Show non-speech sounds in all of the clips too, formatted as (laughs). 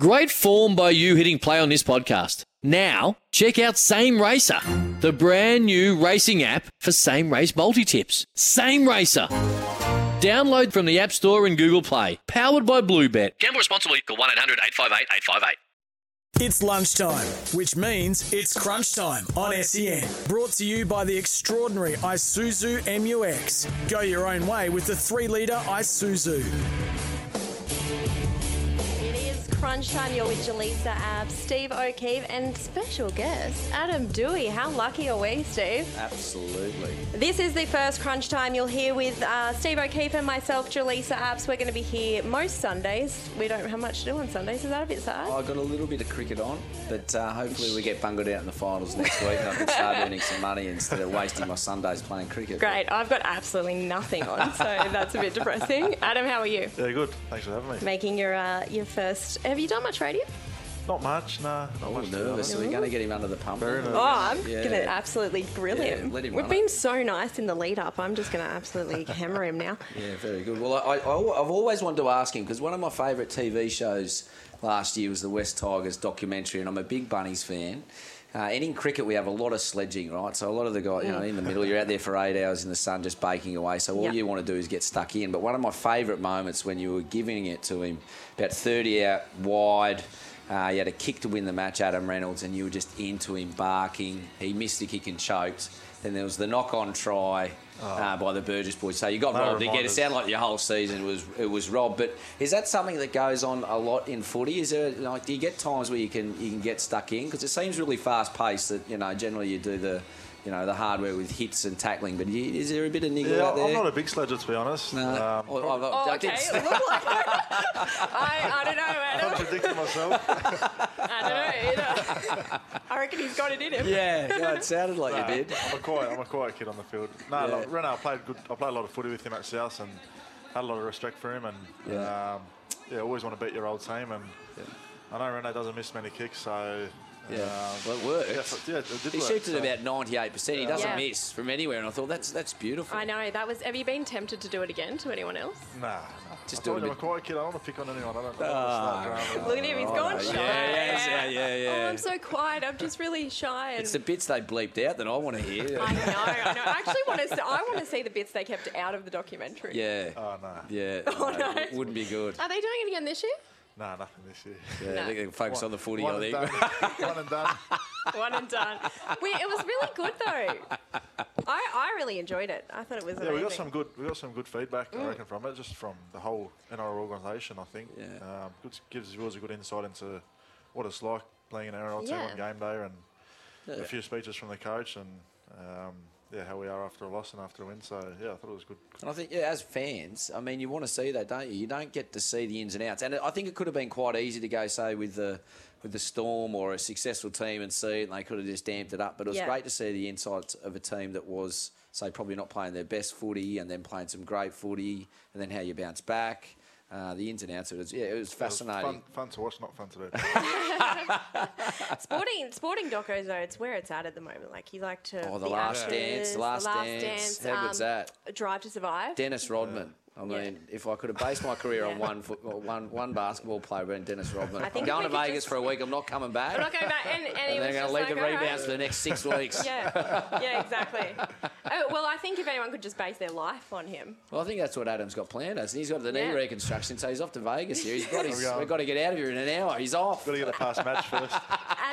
Great form by you hitting play on this podcast. Now, check out Same Racer, the brand new racing app for same race multi tips. Same Racer. Download from the App Store and Google Play. Powered by Bluebet. Gamble responsibly. Call 1 800 858 858. It's lunchtime, which means it's crunch time on SEN. Brought to you by the extraordinary Isuzu MUX. Go your own way with the 3 litre Isuzu. It is crunch time. You're with Jaleesa Abs, Steve O'Keefe, and special guest Adam Doueihi. How lucky are we, Steve? Absolutely. This is the first crunch time you'll hear with uh, Steve O'Keefe and myself, Jaleesa Abs. We're going to be here most Sundays. We don't have much to do on Sundays. Is that a bit sad? I got a little bit of cricket on, but uh, hopefully we get bungled out in the finals next week and I can start earning some money instead of wasting my Sundays playing cricket. Great. I've got absolutely nothing on, so that's a bit depressing. Adam, how are you? Yeah, good. Thanks for having me. Making your uh, your first. Have you done much radio? Not much, nah. Not Oh, much. to nervous. honest. So we're going to get him under the pump. Very aren't nervous. Oh, I'm Yeah. going to absolutely grill Yeah, him. let him We've run been it. so nice in the lead up. I'm just going to absolutely (laughs) hammer him now. Yeah, very good. Well, I, I, I've always wanted to ask him because one of my favourite TV shows last year was the West Tigers documentary, and I'm a big Bunnies fan. Uh, and in cricket, we have a lot of sledging, right? So a lot of the guys, you know, in the middle, you're out there for eight hours in the sun just baking away. So all Yeah. you want to do is get stuck in. But one of my favourite moments when you were giving it to him, about 30 out wide, uh, you had a kick to win the match, Adam Reynolds, and you were just into him, barking. He missed the kick and choked. Then there was the knock-on try uh, by the Burgess boys. So you got No robbed again. It sounded like your whole season was it was robbed. But is that something that goes on a lot in footy? Is there like do you get times where you can you can get stuck in because it seems really fast paced that you know generally you do the you know the hardware with hits and tackling. But you, is there a bit of niggle Yeah, out there? I'm not a big sledger to be honest. No. Um, Well, I've- Oh, I okay. did- It looked like I, I don't know, (laughs) Adam. contradicting myself. (laughs) I don't know. You. I reckon he's got it in him. yeah, yeah, it sounded like Nah, you did. I'm a quiet, I'm a quiet kid on the field. No, Yeah. like, Reno, I played good. I played a lot of footy with him at South and had a lot of respect for him. And Yeah. um, yeah, always want to beat your old team. And I know Reno doesn't miss many kicks, so Yeah, um, well, it worked. Yeah, f- it did He work, shoots at about ninety-eight percent. He doesn't Yeah. miss from anywhere, and I thought that's that's beautiful. I know that was. Have you been tempted to do it again to anyone else? Nah, nah. Just I do it told a you I'm a quiet kid. I don't want to pick on anyone. I don't, I don't want to start drama. Look at him. He's gone yeah, shy. yes, yeah, yeah, yeah. Oh, I'm so quiet. I'm just really shy. And It's the bits they bleeped out that I want to hear. I know. I know. I actually want to. See, I want to see the bits they kept out of the documentary. Yeah. Oh no, Yeah. (laughs) Oh, no, no. Wouldn't be good. Are they doing it again this year? Nah, nothing this year. Yeah, I think they can focus on the footy, One I and think. done. (laughs) One and done. (laughs) One and done. We, it was really good though. I, I really enjoyed it. I thought it was Yeah, amazing. we got some good. We got some good feedback, I reckon, from it, just from the whole NRL organisation. I think. Yeah. Um, good, gives viewers a good insight into what it's like playing an NRL team on game day, and a few speeches from the coach, and um, yeah, how we are after a loss and after a win. So yeah, I thought it was good. And I think, yeah, as fans, I mean, you want to see that, don't you? You don't get to see the ins and outs. And I think it could have been quite easy to go, say, with the with the Storm or a successful team and see it, and they could have just damped it up. But it was Yeah. great to see the insights of a team that was, say, probably not playing their best footy and then playing some great footy, and then how you bounce back. Uh, the ins and outs of it. Yeah, it was It was fascinating. fun, fun to watch, not fun to do. (laughs) (laughs) Sporting sporting docos though, it's where it's at at the moment. Like you like to Oh, the the Last Ashes, Dance, The Last Dance. How good's um, that? Drive to Survive. Dennis Rodman. I mean, if I could have based my career on one foot, well, one one basketball player, being Dennis Rodman. I think I'm going to Vegas just- for a week. I'm not coming back. I'm not going back, and, and, and they're going to leave like, the rebounds right." for the next six (laughs) weeks. Yeah, yeah, exactly. (laughs) oh, well, I think if anyone could just base their life on him, Well, I think that's what Adam's got planned. Hasn't he? He's got the knee Yeah. reconstruction, so he's off to Vegas here. He's got (laughs) his, we going? we've got to get out of here in an hour. He's off. Got to get a pass match first.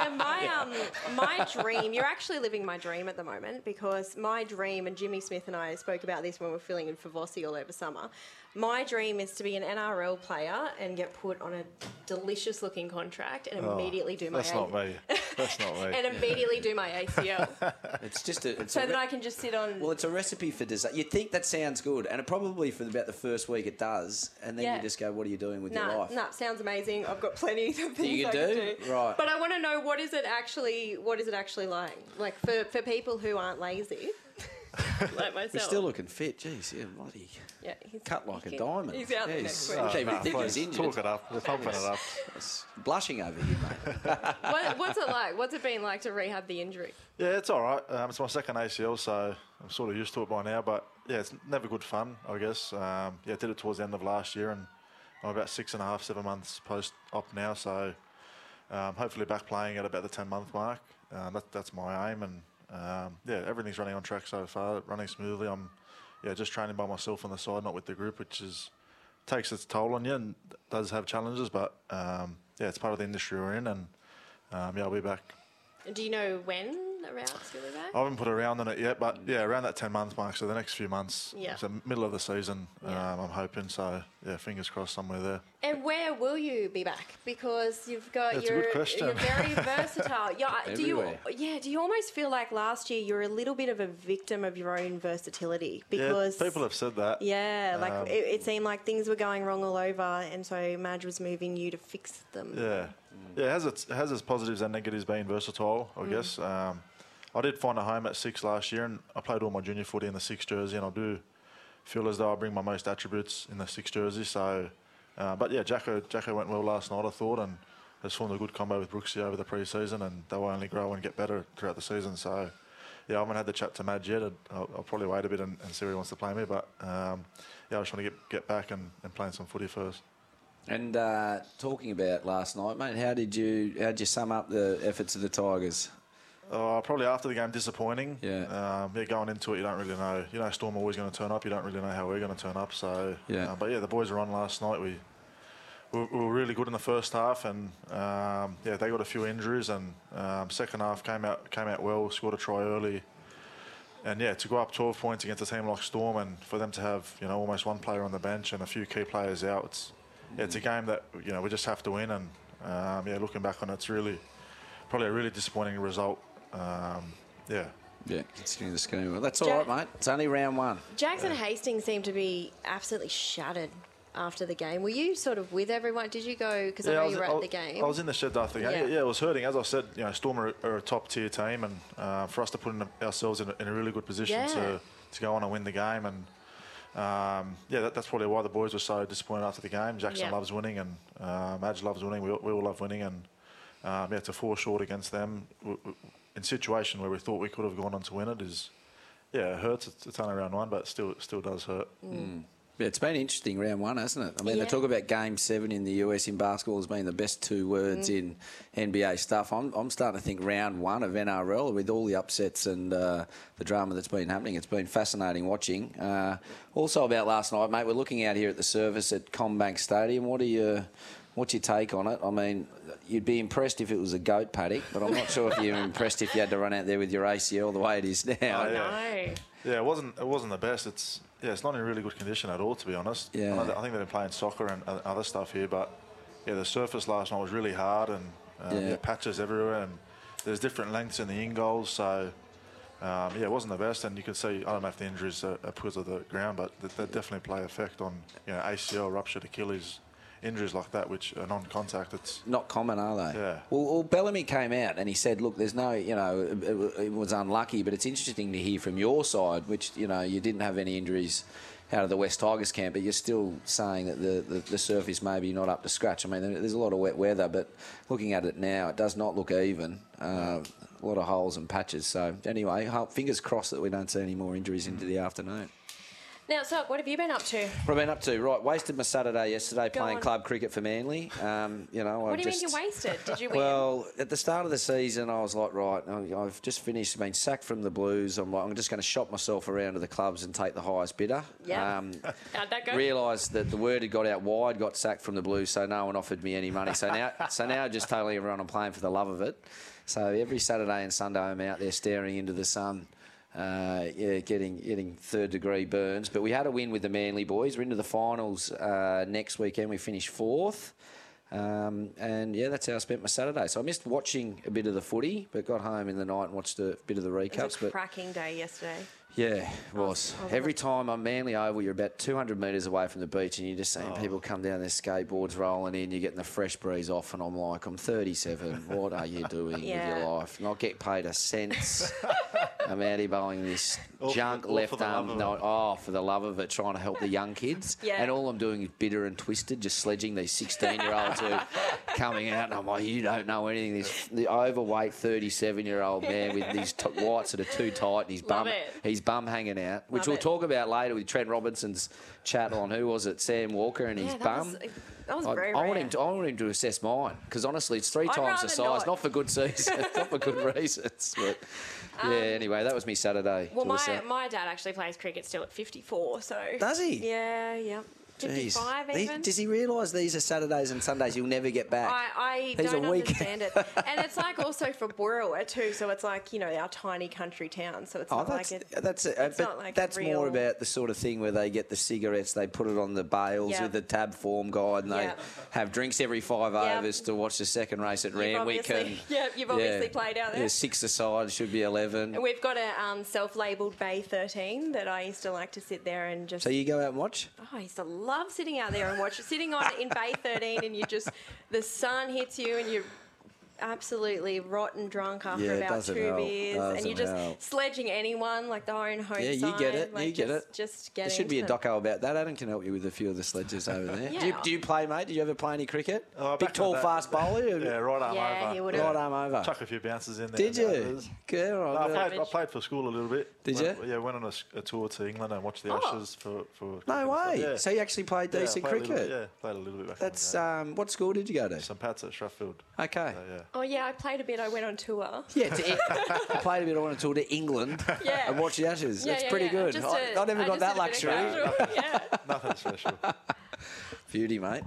And my um my dream, you're actually living my dream at the moment because my dream, and Jimmy Smith and I spoke about this when we were filling in for Vossi all over summer. My dream is to be an NRL player and get put on a delicious looking contract and oh, immediately do my That's A- not me. That's not me. (laughs) and immediately do my ACL (laughs) It's just a. It's so a that I can just sit on. well, it's a recipe for disaster. You think that sounds good, and it probably for about the first week it does, and then Yeah. you just go, "What are you doing with your Nah, life?" nah, sounds amazing. I've got plenty of things You I can can do? do. Right. But I want to know what is it actually? What is it actually like? Like for, for people who aren't lazy, like myself. We're still looking fit. Jeez, yeah, bloody yeah, he's, cut like he a diamond. He's out there Jeez. next week. Oh, Can't even Nah, think please, he's injured. Talk it up. We're pumping it up. It's blushing over here, mate. (laughs) What, what's it like? What's it been like to rehab the injury? Yeah, it's all right. Um, it's my second ACL, so I'm sort of used to it by now. But yeah, it's never good fun, I guess. Um, yeah, I did it towards the end of last year, and I'm about six and a half, seven months post op now. So um, hopefully back playing at about the 10 month mark. Uh, that, that's my aim, and um, yeah, everything's running on track so far, running smoothly. I'm yeah just training by myself on the side, not with the group, which is takes its toll on you and does have challenges. But um, yeah, it's part of the industry we're in, and um, yeah, I'll be back. Do you know when around you'll back? I haven't put a round on it yet, but yeah, around that 10 month mark, so the next few months, Yeah. so middle of the season, Yeah. um, I'm hoping. So yeah, fingers crossed somewhere there. And where will you be back? Because you've got That's a you're good question. you're very (laughs) versatile. Yeah, do you? Everywhere. Yeah, do you almost feel like last year you're a little bit of a victim of your own versatility Yeah, because people have said that. Yeah, like Um, it, it seemed like things were going wrong all over, and so Madge was moving you to fix them. Yeah, yeah, it has its it has its positives and negatives being versatile. I guess um, I did find a home at six last year, and I played all my junior footy in the six jersey, and I do feel as though I bring my most attributes in the six jersey. So, uh, but yeah, Jacko Jacko went well last night, I thought, and has formed a good combo with Brooksy over the pre-season, and they will only grow and get better throughout the season. So. Yeah, I haven't had the chat to Madge yet. I'll, I'll probably wait a bit and, and see where he wants to play me. But um, yeah, I just want to get, get back and, and playing some footy first. And uh, talking about last night, mate, how did you how did you sum up the efforts of the Tigers? Uh, probably after the game, disappointing. Yeah. Um, yeah, going into it, you don't really know. You know, Storm always going to turn up. You don't really know how we're going to turn up. So, Yeah. uh, but yeah, the boys were on last night. We, we, we were really good in the first half, and um, yeah, they got a few injuries, and um, second half came out came out well. Scored a try early, and yeah, to go up 12 points against a team like Storm, and for them to have you know almost one player on the bench and a few key players out, it's yeah, it's a game that you know we just have to win. And um, yeah, looking back on it, it's really probably a really disappointing result. Um, yeah. Yeah, considering the scheme. Well, that's all Jack- right, mate. It's only round one. Jackson Hastings seemed to be absolutely shattered after the game. Were you sort of with everyone? Did you go? Because I know was, you were I at was- the game. I was in the shed after the game. Yeah. Yeah. yeah, it was hurting. As I said, you know, Storm are, are a top tier team, and uh, for us to put in ourselves in a, in a really good position Yeah. to, to go on and win the game, and um, yeah, that, that's probably why the boys were so disappointed after the game. Jackson Yeah. loves winning, and uh, Madge loves winning. We, all- we all love winning, and um, yeah, to fall short against them w- w- in situation where we thought we could have gone on to win it is. Yeah, it hurts. It's, it's only round one, but still, it still does hurt. Yeah, it's been interesting round one, hasn't it? I mean, Yeah. they talk about game seven in the US in basketball as being the best two words Mm. in NBA stuff. I'm, I'm starting to think round one of NRL with all the upsets and uh, the drama that's been happening. It's been fascinating watching. Uh, also about last night, mate, we're looking out here at the service at CommBank Stadium. What are you? What's your take on it? I mean, you'd be impressed if it was a goat paddock, but I'm not sure if you're impressed if you had to run out there with your ACL the way it is now. Oh, yeah. no. Yeah, it wasn't. It wasn't the best. It's yeah, it's not in really good condition at all, to be honest. Yeah. I, know that- I think they've been playing soccer and uh, other stuff here, but yeah, the surface last night was really hard and um, Yeah. yeah. patches everywhere, and there's different lengths in the in goals, so. Um, yeah, it wasn't the best, and you can see. I don't know if the injuries are, are because of the ground, but they, they definitely play effect on you know ACL, ruptured Achilles, injuries like that, which are non-contact. It's Not common, are they? Yeah. Well, well, Bellamy came out and he said, "Look, there's no, you know, it, it was unlucky, but it's interesting to hear from your side, which you know you didn't have any injuries out of the West Tigers camp, but you're still saying that the, the, the surface maybe not up to scratch. I mean, there's a lot of wet weather, but looking at it now, it does not look even. Uh, a lot of holes and patches. So anyway, fingers crossed that we don't see any more injuries into the afternoon. Now, Sock, what have you been up to? What I've been up to? Right, wasted my Saturday yesterday Go playing on. club cricket for Manly. Um, you know, What I do you just, mean you wasted? Did you win? Well, at the start of the season, I was like, right, I've just finished, been sacked from the Blues. I'm like, I'm just going to shop myself around to the clubs and take the highest bidder. Yeah. Um, (laughs) How'd that go? realised that the word had got out wide, got sacked from the Blues, so no one offered me any money. So now, so now, just telling everyone I'm playing for the love of it. So every Saturday and Sunday, I'm out there staring into the sun. Uh, yeah, getting getting third degree burns, but we had a win with the Manly boys. We're into the finals uh, next weekend. We finished fourth. Um, and yeah, that's how I spent my Saturday. So I missed watching a bit of the footy, but got home in the night and watched a bit of the It was recaps. a But cracking day yesterday. Yeah, it was. Every time I'm Manly Oval, you're about 200 metres away from the beach, and you're just seeing oh. people come down their skateboards rolling in. You're getting the fresh breeze off, and I'm like, I'm 37. What are you doing with your life? Not get paid a cent. (laughs) I'm out here bowling this All junk left for love um, arm. No, oh, for the love of it, trying to help the young kids. (laughs) Yeah. And all I'm doing is bitter and twisted, just sledging these 16 year olds who are (laughs) coming out. And I'm like, you don't know anything. This the overweight 37 year old man with these t- whites that are too tight and his Love bum, it. Bum hanging out, which Love we'll it. talk about later with Trent Robinson's chat on who was it, Sam Walker and his Yeah, that bum. was, that was I, very I want him to. I want him to assess mine because honestly, it's 3 I'd times the size, not. not. for good season, (laughs) not for good reasons. But yeah, anyway, that was me Saturday. Um, Well, my, my dad actually plays cricket still at 54, so. Does he? Yeah, yeah. 55 He- even. does he realise these are Saturdays and Sundays you'll never get back? I, I don't understand it. (laughs) And it's like also for Boorowa too, so it's like, you know, our tiny country town, so it's Oh, not that's like it. that's it. it's but not like that's real- more about the sort of thing where they get the cigarettes, they put it on the bales Yeah. with the tab form guide, and they Yeah. have drinks every five Yeah. overs to watch the second race at Randwick. And, (laughs) yeah, you've obviously played out there. Yeah, six aside should be eleven. And we've got a um, self-labelled Bay 13 that I used to like to sit there and just. So you go out and watch? Oh, I used to love sitting out there and watch sitting on in Bay (laughs) 13 and you just the sun hits you and you're absolutely rotten drunk after Yeah, it about doesn't two help. beers and Doesn't you're just help. sledging anyone like their own home Yeah, you get it. Like you get just, it. Just there should be a into them. doco about that. Adam can help you with a few of the sledges over there. (laughs) do, you, Yeah. do you play, mate? Did you ever play any cricket? Oh, Big, back tall, the fast bowler? (laughs) Yeah, right arm Yeah, over. he would've- Right arm over. Chuck a few bounces in there. Did and you? is- Good. all No, I, right, played, I played for school a little bit. Did Went- you? Yeah, went on a tour to England and watched the Oh. Ashes for, for No cricket way. Yeah. So you actually played Yeah, decent played a little cricket? yeah, played a little bit back That's in um, what school did you go to? St Pat's at Strathfield. Okay. So, yeah. Oh yeah, I played a bit. I went on tour. Yeah, to, (laughs) I played a bit I went on a tour to England (laughs) Yeah. and watched the Ashes. Yeah, That's yeah, pretty yeah. good. Just I a- I never I got that did a bit of luxury. casual, yeah. (laughs) Nothing special. Beauty, mate.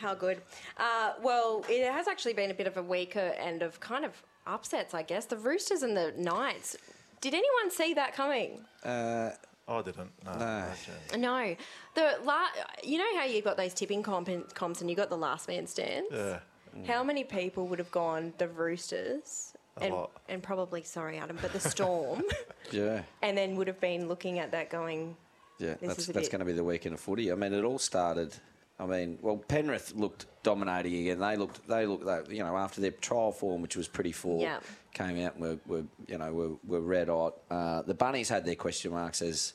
How good. Uh, well, it has actually been a bit of a weaker end of kind of upsets, I guess. The Roosters and the Knights. Did anyone see that coming? Uh, I didn't. No. No. no. No. The la- you know how you got those tipping comp- comps and you got the last man stands? Yeah. How many people would have gone the Roosters and, lot. and probably, sorry, Adam, but the (laughs) Storm, Yeah. and then would have been looking at that going, Yeah, This that's is a that's bit- going to be the weekend of footy. I mean, it all started. I mean, well, Penrith looked dominating again. They looked, they looked, they, you know, after their trial form, which was pretty full, Yeah. came out and were, were, you know, were, were red hot. Uh, the Bunnies had their question marks, as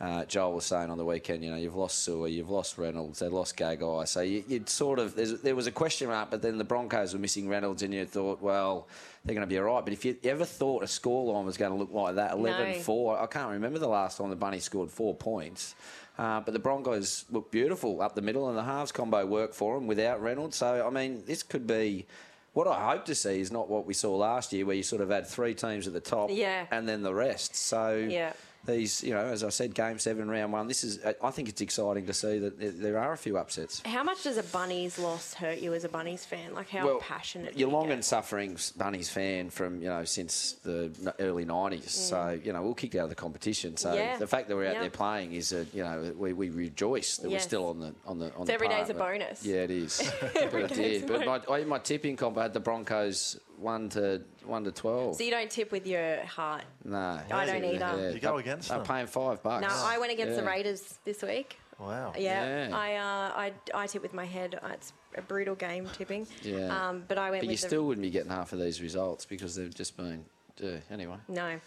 uh, Joel was saying on the weekend. You know, you've lost Su'A, you've lost Reynolds, they lost Gagai. So you, you'd sort of, there's, there was a question mark, but then the Broncos were missing Reynolds, and you thought, well, they're going to be all right. But if you ever thought a scoreline was going to look like that, 11 No. 4, I can't remember the last time the Bunnies scored four points. Uh, but the Broncos look beautiful up the middle, and the halves combo worked for them without Reynolds. So, I mean, this could be. What I hope to see is not what we saw last year, where you sort of had three teams at the top Yeah. and then the rest. So, Yeah. These, you know, as I said, game seven, round one, this is, I think it's exciting to see that there- are a few upsets. how much does a Bunnies loss hurt you as a Bunnies fan? Like, how passionate You're you long get? and suffering Bunnies fan from you know since the early '90s. So you know we'll kick out of the competition. So Mm. Yeah. the fact that we're out Yeah. there playing is a you know we, we rejoice that Yes. we're still on the on the on So the every par, day's a bonus. Yeah, it is. (laughs) Every but, yeah, but my, my tipping comp I had the Broncos one to one to twelve. So you don't tip with your heart? no, I don't either. You go against I'm them. paying five bucks. No, I went against the Raiders this week. Wow. Yeah, Yeah. I, uh, I I tip with my head. Uh, It's a brutal game tipping. Yeah. Um, but I went But you with the still wouldn't be getting half of these results because they've just been. Yeah, anyway. No.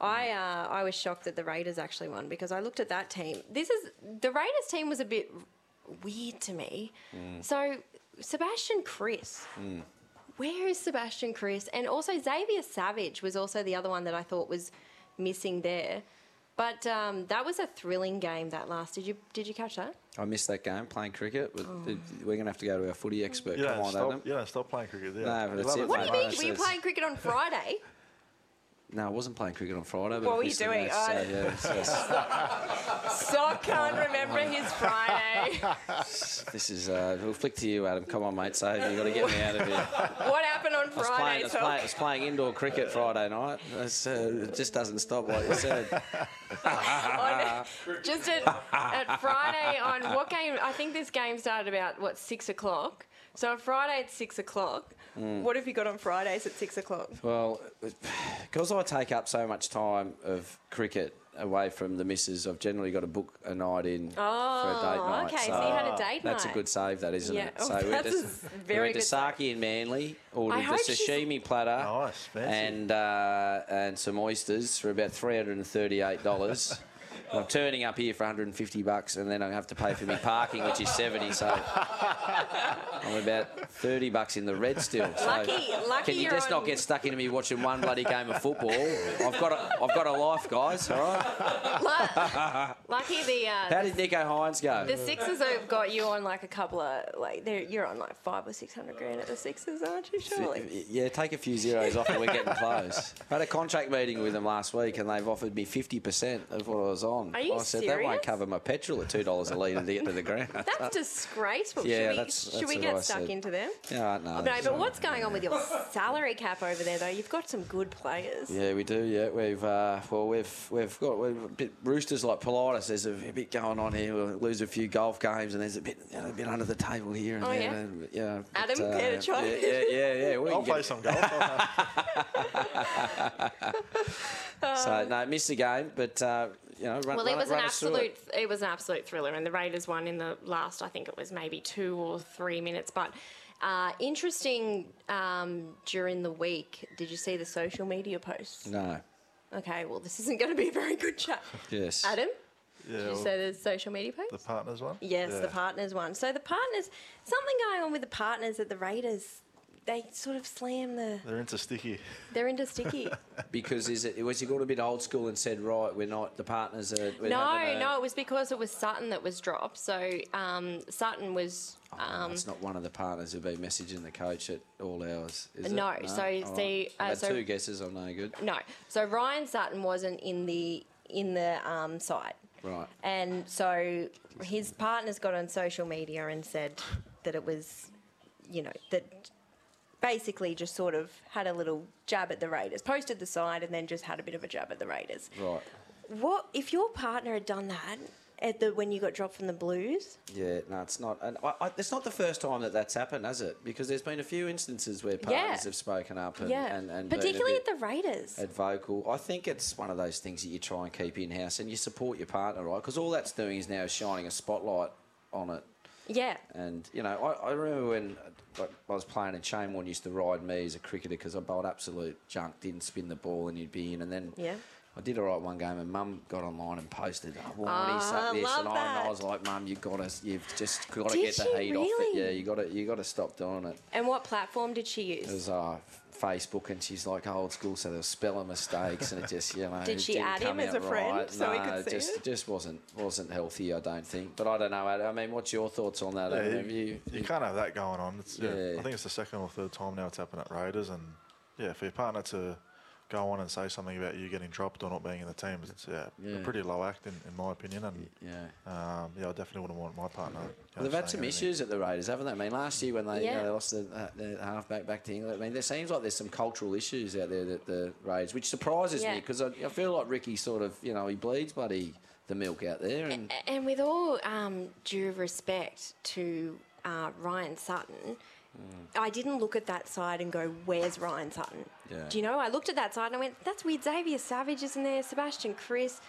I uh, I was shocked that the Raiders actually won because I looked at that team. This is the Raiders team was a bit weird to me. Mm. So Sebastian Kris, where is Sebastian Kris? And also Xavier Savage was also the other one that I thought was missing there. But um, that was a thrilling game that last. Did you did you catch that? I missed that game playing cricket. But Oh. We're going to have to go to our footy expert. Yeah, Come on, stop, Adam. you don't stop playing cricket, yeah. No, but that's it, What do you mean? Right, Were you playing cricket on Friday? No, I wasn't playing cricket on Friday. But What were you doing? match, I- so, yeah, just- (laughs) Sock can't remember his Friday. (laughs) this is. Uh, we'll flick to you, Adam. Come on, mate. Save you. got to get me out of here. (laughs) what happened on I was, playing, Friday, I, was playing, I was playing indoor cricket Friday night. Uh, it just doesn't stop, like you said. on, just at, at Friday on what game? I think this game started about what six o'clock. So on Friday at six o'clock. Mm. What have you got on Fridays at six o'clock? Well, because I take up so much time of cricket away from the missus, I've generally got to book a night in for a date Oh, night. okay, so you had a date That's night. That's a good save, that isn't Yeah. it? Oh, so (laughs) we went that's to, a we very went to good save. Saki in Manly, I ordered the hope she's- sashimi platter Nice, fancy. and uh, and some oysters for about three hundred and thirty-eight dollars. (laughs) I'm turning up here for 150 bucks, and then I have to pay for my parking, which is 70. So I'm about 30 bucks in the red still. So Lucky- lucky can you just on- not get stuck into me watching one bloody game of football? I've got a, I've got a life, guys. All right. Lucky the uh, How did Nicho Hynes go? the Sixers have got you on like a couple of like they're, you're on like five or six hundred grand at the Sixers, aren't you? Surely. Yeah, take a few zeros off and we're getting close. I had a contract meeting with them last week and they've offered me 50% of what I was on. Are you I said, that won't cover my petrol at $2 a litre to get to the ground. (laughs) That's disgraceful. Yeah, should we, that's- should we get I stuck said. into them? Yeah, no. No, but all what's right. going on with your (laughs) salary cap over there, though? You've got some good players. Yeah, we do. Yeah, we've uh, well, we've we've got we've a bit roosters like Politis. There's a, bit going on here. We'll lose a few golf games, and there's a bit you know, a bit under the table here and Oh, there. yeah? and, yeah, Adam, but, care to try? Yeah, yeah, yeah. yeah. We I'll play get- some golf. (laughs) So no, missed the game, but uh, you know, run, Well, it was run an us through absolute. It. was an absolute thriller, and the Raiders won in the last. I think it was maybe two or three minutes. But uh, interesting um, during the week. Did you see the social media posts? No. Okay, well, this isn't going to be a very good chat. Yes. Adam, Yeah, did you well, say the social media post? the partners one. Yes, Yeah. the partners one. So the partners, something going on with the partners at the Raiders. They sort of slam the. They're into sticky. They're into sticky. (laughs) Because is it was he got a bit old school and said right, we're not the partners are. We're no, a- no, it was because it was Sutton that was dropped. So um, Sutton was. Oh, Um, it's not one of the partners who've been messaging the coach at all hours. Is No, it? No, so All see, I've uh, had so- two guesses. I'm no good. no, so Ryan Sutton wasn't in the in the um, side, Right. and so his partners got on social media and said that it was, you know, that basically just sort of had a little jab at the Raiders, posted the side, and then just had a bit of a jab at the Raiders. Right. What if your partner had done that at the when you got dropped from the Blues? Yeah, no, it's not. And I, I, it's not the first time that that's happened, has it? Because there's been a few instances where partners Yeah. have spoken up and, yeah, and, and particularly at the Raiders. at vocal. I think it's one of those things that you try and keep in house and you support your partner, right? Because all that's doing is now shining a spotlight on it. yeah, And you know, I, I remember when like, I was playing and Shane Warne used to ride me as a cricketer because I bowled absolute junk, didn't spin the ball, and you'd be in. And then Yeah. I did all right one game, and Mum got online and posted, "Oh, Warne, Ah, he's up this," and I, and I was like, "Mum, you've got to, you've just got to get the heat off it. Yeah, you got to, you got to stop doing it." and what platform did she use? It was uh, Facebook, and she's like old school, so there were spelling mistakes, and it just you know. (laughs) Did it she add him as a friend right. so he could see just it? just wasn't wasn't healthy, I don't think. But I don't know. Adam. I mean, what's your thoughts on that? Yeah, Adam? you, Have you, you can't have that going on. It's, yeah, Yeah. I think it's the second or third time now it's happened at Raiders, and yeah, for your partner to go on and say something about you getting dropped or not being in the team, it's yeah, Yeah. a pretty low act in, in my opinion. And yeah. um, yeah, I definitely wouldn't want my partner. you know, Well, they've had some anything. issues at the Raiders, haven't they? I mean, last year when they, you know, they lost the, uh, the halfback back to England, I mean, there seems like there's some cultural issues out there that the Raiders, which surprises me because I, I feel like Ricky sort of, you know, he bleeds bloody the milk out there, and And with all um, due respect to uh, Ryan Sutton, I didn't look at that side and go, "Where's Ryan Sutton?" Yeah. Do you know? I looked at that side and I went, "That's weird." Xavier Savage isn't there. Sebastian Kris,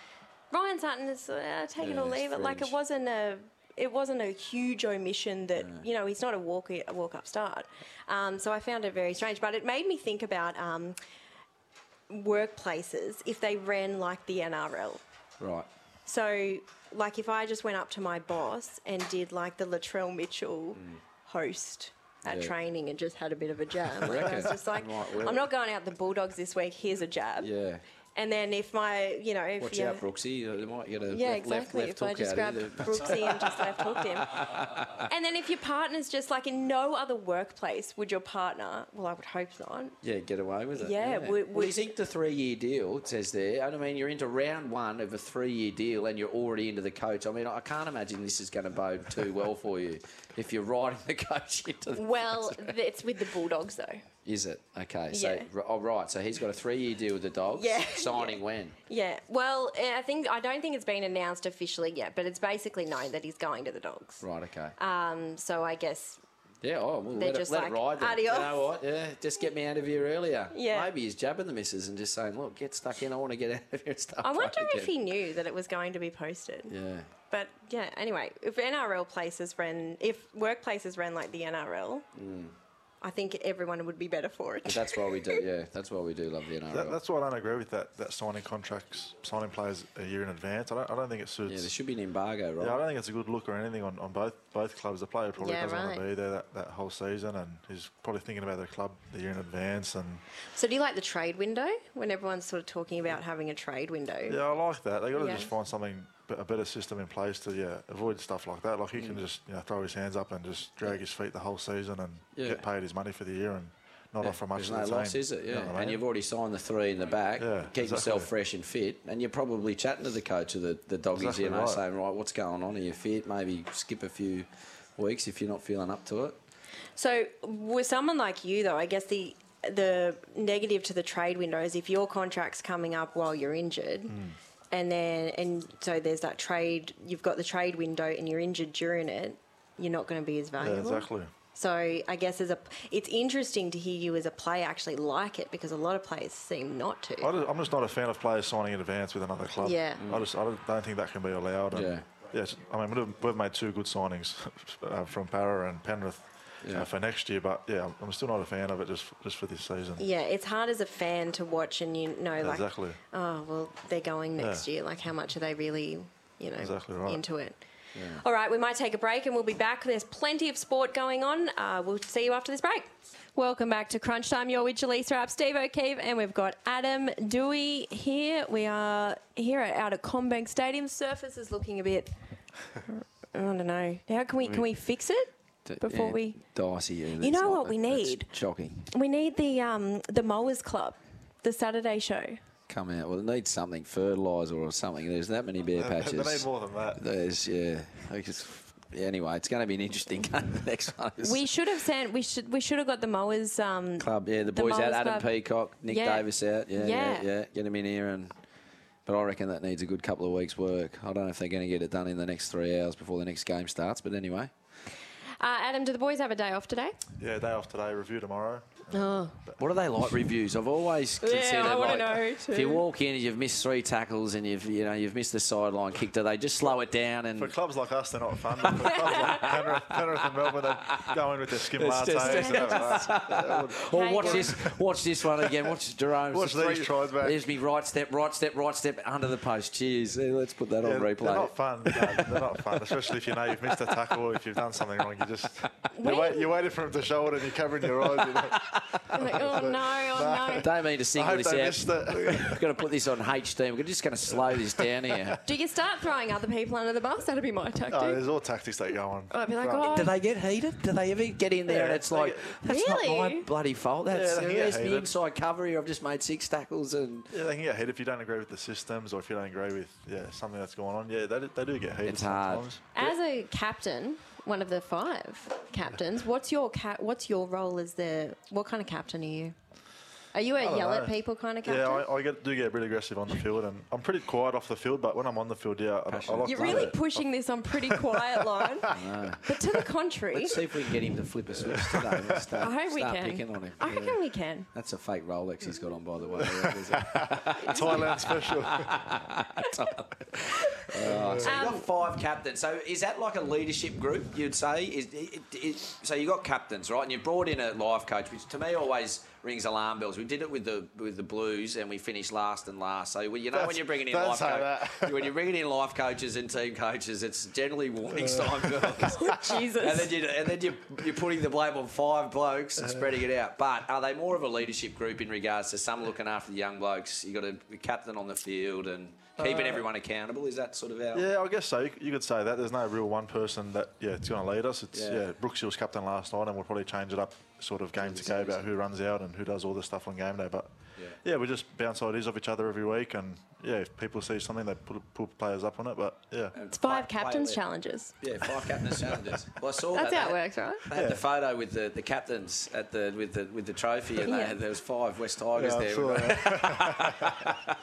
Ryan Sutton is uh, take it Yeah, or leave it. Like it wasn't a. It wasn't a huge omission that you know he's not a walk a walk up start, um, so I found it very strange. But it made me think about um, workplaces if they ran like the NRL. right. So, like, if I just went up to my boss and did like the Latrell Mitchell host at. Yeah. training and just had a bit of a jab, (laughs) like, I was just like, well. I'm not going out the Bulldogs this week. Here's a jab. Yeah. And then if my, you know, if Watch you, out, Brooksy. They might get a yeah, left, exactly. left, if left I hook just of you. Brooksy and just left hooked him. (laughs) And then if your partner's just like in no other workplace, would your partner? Well, I would hope not. Yeah, get away with it. Yeah, would- well, would- he's inked a three-year deal. It says there. And I mean, you're into round one of a three-year deal, and you're already into the coach. I mean, I can't imagine this is going to bode too well for you if you're riding the coach into. The Well, (laughs) it's with the Bulldogs though. Is it okay? So, Yeah. oh, right. So he's got a three-year deal with the Dogs. Yeah. Signing when? Yeah, well, eh, I think I don't think it's been announced officially yet, but it's basically known that he's going to the Dogs. Right. Okay. Um, so I guess Yeah, oh, well, let, just it, let like, it ride. Then. "Adios." You know what? Yeah, just get me out of here earlier. Yeah. Maybe he's jabbing the missus and just saying, look, get stuck in. I want to get (laughs) out of here and stuff. I wonder if he knew that it was going to be posted. Yeah. But yeah, anyway, if NRL places ran, if workplaces ran like the NRL, I think everyone would be better for. But it. that's why we do. Yeah, that's why we do love the NRL. That, that's why I don't agree with that. That signing contracts, signing players a year in advance. I don't. I don't think it suits. yeah, there should be an embargo, right? Yeah, I don't think it's a good look or anything on, on both both clubs. The player probably Yeah, doesn't want to be there that, that whole season, and he's probably thinking about their club the year in advance. And So do you like the trade window when everyone's sort of talking about having a trade window? yeah, I like that. They got to Yeah. just find something a better system in place to yeah avoid stuff like that. Like he Mm. can just you know throw his hands up and just drag his feet the whole season and Yeah. get paid his money for the year and not Yeah, offer much There's to no the loss, team. is it? You Yeah. know what I And mean? you've already signed the three in the back. Yeah, Keep yourself fresh and fit. And you're probably chatting to the coach of the, the doggies, Exactly you know, right. saying, right, what's going on? Are you fit? Maybe skip a few weeks if you're not feeling up to it. So with someone like you, though, I guess the the negative to the trade window is if your contract's coming up while you're injured, Hmm. And then and so there's that trade. You've got the trade window, and you're injured during it. You're not going to be as yeah, valuable. exactly. So I guess as a, it's interesting to hear you as a player actually like it because a lot of players seem not to. I just, I'm just not a fan of players signing in advance with another club. Yeah. I just I don't, don't think that can be allowed. And Yeah. Yes, I mean we've, we've made two good signings (laughs) uh, from Para and Penrith Yeah. uh, for next year, but yeah, I'm- I'm still not a fan of it just just for this season. yeah, it's hard as a fan to watch and you know like exactly. oh well they're going next Yeah. year like how much are they really you know Exactly right. into it all right we might take a break and we'll be back there's plenty of sport going on uh, we'll see you after this break Welcome back to Crunch Time. You're with Jaleesa Rapp, Steve O'Keefe, and we've got Adam Doueihi here. We are here at, out at CommBank Stadium. Surface is looking a bit. (laughs) I don't know. How can we can we fix it before we? Dicey. You know like what we need? Shocking. We need the um the Mowers Club, the Saturday show. Come out. Well, it needs something, fertiliser or something. There's that many bare (laughs) patches. They patches. need more than that. There's, yeah. I just, anyway, it's going to be an interesting (laughs) game. The next one We should have sent. We should. We should have got the mowers. Um, club. Yeah, the the boys out. Adam Club. Peacock, Nick Yeah. Davis out. Yeah, yeah, Yeah. yeah, Get them in here and. But I reckon that needs a good couple of weeks' work. I don't know if they're going to get it done in the next three hours before the next game starts. But anyway, uh, Adam, do the boys have a day off today? Yeah, day off today. Review tomorrow. What are they like reviews? I've always Yeah, I considered wanna like know if you walk in and you've missed three tackles and you've you know you've missed the sideline kick, do they just slow it down and For clubs like us, they're not fun. But (laughs) for clubs like Penrith, Penrith and Melbourne, they go in with their skim It's lattes. just- eh? and that. (laughs) (laughs) Or Hey, watch this, watch this one again. Watch Jarome. Watch the these tries back. There's me right step, right step, right step under the post. Cheers. Yeah, let's put that Yeah, on they're replay. not fun. No, they're not fun, especially if you know you've missed a tackle or if you've done something wrong. You just When- you're, wait, you're waiting for him to show it and you're covering your eyes. You know? I'm like, oh no, oh no. Don't mean to I single hope this they out. missed it. We're going to put this on HD. We're just going to slow this down here. Do you start throwing other people under the bus? That'd be my tactic. No, there's all tactics that go on. I'd be like, Right. oh, Do they get heated? Do they ever get in there and it's like, get- that's not my bloody fault. That's Yeah, they get there's me inside cover here. I've just made six tackles and Yeah, they can get heated if you don't agree with the systems or if you don't agree with yeah something that's going on. Yeah, they, do- they do get heated It's hard. sometimes. as a captain, one of the five captains, what's your ca- what's your role as the what kind of captain are you? Are you a don't yell at know. people kind of captain? Yeah, I, I get, do get a bit aggressive on the field, and I'm pretty quiet off the field. But when I'm on the field, yeah, I, I like You're to really yeah. pushing this on pretty (laughs) quiet line. But to the contrary, let's see if we can get him to flip a switch today. (laughs) Let's start, I hope we can. picking on him. I Yeah. reckon we can. That's a fake Rolex he's got on, by the way. (laughs) There's a- Thailand special. Oh, so you've got um, five captains. So is that like a leadership group? You'd say is it, it, so you've got captains, right? And you brought in a life coach, which to me always rings alarm bells. We did it with the with the Blues, and we finished last and last. So you know when you're bringing in life coach, (laughs) when you're bringing in life coaches and team coaches, it's generally warning sign bells. (laughs) Jesus. And then, you, and then you, you're putting the blame on five blokes and spreading it out. But are they more of a leadership group in regards to some looking after the young blokes? You got a captain on the field and keeping uh, everyone accountable. Is that sort of our Yeah, I guess so. You, you could say that. There's no real one person that yeah, it's going to lead us. It's Yeah. yeah. Brooks was captain last night, and we'll probably change it up sort of game to go about who runs out and who does all the stuff on game day. But Yeah. yeah, we just bounce ideas off each other every week, and yeah, if people see something, they put put players up on it. But yeah, It's five Play- captains play- challenges. Yeah, five captains challenges. (laughs) Well, I saw That's that. how it They- works, right? They had the photo with the, the captains at the with the with the trophy, and they Yeah. had, there was five West Tigers yeah, I there. saw (laughs) that.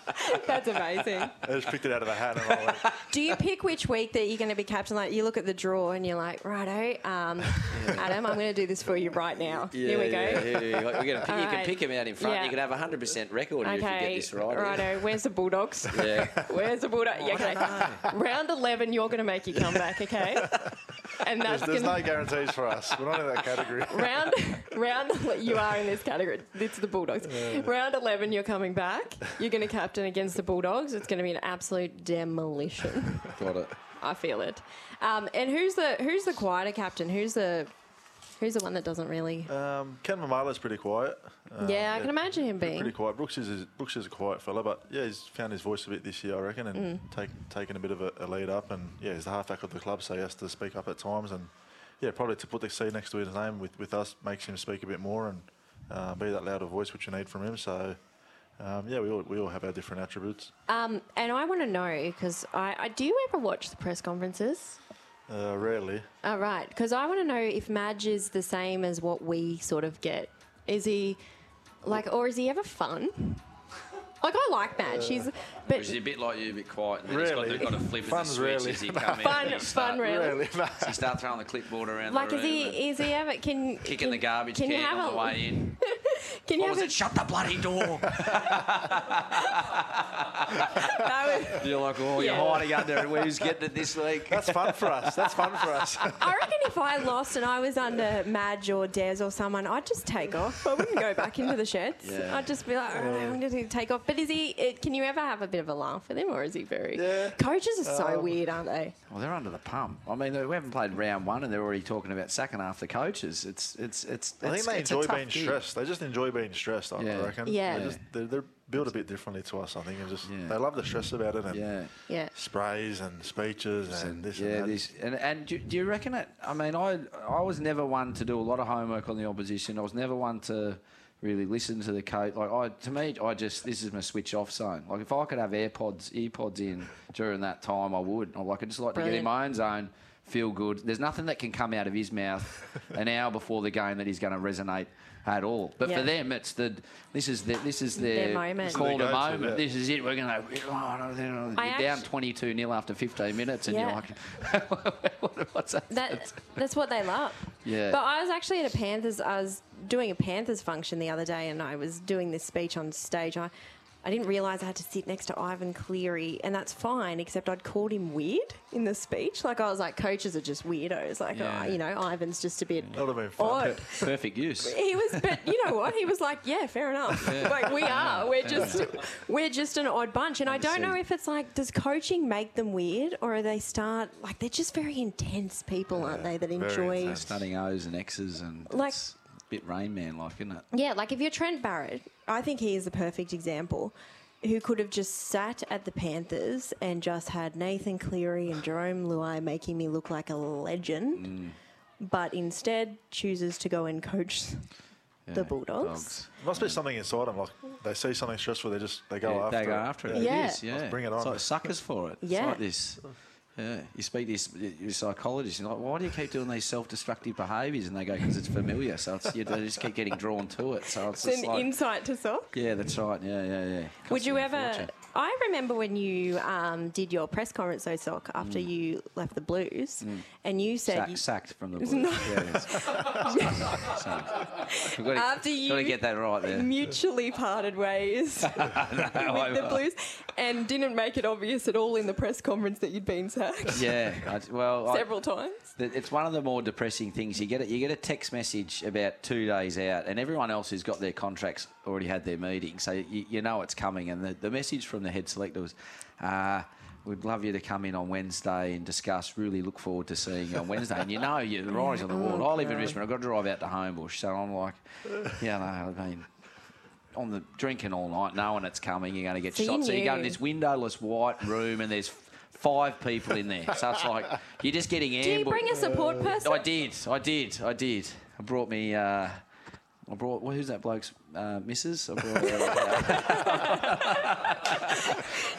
That's amazing. I just picked it out of a hat and I went, (laughs) Do you pick which week that you're going to be captain? Like you look at the draw and you're like, righto, um, Adam, I'm going to do this for you right now. Here we go. Yeah, yeah, yeah. We're gonna pick, All you can right. pick him out in front. Yeah. You can have a hundred percent record if you get Okay, this right. righto. Where's the Bulldogs? (laughs) Yeah. Where's the Bulldog? Yeah, okay. Round 11, you're going to make your comeback, okay? (laughs) And that's there's going no guarantees for us. We're not in that category. (laughs) Round, round, you are in this category. It's the Bulldogs. Round 11, you're coming back. You're going to captain against the Bulldogs. It's going to be an absolute demolition. Got it. I feel it. Um, and who's the who's the quieter captain? Who's the who's the one that doesn't really? Um, Ken Maumalo's pretty quiet. Um, yeah, I can imagine him being. Pretty quiet. Brooks is Brooks is a quiet fella, but yeah, he's found his voice a bit this year, I reckon, and Mm. take, taken a bit of a, a lead up. And yeah, he's the halfback of the club, so he has to speak up at times. And yeah, probably to put the C next to his name with, with us makes him speak a bit more and uh, be that louder voice which you need from him. So um, yeah, we all we all have our different attributes. Um, and I want to know because I, I do you ever watch the press conferences? Uh, rarely. Oh, right. Because I want to know if Madge is the same as what we sort of get. Is he like, or is he ever fun? Like I like Madge. He's, but Is a bit like you, a bit quiet? And Really? He's got, got a flip of the Fun's really- as he (laughs) come in. Fun- and he fun start, really. Rarely. no. He start throwing the clipboard around like, the is he? Is he ever? Can Kicking can, the garbage can you can have on the way in. (laughs) Can you What have was a, it? Shut the bloody door. that (laughs) would- You're like, oh, you're Yeah. hiding under it. Who's getting it this week? That's fun for us. That's fun for us. I reckon if I lost and I was under Madge or Des or someone, I'd just take off. I wouldn't go back into the sheds. Yeah. I'd just be like, "Oh, I'm going to take off. But is he? It, can you ever have a bit of a laugh with him, or is he very? Yeah. Coaches are so um, weird, aren't they? Well, they're under the pump. I mean, we haven't played round one, and they're already talking about second half the coaches. It's it's it's. I think they it's enjoy being gig. stressed. They just enjoy being stressed. I Yeah. reckon. Yeah. They just, they're, they're built a bit differently to us. I think, and just Yeah. they love the stress about it and Yeah. Yeah. sprays and speeches and this yeah, and that. this and and do, do you reckon it? I mean, I I was never one to do a lot of homework on the opposition. I was never one to really listen to the coach. Like I, to me, I just this is my switch off zone. Like if I could have AirPods, earpods in during that time, I would. Like I just like to get in my own zone, feel good. There's nothing that can come out of his mouth an hour before the game that is going to resonate. At all, but Yeah. for them, it's the this is the this is Their their, moment. It's called a go-to, moment. yeah. This is it. We're going to. Oh, no, no, no. I You're down 22 nil after 15 minutes, and Yeah. you're like, (laughs) what's that? That that's what they love. Yeah. But I was actually at a Panthers. I was doing a Panthers function the other day, and I was doing this speech on stage. I I didn't realise I had to sit next to Ivan Cleary, and that's fine. Except I'd called him weird in the speech. Like I was like, coaches are just weirdos. Like Yeah. oh, you know, Ivan's just a bit That would have been fun. odd. (laughs) Perfect use. He was, but you know what? He was like, "Yeah, fair enough. Like we are. We're just, we're just an odd bunch." And I don't know if it's like, does coaching make them weird, or are they start like they're just very intense people, aren't they? That enjoy. intense. Studying O's and X's and Like- it's a bit Rain Man like, isn't it? Yeah, like if you're Trent Barrett, I think he is the perfect example. Who could have just sat at the Panthers and just had Nathan Cleary and Jarome Luai making me look like a legend, Mm. but instead chooses to go and coach the Yeah, Bulldogs. Must be something inside them. Like they see something stressful, they just they go Yeah, after they go it. after it. Yeah. It is, yeah. bring it It's on. like suckers for it. Yeah. It's like this. Yeah, you speak to this, your psychologist, and you're like, why do you keep doing these self-destructive behaviours? And they go, because it's familiar. So it's, you, they just keep getting drawn to it. So it's, It's an like, insight to self. yeah, that's right. Yeah, yeah, yeah. Would you Costs me a ever? I remember when you um, did your press conference, Sock, after you left the Blues, and you said Sack, you, sacked from the Blues. yeah, yes. (laughs) we've got to, After you- got to get that right there. mutually parted ways (laughs) with the Blues, and didn't make it obvious at all in the press conference that you'd been sacked Yeah, I, (laughs) well, I- several times. Th- It's one of the more depressing things. You get it. You get a text message about two days out, and everyone else who's got their contracts already had their meeting, so you, you know it's coming. And the, the message from the head selector was, uh, "We'd love you to come in on Wednesday and discuss. Really look forward to seeing you on Wednesday." And you know, you, the writing's on the wall. I live in Richmond. I've got to drive out to Homebush, so I'm like, yeah, no, I mean. On the drinking all night, knowing it's coming, you're going to get So you shot. So you go in this windowless white room, and there's five people in there. So it's like you're just getting Do you ambushed. bring a support person? I did, I did, I did. I brought me uh, I brought well, who's that bloke's uh, missus? I brought, uh,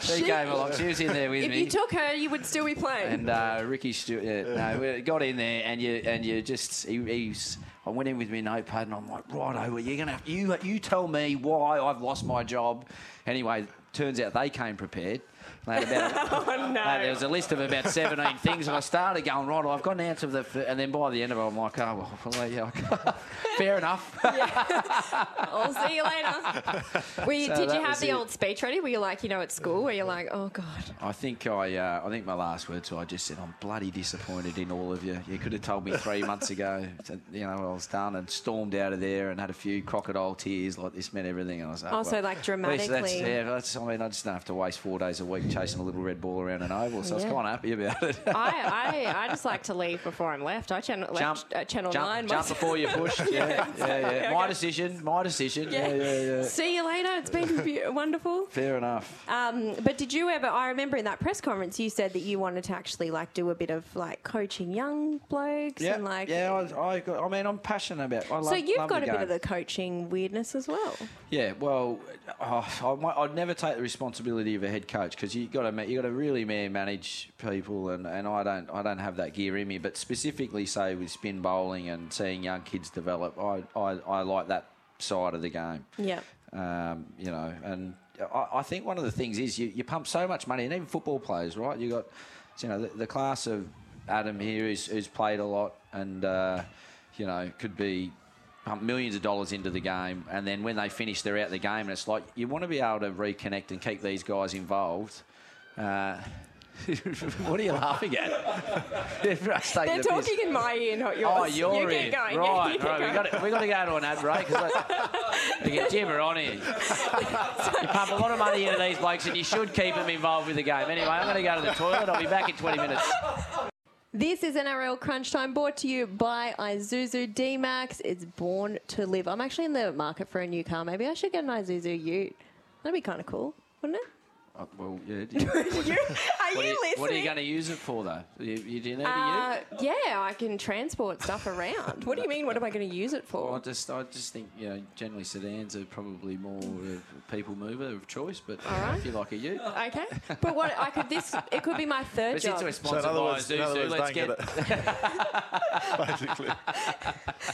(laughs) she came along. She was in there with If me. If you took her, you would still be playing. and uh, Ricky Stuart, yeah, no, we got in there, and you and you just he, he's. I went in with my notepad, and I'm like, right, well, you're gonna have, you you tell me why I've lost my job. Anyway, turns out they came prepared. Had about, (laughs) oh, no. there was a list of about 17 things, and I started going, right, I've got an answer for the. f-" And then by the end of it, I'm like, oh, well, yeah, (laughs) fair enough. I'll (laughs) see you later. Were you, So did you have the it. old speech ready? Were you like, you know, at school, where you're like, oh, God. I think I, uh, I think my last words were I just said I'm bloody disappointed in all of you. You could have told me three months ago, that, you know, I was done and stormed out of there and had a few crocodile tears like this meant everything. And I was like, Also, well, like, at least That's, dramatically. yeah, that's, I mean, I just don't have to waste four days a week chasing a little red ball around an oval, so I was Yeah. kind of happy about it. (laughs) I, (laughs) I, I just like to leave before I'm left. I channel, jump, left uh, Channel jump, 9. jump before you push. (laughs) Yeah, yeah, yeah. My okay. decision. My decision. Yeah, yeah, yeah. See you later. It's been be- wonderful. Fair enough. Um, but did you ever? I remember in that press conference you said that you wanted to actually like do a bit of like coaching young blokes Yeah, and like. yeah. I, I, got, I mean, I'm passionate about. I love, So you've love got a bit of the coaching weirdness as well. Yeah, well, oh, I I'd never take the responsibility of a head coach because you got to you got to really manage people, and, and I don't I don't have that gear in me. But specifically, say with spin bowling and seeing young kids develop, I I, I like that side of the game. Yeah. Um, you know, and I, I think one of the things is you, you pump so much money, and even football players, right? You got, you know, the, the class of Adam here who's, who's played a lot, and uh, you know, could be pump millions of dollars into the game, and then when they finish, they're out the game, and it's like you want to be able to reconnect and keep these guys involved. Uh, (laughs) what are you laughing at? (laughs) They're the piss. talking in my ear, not yours. Oh, you're you in. going. Right, yeah, right. going. We got we got to go to an ad break because we get Jimmer on here. (laughs) you pump a lot of money into these blokes, and you should keep them involved with the game. Anyway, I'm going to go to the toilet. I'll be back in 20 minutes. This is NRL Crunch Time brought to you by Isuzu D-Max. It's born to live. I'm actually in the market for a new car. Maybe I should get an Isuzu Ute. That'd be kind of cool, wouldn't it? Oh, well, yeah. (laughs) do you- You- are What you, are, you, listening? what are you going to use it for, though? You, you, do you need a Uh, ute? yeah, I can transport stuff around. What do you mean? What am I going to use it Well, I for? just, I just think, you know, generally sedans are probably more of a people mover of choice, but All right. if you like a ute. Okay, but what I could this it could be my third But since job. we're So in other by words, in other Zuzu, words let's get... get it. (laughs) Basically.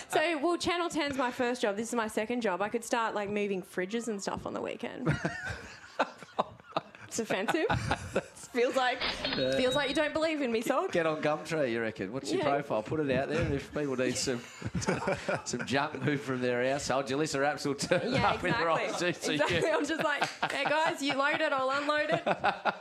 So, well, Channel 10's my first job. This is my second job. I could start like moving fridges and stuff on the weekend. (laughs) it's offensive. (laughs) feels like feels like you don't believe in me, Sock. Get on Gumtree, you reckon? What's your Yeah. profile? Put it out there. and If people need some (laughs) some junk moved from their household, Jalissa Raps will turn Yeah, up with her own exactly. (laughs) Exactly. I'm just like, hey guys, you load it, I'll unload it.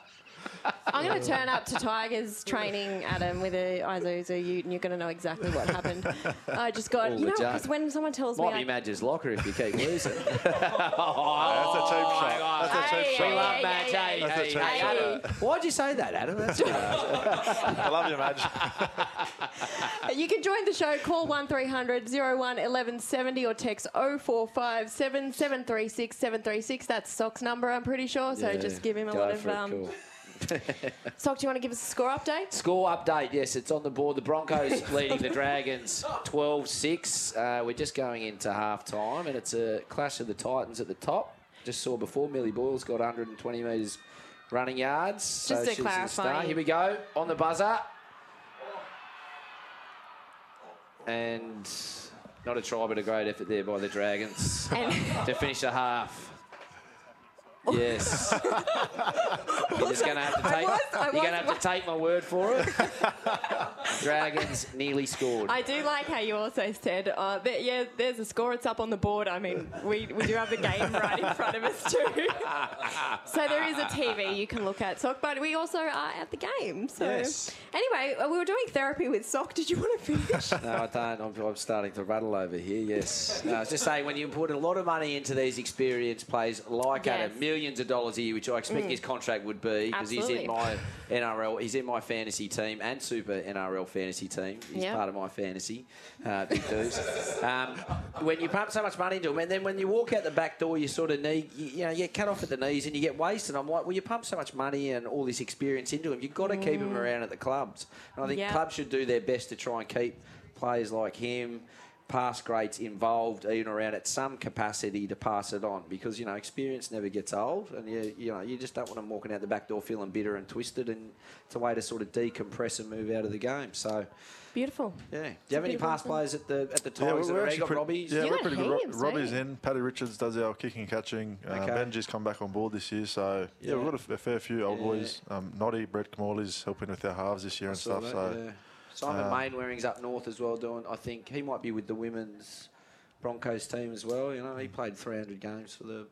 (laughs) I'm going to turn up to Tigers training, Adam, with a Isuzu Ute, and you're going to know exactly what happened. I just got, All you know, because when someone tells me, Might I- be Madge's locker if you keep (laughs) losing. That's a cheap shot. That's a cheap Hey, we love Madge. hey, Hey, That's a cheap hey, shot. Adam. Why'd you say that, Adam? That's good. I love you, Madge. (laughs) You can join the show. Call 1300 01 1170 or text 0457 736 736. That's Sock's number, I'm pretty sure. So Yeah, just give him a lot of. it, Um, cool. (laughs) Sock, do you want to give us a score update? Score update, yes, it's on the board. The Broncos (laughs) leading the Dragons 12 6. Uh, we're just going into half time, and it's a clash of the Titans at the top. Just saw before, Millie Boyle's got 120 metres running yards. so to she's the clarify- star. Here we go, on the buzzer. And not a try, but a great effort there by the Dragons (laughs) to finish the half. Yes. (laughs) You're just going to have to take. was- you're was- to have to take my word for it. (laughs) Dragons nearly scored. I do like how you also said, uh, that, yeah, there's a score, it's up on the board. I mean, we, we do have the game (laughs) right in front of us, too. so there is a TV you can look at, Sock, but we also are at the game. So Yes. Anyway, uh, we were doing therapy with Sock. Did you want to finish? No, I don't. I'm, I'm starting to rattle over here. Yes. No, I was just saying, when you put a lot of money into these experience plays, like Yes. Adam, millions of dollars a year, which I expect his contract would be, because he's in my NRL, he's in my fantasy team and Super NRL fantasy team. He's Yeah. part of my fantasy, uh, big dudes. Um, when you pump so much money into him, and then when you walk out the back door, you sort of need, you, you know, you get cut off at the knees and you get wasted. I'm like, well, you pump so much money and all this experience into him, you've got to keep him around at the clubs. And I think Yeah. clubs should do their best to try and keep players like him. Past greats involved in or around at some capacity to pass it on because you know experience never gets old and you you know you just don't want them walking out the back door feeling bitter and twisted and it's a way to sort of decompress and move out of the game. So Beautiful. yeah, do you have any beautiful past thing. players at the at the Yeah, Tigers that we're are got pretty, Robbie's? yeah, You we're pretty good. Ro- heaps, Robbie's eh? in. Paddy Richards does our kicking and catching. Uh, Okay. Benji's come back on board this year, so yeah, we've got a, f- a fair few old Yeah. boys. Um, Noddy, Brett Kimmorley's helping with our halves this year and stuff. that, so yeah. Simon uh, Mannering's up north as well doing. I think he might be with the women's Broncos team as well. You know, he played 300 games for the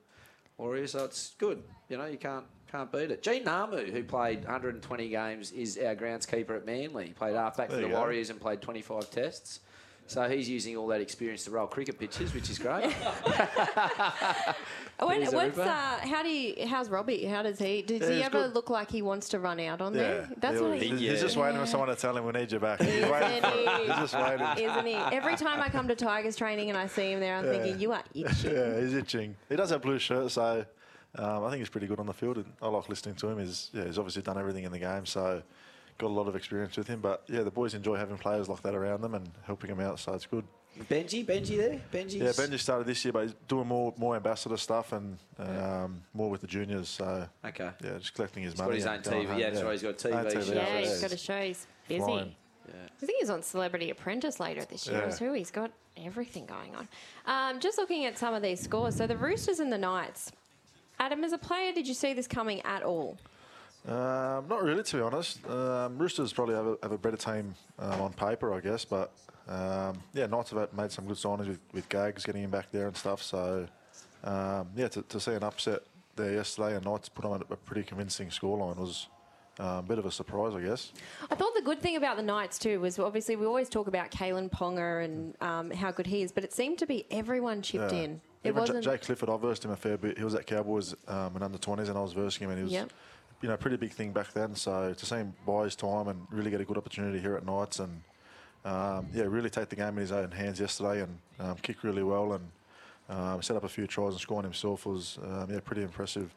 Warriors, so it's good. You know, you can't can't beat it. Gene Ngamu, who played 120 games, is our groundskeeper at Manly. He played halfback for the go. Warriors and played 25 tests. So he's using all that experience to roll cricket pitches, which is great. (laughs) When, what's uh, how do you? How's Robbie? How does he? Does Yeah, he ever good. look like he wants to run out on yeah, there? That's he what he. he's, Yeah. he's just waiting for someone to tell him we need you back. He's Isn't waiting. For, he? he's just waiting. Isn't he? Every time I come to Tigers training and I see him there, I'm thinking, you are (laughs) itching. Yeah, he's itching. He does have blue shirt, so um, I think he's pretty good on the field. And I like listening to him. He's yeah, he's obviously done everything in the game, so got a lot of experience with him. But yeah, the boys enjoy having players like that around them and helping them out, so it's good. Benji, Benji there? Benji. Yeah, Benji started this year, but he's doing more more ambassador stuff and um, more with the juniors. So Okay. yeah, just collecting his He's got money. his and own TV. home, Yeah, that's right. He's got TV Own shows. Yeah, Yeah, he's yeah. got a show. He's busy. Flying. I think he's on Celebrity Apprentice later this year Yeah. too. He's got everything going on. Um, just looking at some of these scores. So the Roosters and the Knights. Adam, as a player, did you see this coming at all? Um, not really, to be honest. Um, Roosters probably have a, have a better team um, on paper, I guess. But um, yeah, Knights have made some good signings with, with Gags getting him back there and stuff. So um, yeah, to, to see an upset there yesterday and Knights put on a, a pretty convincing scoreline was um, a bit of a surprise, I guess. I thought the good thing about the Knights too was obviously we always talk about Kalyn Ponga and um, how good he is, but it seemed to be everyone chipped Yeah. in. It Even wasn't. Jake Clifford, I versed him a fair bit. He was at Cowboys um, in under 20s, and I was versing him, and he was, Yep. You know, pretty big thing back then. So to see him buy his time and really get a good opportunity here at Knights, and um, yeah, really take the game in his own hands yesterday and um, kick really well and um, set up a few tries and score on himself was um, yeah pretty impressive.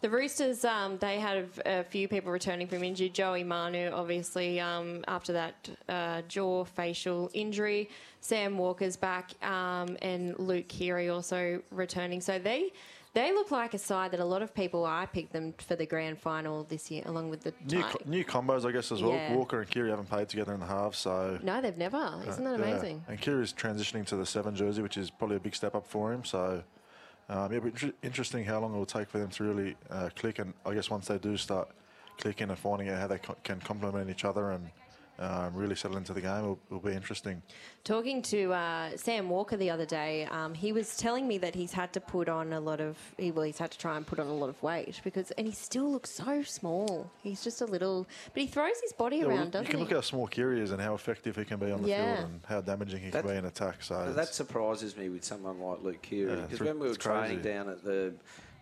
The Roosters, um, they had a, few people returning from injury. Joey Manu, obviously, um, after that uh, jaw facial injury. Sam Walker's back, um, and Luke Keary also returning. So they they look like a side that a lot of people. I picked them for the grand final this year, along with the New co- new combos, I guess, as well. Yeah. Walker and Keary haven't played together in the half, so No, they've never. Isn't that Uh, Yeah. amazing? And Keary's transitioning to the seven jersey, which is probably a big step up for him. So, um, yeah, but inter- interesting how long it will take for them to really uh, click. And I guess once they do start clicking and finding out how they co- can complement each other and um, really settle into the game, will, will be interesting. Talking to uh, Sam Walker the other day, um, he was telling me that he's had to put on a lot of, he, well, he's had to try and put on a lot of weight because, and he still looks so small. He's just a little, but he throws his body Yeah, around, you doesn't he? You can he? look how small Keary is and how effective he can be on the Yeah. field and how damaging he That- can be in attack. So That surprises me with someone like Luke Keary Yeah, because it's- when we were it's crazy. training down at the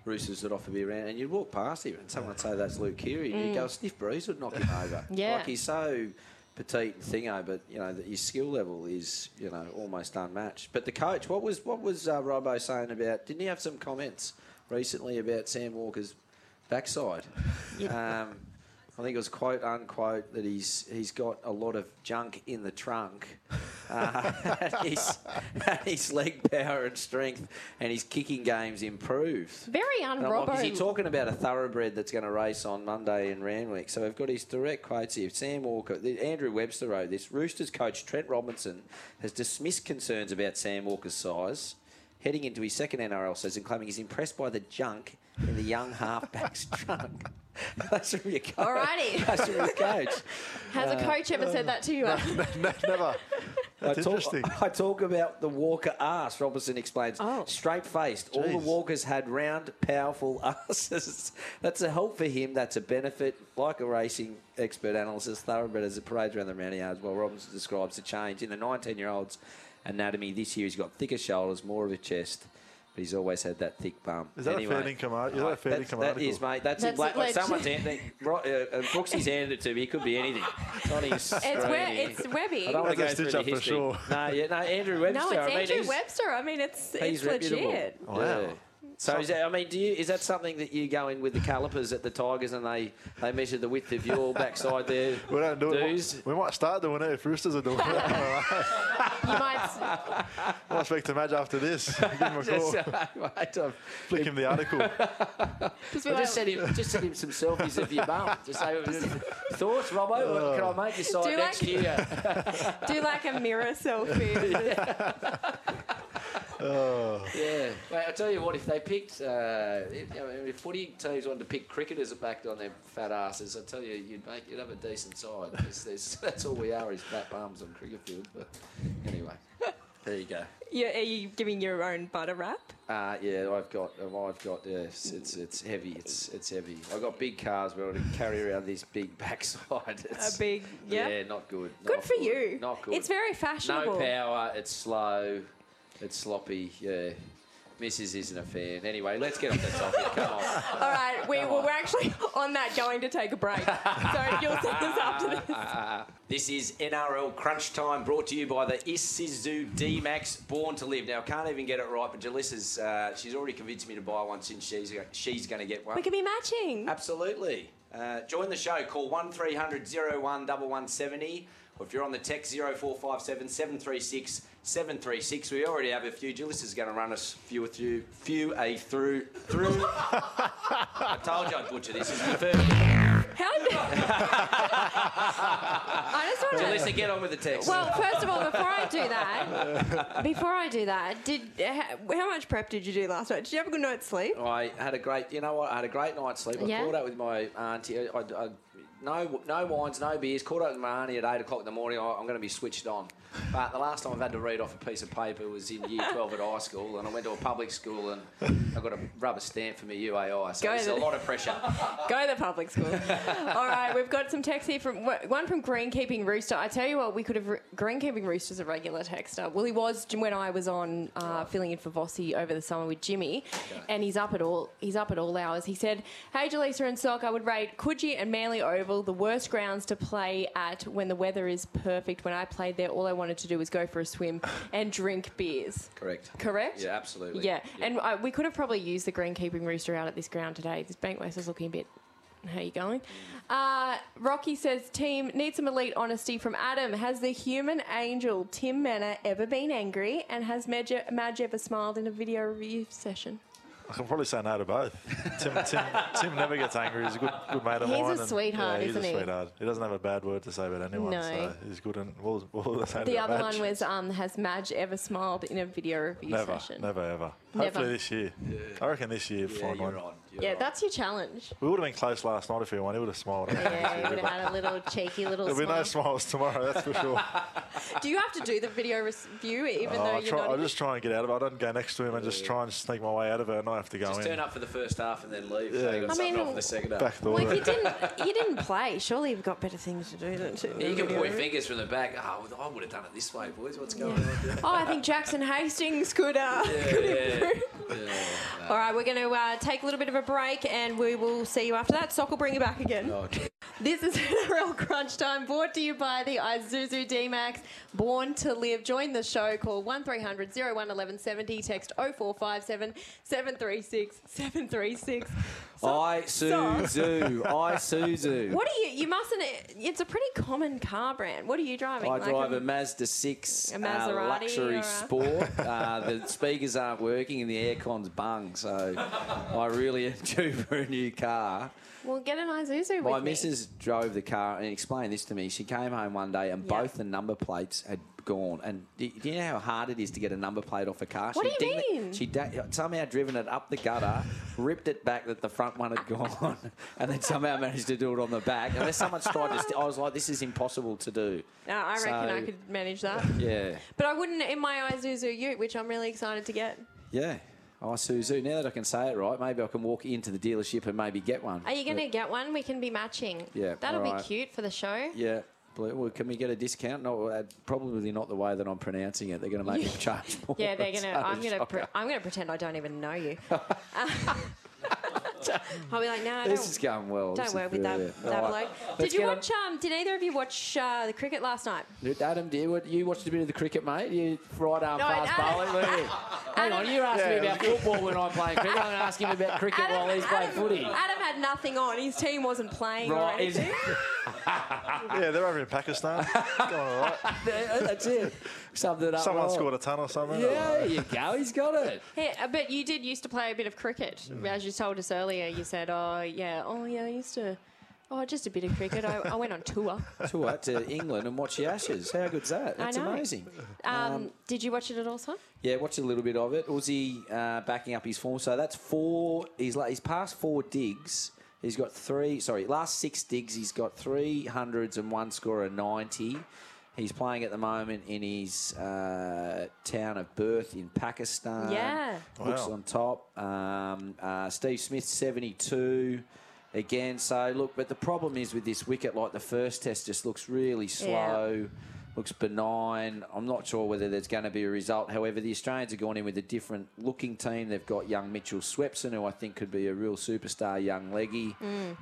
Roosters at Offaby around, and you'd walk past him and someone would say that's Luke Keary, and you'd go, Sniff Breeze would knock him over. Mm. (laughs) Yeah. Like he's so petite and thingo, but you know that his skill level is you know almost unmatched. But the coach, what was what was uh, Robbo saying about? Didn't he have some comments recently about Sam Walker's backside? Um, I think it was quote unquote that he's he's got a lot of junk in the trunk, uh, (laughs) and, his, and his leg power and strength and his kicking game's improved. Very I'm like, is he talking about a thoroughbred that's going to race on Monday in Randwick? So we've got his direct quotes here. Sam Walker, the- Andrew Webster wrote this. Roosters coach Trent Robinson has dismissed concerns about Sam Walker's size, heading into his second NRL season, claiming he's impressed by the junk in the young halfback's (laughs) trunk. (laughs) That's from your coach. Alrighty. (laughs) That's from your coach. Has a uh, coach ever said that to you? No, never. That's I talk, interesting. I talk about the Walker ass, Robertson explains. Oh. Straight faced. All the Walkers had round, powerful (laughs) asses. That's a help for him. That's a benefit. Like a racing expert analysis, thoroughbred as it parades around the round yards, while Robinson describes the change. In the 19 year old's anatomy this year, he's got thicker shoulders, more of a chest. But he's always had that thick bum. Is that a anyway, fair income ar- is that a fair that's- income That article? is, mate. That's, That's in black. legit. Someone's hand, right, uh, uh, Brooksy's handed it to me. It could be anything. It's on his (laughs) It's, screen it's Webby. I don't want to go through stitch the up for history. sure. No, yeah, no, Andrew Webster. No, it's I mean, Andrew Webster. I mean, it's it's legit. Wow. Yeah. So is that, I mean, do you is that something that you go in with the calipers at the Tigers and they, they measure the width of your backside there? (laughs) We don't do dudes? it. We might start doing it if Roosters are doing it. (laughs) might. (laughs) I'll speak to Madge after this. Give him a call. Just, uh, mate, I've- Flick him the article. Just, be I like, just send him, just send him some selfies of your mum. Just say, thoughts, Robbo? What can I make you sign Do next like- year? do like a mirror selfie. Yeah. Mate, I tell you what, if they picked, uh, if, you know, if footy teams wanted to pick cricketers backed on their fat asses, I tell you, you'd make you'd have a decent side. (laughs) There's, there's, (laughs) that's all we are is fat bums on cricket field. But anyway, (laughs) there you go. you, are you giving your own butter wrap? Uh, yeah, I've got, I've got, yes, it's it's heavy, it's it's heavy. I've got big cars, but I want to carry around this big backside. It's, A big, yeah. yeah, not good. Good not for you. Not good. It's very fashionable. No power. It's slow. It's sloppy. Yeah. Mrs. isn't a fan. Anyway, let's get off that topic. Come on. (laughs) All right, we, well, we're actually on that going to take a break. So you'll see us after this. (laughs) This is NRL Crunch Time brought to you by the Isuzu D-Max Born to Live. Now, I can't even get it right, but Jalissa's, uh, she's already convinced me to buy one since she's, she's going to get one. We could be matching. Absolutely. Uh, join the show. Call 1300 01 1170. Or if you're on the text 0457 736 736. We already have a few. Julius is going to run us few a few, few a through through. (laughs) I told you I'd butcher this. It's my first. How. (laughs) I just want Jalissa, to... get on with the text. Well, first of all, before I do that, before I do that, did how, how much prep did you do last night? Did you have a good night's sleep? I had a great, you know what? I had a great night's sleep. I Yeah? caught up with my auntie. I, I, no, no wines, no beers. Caught up with my auntie at eight o'clock in the morning. I, I'm going to be switched on. But the last time I've had to read off a piece of paper was in year 12 at high school, and I went to a public school, and I got a rubber stamp for my UAI. So it's a lot of pressure. (laughs) Go to the public school. All right, we've got some text here from one from Greenkeeping Rooster. I tell you what, we could have Greenkeeping Rooster's a regular texter. Well, he was when I was on uh, filling in for Vossi over the summer with Jimmy, and he's up at all he's up at all hours. He said, "Hey, Jaleesa and Sock, I would rate Coogee and Manly Oval the worst grounds to play at when the weather is perfect. When I played there, all I wanted to do was go for a swim and drink beers. Correct. Correct? Yeah, absolutely. Yeah, and uh, we could have probably used the greenkeeping rooster out at this ground today. This Bankwest is looking a bit. How you going? Uh, Rocky says, "Team needs some elite honesty from Adam. Has the human angel Tim Mannah ever been angry, and has Madge, Madge ever smiled in a video review session?" I can probably say no to both. Tim, Tim, Tim never gets angry. He's a good, good mate of He's a mine. and- sweetheart, yeah, he's isn't a he? sweetheart. He doesn't have a bad word to say about anyone. No. So he's good and we'll, we'll (laughs) say The other Madge. one was, um, "Has Madge ever smiled in a video review never, session?" never, ever. Never. Hopefully this year. I reckon this year, Yeah, find you're one. on. You're Yeah, on. that's your challenge. We would have been close last night if he won. He would have smiled. Yeah, you would have had a little cheeky little There'll be smile. no smiles tomorrow, that's for sure. (laughs) Do you have to do the video review even Oh, though I, you're try, not? I in just try and get out of it. I don't go next to him and just try and sneak my way out of it and not have to go Just in. turn up for the first half and then leave. Yeah. So you got I mean, off in the second half. Back door. Well, if you didn't, you didn't play. Surely you've got better things to do than to. Yeah, you can point review. fingers from the back. Oh, I would have done it this way, boys. What's going on? Oh, I think Jackson Hastings could. Uh, could Yeah. improve. All right, we're going to uh, take a little bit of a break, and we will see you after that. Sock will bring you back again. Okay. This is (laughs) NRL Crunch Time, brought to you by the Isuzu D-Max, born to live. Join the show, call 1300 01 1170, text 0457 736 736. I Suzu. I (laughs) Suzu. What are you? You mustn't. It's a pretty common car brand. What are you driving? I Like drive a- a Mazda 6 A uh, Maserati or luxury a- sport. uh, the speakers aren't working and the aircon's bung, so I really am due for a new car. Well, get an Isuzu My me. missus drove the car and explained this to me. She came home one day and Yeah. both the number plates had gone. And do do you know how hard it is to get a number plate off a car? What she do you it- mean? she da- somehow driven it up the gutter, ripped it back that the front one had gone, (laughs) and then somehow managed to do it on the back. And then someone tried to. St- I was like, this is impossible to do. No, I reckon I could manage that. Yeah. But I wouldn't in my Isuzu Ute, which I'm really excited to get. Yeah. Oh, Suzu. Now that I can say it right, maybe I can walk into the dealership and maybe get one. Are you going to get one? We can be matching. Yeah, That'll be cute for the show. Yeah. Well, can we get a discount? No, uh, probably not the way that I'm pronouncing it. They're going to make me (laughs) charge more. Yeah, they're gonna. I'm gonna. Pre- I'm gonna pretend I don't even know you. (laughs) I'll be like, no, I This don't. is going well. Don't This work with that, that All bloke. Did Let's you get watch? Um, did either of you watch uh, the cricket last night? Adam, do you, what- you watched a bit of the cricket, mate? You right arm No, I- fast bowling, weren't (laughs) you? Hang on, you're asking me about football when I'm playing cricket. I'm going to ask him about cricket Adam, while he's playing Adam- footy. Adam had nothing on. His team wasn't playing or Right, is- anything. (laughs) Yeah, they're over in Pakistan. Going all right. (laughs) That's it. Summed it up. Someone well. scored a ton or something. Yeah, there you go. He's got it. (laughs) Yeah, but you did used to play a bit of cricket. As you told us earlier, you said, oh, yeah, oh, yeah, I used to, oh, just a bit of cricket. I, I went on tour. (laughs) Tour to England and watch the Ashes. How good's that? That's know. amazing. Um, did you watch it at all, son? Yeah, watched a little bit of it. Uzi uh, backing up his form. So that's four. He's like he's passed four digs. He's got three. Sorry, last six digs. He's got three hundreds and one score of ninety. He's playing at the moment in his uh, town of birth in Pakistan. Yeah. looks Wow. on top. Um, uh, Steve Smith seventy-two. Again, so look, but the problem is with this wicket, like the first test, just looks really slow looks benign. I'm not sure whether there's going to be a result. However, the Australians are going in with a different looking team. They've got young Mitchell Swepson, who I think could be a real superstar young leggy.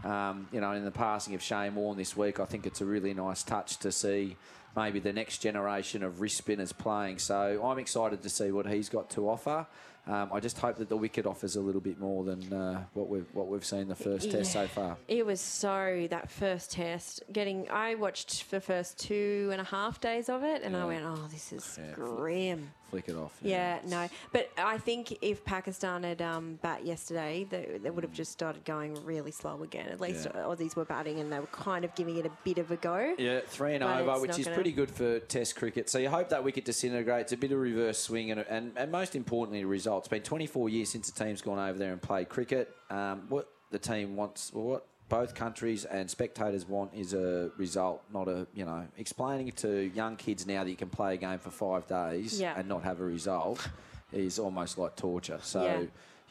Um, you know, in the passing of Shane Warne this week, I think it's a really nice touch to see maybe the next generation of wrist spinners playing. So I'm excited to see what he's got to offer. Um, I just hope that the wicket offers a little bit more than uh, what we've what we've seen the first test so far. It was so that first test. Getting, I watched the first two and a half days of it, and I went, "Oh, this is grim." Flick it off. Yeah, no. But I think if Pakistan had um, bat yesterday, they, they would have just started going really slow again. At least Yeah. Aussies were batting, and they were kind of giving it a bit of a go. Yeah, three and over, which is pretty good for Test cricket. So you hope that wicket disintegrates, a bit of reverse swing, and, and, and most importantly, results. It's been 24 years since the team's gone over there and played cricket. Um, what the team wants, or what both countries and spectators want, is a result, not a you know explaining to young kids now that you can play a game for five days Yeah. and not have a result is almost like torture. So. Yeah.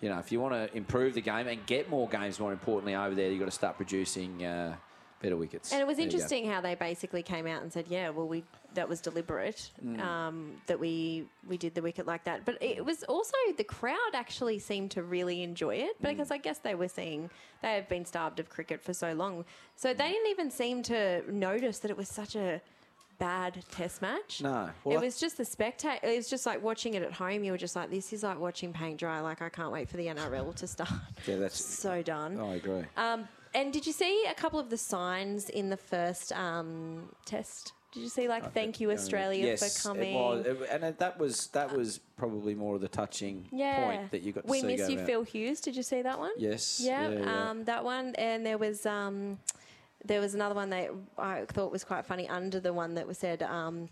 You know, if you want to improve the game and get more games, more importantly, over there, you've got to start producing uh, better wickets. And it was There interesting how they basically came out and said, "Yeah, well, we that was deliberate Mm. um, that we we did the wicket like that." But it was also the crowd actually seemed to really enjoy it Mm. because I guess they were seeing they had been starved of cricket for so long, so Mm. they didn't even seem to notice that it was such a bad test match. No. Well, it was just the spectator. It was just like watching it at home. You were just like, "This is like watching paint dry." Like I can't wait for the NRL to start. (laughs) Yeah, that's. (laughs) so done. I agree. Um, and did you see a couple of the signs in the first um, test? Did you see like "Thank you Australia yes, for coming"? It was, It- and it- that was that was probably more of the touching yeah, point that you got to we miss you. Phil Hughes. Did you see that one? Yes. Yeah, Yeah. yeah. Um, that one, and there was um, there was another one that I thought was quite funny under the one that was said. Um,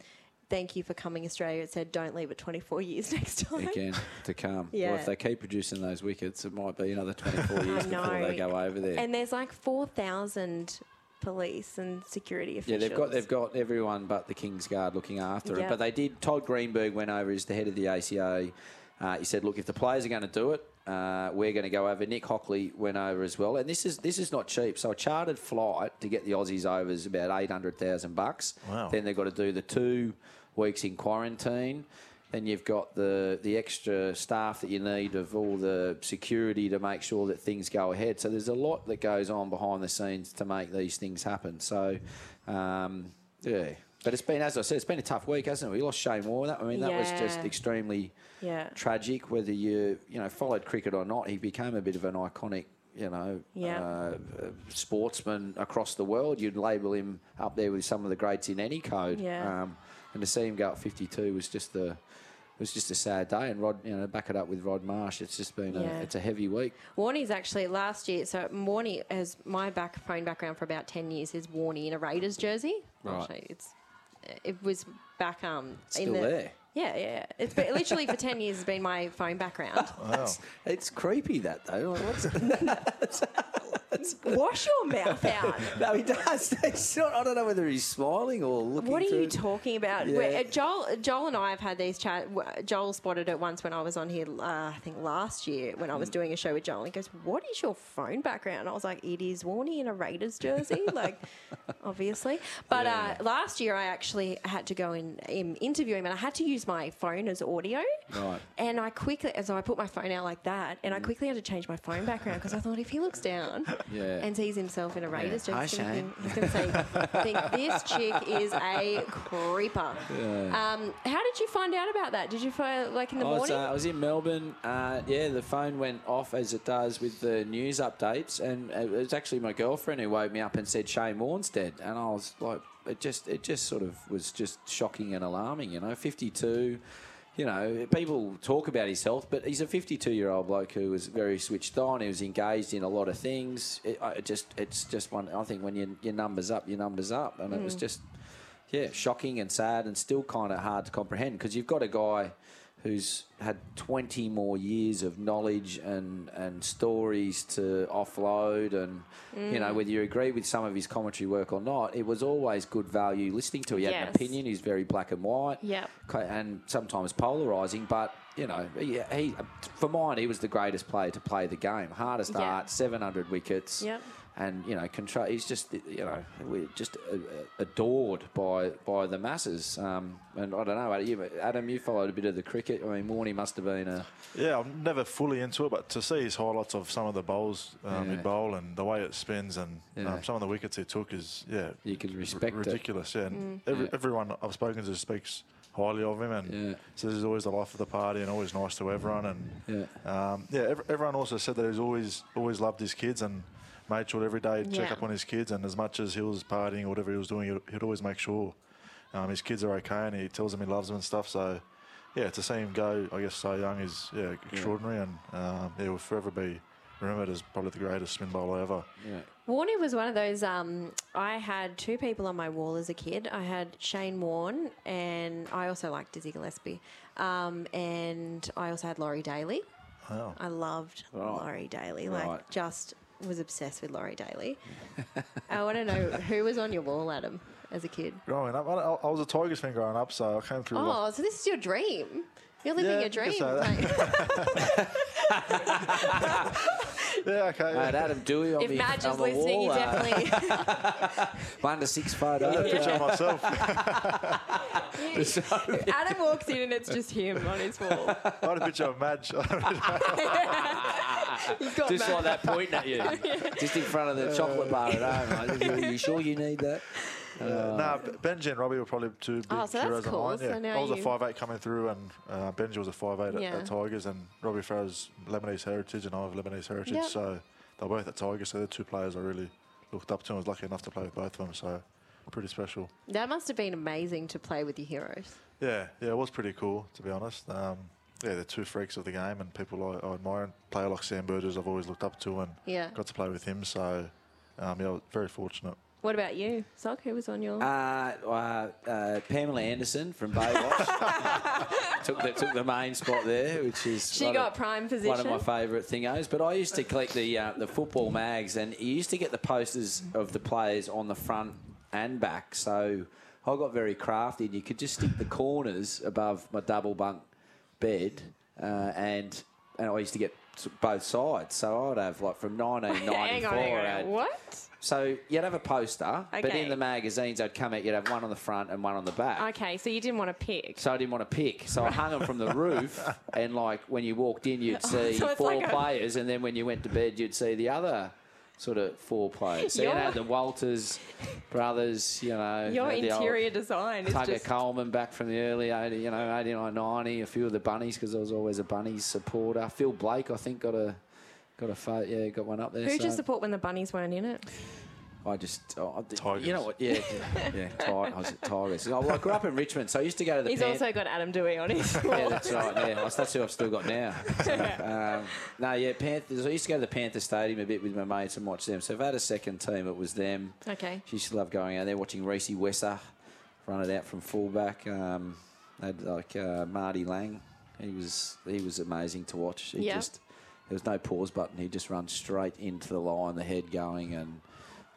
Thank you for coming, Australia. It said, "Don't leave it 24 years (laughs) next time." Again to come. Yeah. (laughs) Well, if they keep producing those wickets, it might be another 24 (laughs) years before they go over there. And there's like 4,000 police and security officials. yeah, they've got they've got everyone but the Kings Guard looking after it. But they did. Todd Greenberg went over as the head of the ACA. Uh, he said, "Look, if the players are going to do it, uh, we're going to go over." Nick Hockley went over as well, and this is this is not cheap. So a chartered flight to get the Aussies over is about eight hundred thousand bucks. Wow. Then they've got to do the two weeks in quarantine. Then you've got the the extra staff that you need of all the security to make sure that things go ahead. So there's a lot that goes on behind the scenes to make these things happen. So um, yeah. But it's been, as I said, it's been a tough week, hasn't it? We lost Shane Warne. I mean, that was just extremely Yeah. tragic. Whether you you know followed cricket or not, he became a bit of an iconic, you know, Yeah. uh, uh, sportsman across the world. You'd label him up there with some of the greats in any code. Yeah. Um, and to see him go at 52 was just a was just a sad day. And Rod, you know, back it up with Rod Marsh. It's just been Yeah. a it's a heavy week. Warney's actually last year. So Warney has my back phone background for about ten years. Is Warney in a Raiders jersey? Right. Actually, it's it was back um Still in the there. Yeah yeah. yeah. It's been, literally for ten years has been my phone background. (laughs) Wow. It's creepy that though. Like, what's (laughs) (laughs) Wash your mouth out. no, he does. It's not, I don't know whether he's smiling or looking. What are you through- talking about? Yeah. Where- uh, Joel, Joel and I have had these chat. w- Joel spotted it once when I was on here. Uh, I think last year when I Mm. was doing a show with Joel. He goes, "What is your phone background?" And I was like, "It is Warney in a Raiders jersey." like, obviously. But uh, last year I actually had to go and um, interview him, and I had to use my phone as audio. Right. And I quickly, so I put my phone out like that, and I quickly had to change my phone background because I thought if he looks down (laughs) Yeah. and sees himself in a Raiders Hi, jersey, he's going to say, think (laughs) this chick is a creeper. Um, how did you find out about that? Did you find like in the I was, morning? uh, I was in Melbourne. Uh, yeah, the phone went off as it does with the news updates, and it was actually my girlfriend who woke me up and said Shane Warne's dead, and I was like, it just, it just sort of was just shocking and alarming. You know, fifty-two. You know, people talk about his health, but he's a 52-year-old bloke who was very switched on. He was engaged in a lot of things. It, I- it just, it's just one. I think when your your numbers up, your numbers up, and it was mm. just yeah, shocking and sad and still kind of hard to comprehend because you've got a guy who's had 20 more years of knowledge and, and stories to offload and you know mm. whether you agree with some of his commentary work or not it was always good value listening to. He had an opinion. He's very black and white. Yep. and sometimes polarizing but you know he, he for mine he was the greatest player to play the game. Hardest Yeah. art 700 wickets. Yep. And you know, control. He's just you know, we're just uh, uh, adored by by the masses. Um, and I don't know, Adam you, Adam, you followed a bit of the cricket. I mean, Warney must have been a Yeah, I'm never fully into it, but to see his highlights of some of the bowls um, Yeah. he'd bowl and the way it spins and Yeah. um, some of the wickets he took is yeah you could respect it. ridiculous. Yeah, and every, Yeah. everyone I've spoken to speaks highly of him, and Yeah. says he's always the life of the party and always nice to everyone. And Yeah. um, yeah, ev- everyone also said that he's always always loved his kids and made sure every day he'd check Yeah. up on his kids. And as much as he was partying or whatever he was doing, he'd, he'd always make sure um, his kids are okay, and he tells them he loves them and stuff. So. Yeah, to see him go, I guess, so young is yeah extraordinary, and um, he will forever be remembered as probably the greatest spin bowler ever. Yeah. Warney was one of those. Um, I had two people on my wall as a kid. I had Shane Warne, and I also liked Dizzy Gillespie. Um, and I also had Laurie Daley. Wow. I loved Right. Laurie Daley. Like, Right. just was obsessed with Laurie Daley. (laughs) I want to know who was on your wall, Adam, as a kid. Growing up, I, I was a Tigers fan growing up, so I came through. like, Oh, so this is your dream. You're living Yeah, your dream. could say (laughs) yeah, okay. I had Adam Doueihi on if the, Madge on is the listening, wall, you uh, definitely. (laughs) one to six photo. Picture of myself. Adam walks in and it's just him on his wall. I had a picture of Madge. (laughs) He's got Just Madge. like that pointing at you, (laughs) just in front of the chocolate bar at home. Like, Are you sure you need that? nah, Benji and Robbie were probably two big Oh, so that's heroes cool. of mine. So Yeah. now I was a five eight coming through, and uh, Benji was a five eight Yeah. at, at Tigers, and Robbie Farah's Lebanese heritage, and I have Lebanese heritage. Yep. So they're both at Tigers. So they're two players I really looked up to. and was lucky enough to play with both of them. So pretty special. That must have been amazing to play with your heroes. Yeah, yeah, it was pretty cool to be honest. Um, yeah, they're two freaks of the game, and people I, I admire. And player like Sam Burgess, I've always looked up to, and Yeah. got to play with him. So um, yeah, I was very fortunate. What about you, Sock? Who was on your? Uh, uh, uh, Pamela Anderson from Baywatch (laughs) took the took the main spot there, which is She got of, prime position. One of my favourite thingos. But I used to collect the uh, the football mags, and you used to get the posters of the players on the front and back. So I got very crafty, and you could just stick the corners above my double bunk bed, uh, and and I used to get both sides. So I'd have like from 1994. (laughs) hang on, hang on, I hang had- on. What? so you'd have a poster, but in the magazines they'd come out. You'd have one on the front and one on the back. Okay, so you didn't want to pick. So I didn't want to pick. So I hung them from the roof, and like when you walked in, you'd (laughs) see so four like a- players, and then when you went to bed, you'd see the other sort of four players. So you Your- know the Walters brothers, you know, Your the old interior design is Tugger just. Coleman back from the early 80, you know, 89, 90, a few of the bunnies because I was always a bunnies supporter. Phil Blake, I think, got a got a pho- yeah, got one up there. Who'd so. you support when the bunnies weren't in it? I just, oh, I Tigers. you know what? Yeah, yeah, yeah Ti- I was at Tigers. Oh, well, I grew up in Richmond, so I used to go to the. He's Pan- also got Adam Doueihi on his (laughs) yeah, that's right. Yeah, That's- that's who I've still got now. So, um, no, yeah, Panthers. I used to go to the Panther Stadium a bit with my mates and watch them. So if I had a second team, it was them. Okay. She used to love going out there watching Rhys Wesser run it out from fullback. Um, they had like uh, Marty Lang. He was he was amazing to watch. He Yeah. just there was no pause button. He just run straight into the line, the head going, and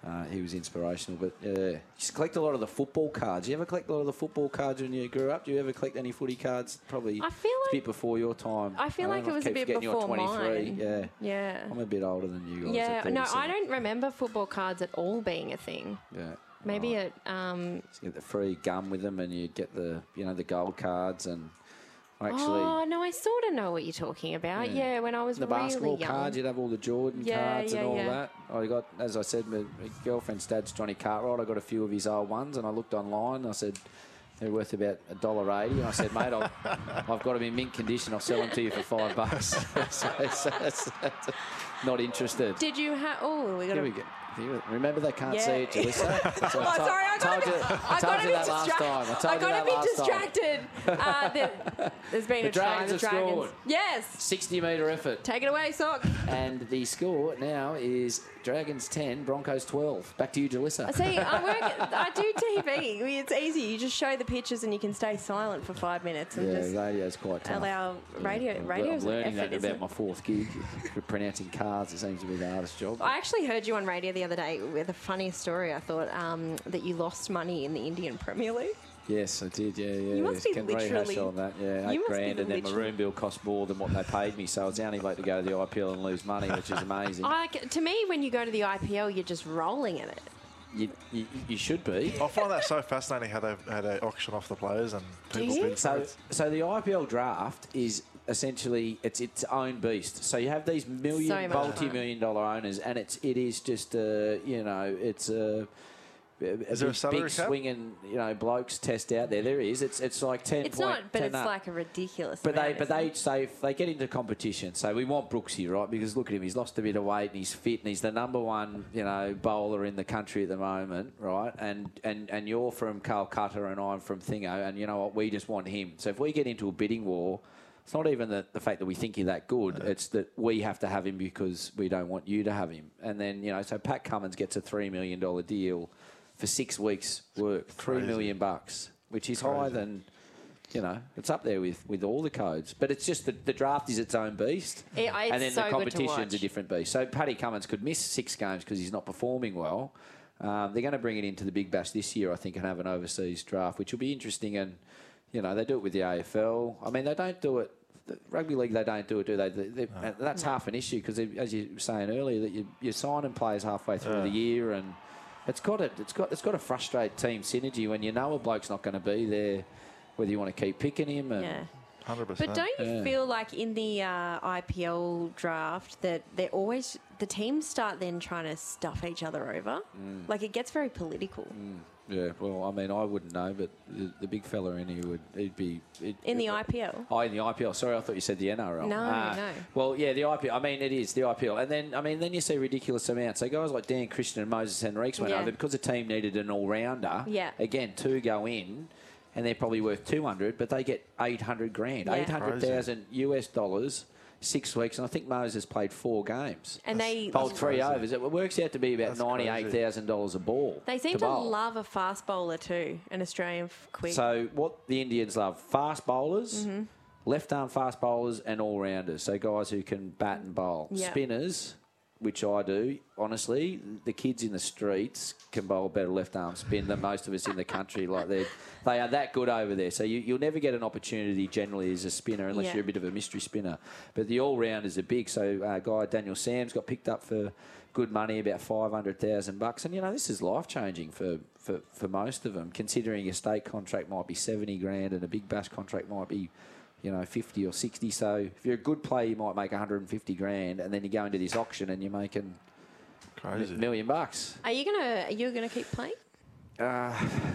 uh, he was inspirational. But you collect a lot of the football cards. You ever collect a lot of the football cards when you grew up? Do you ever collect any footy cards? Probably. I feel it's a bit before your time. I feel like don't know, it was a bit before 23. mine. Yeah. Yeah. I'm a bit older than you guys. Yeah, no, I don't remember football cards at all being a thing. Yeah. Maybe Right. at um, Just get the free gum with them, and you get the you know the gold cards, and Actually, Oh no, I sort of know what you're talking about. Yeah, when I was the really basketball young. cards, you'd have all the Jordan Yeah, cards and all yeah. that. I got, as I said, my, my girlfriend's dad's Johnny Cartwright. I got a few of his old ones, and I looked online. And I said they're worth about a dollar eighty. And I said, mate, I'll, (laughs) I've got them in mint condition. I'll sell them to you for five bucks. (laughs) so, so that's, that's not interested. Did you have? Oh, we got Here to. we go. Remember they can't Yeah. see it, Jalissa. (laughs) Oh, sorry, I got to be, I got to be distracted. I got to be distracted. Uh, there, there's been The a try. The Dragons. scored. Yes. 60 metre effort. Take it away, sock. And the score now is Dragons 10, Broncos 12. Back to you, Jalissa. See, I (laughs) work. I do TV. It's easy. You just show the pictures and you can stay silent for five minutes and Yeah, just radio's quite tough. allow radio. I'm, Radio's I'm learning effort, that about my fourth gig. (laughs) Pronouncing cards, it seems to be the hardest job. I actually heard you on radio the other day with a funny story. I thought um, that you lost money in the Indian Premier League. Yes, I did. Yeah, yeah. You must be Can rehash literally- on that. Yeah, you eight must be grand, and then my room bill cost more than what they paid me. So I was the only bloke to go to the IPL and lose money, which is amazing. I, to me, when you go to the IPL, you're just rolling in it. You, you, you should be. I find that so fascinating how they how they auction off the players and people you? bid So, so the IPL draft is essentially it's its own beast. So you have these million, So multi-million dollar owners, and it's it is just a you know it's a. Is there a big, salary big cap? swinging, you know, blokes test out there. There is. It's it's like ten. It's point, not, but it's up. like a ridiculous. But they, but they it? say if they get into competition. So we want Brooksy, right? Because look at him; he's lost a bit of weight and he's fit and he's the number one, you know, bowler in the country at the moment, right? And and and you're from Calcutta and I'm from Thingo, and you know what? We just want him. So if we get into a bidding war, it's not even the, the fact that we think you're that good. It's that we have to have him because we don't want you to have him. And then you know, so Pat Cummins gets a three million dollar deal for six weeks' work, three Crazy. million bucks, which is higher than you know, it's up there with, with all the codes. But it's just that the draft is its own beast. It- it's and then so the good to competition's a different beast. So Paddy Cummins could miss six games because he's not performing well. Um, they're going to bring it into the Big Bash this year, I think, and have an overseas draft, which will be interesting. And, you know, they do it with the AFL. I mean, they don't do it. The rugby league, they don't do it, do they? they, they and That's half an issue because, as you were saying earlier, that you, you're signing players halfway through the year, and it's got to, it's got it's got to frustrate team synergy when you know a bloke's not going to be there, whether you want to keep picking him. And, Yeah. 100%. But don't you Yeah. feel like in the uh, IPL draft that they're always the teams start then trying to stuff each other over? Mm. Like it gets very political Yeah, well, I mean, I wouldn't know, but the, the big fella in here would he'd be he'd, in the IPL. Oh, in the IPL. Sorry, I thought you said the NRL. No, Ah, no. Well, yeah, the IPL. I mean, it is the IPL, and then I mean, then you see ridiculous amounts. So guys like Dan Christian and Moses Henriques went Yeah. over because the team needed an all rounder. Yeah. Again, two go in, and they're probably worth two hundred, but they get eight hundred grand, Yeah. eight hundred thousand US dollars. Six weeks, and I think Moses played four games. And they Bowled three crazy. overs. It works out to be about That's ninety-eight thousand dollars a ball. They seem to, bowl. love a fast bowler too, an Australian quick. So what the Indians love: fast bowlers, Mm-hmm. left arm fast bowlers, and all rounders. So guys who can bat and bowl. Yeah. Spinners, which I do. Honestly, the kids in the streets can bowl better left arm spin than most of us in the country. Like they, they are that good over there. So you, you'll never get an opportunity generally as a spinner unless Yeah. you're a bit of a mystery spinner. But the all rounders are big. So uh, guy Daniel Sams got picked up for good money, about five hundred thousand bucks. And you know this is life changing for, for, for most of them. Considering a state contract might be seventy grand and a big bash contract might be. You know, fifty or sixty. So if you're a good player, you might make one hundred and fifty grand, and then you go into this auction and you're making a million bucks. are you gonna are you gonna keep playing? Uh,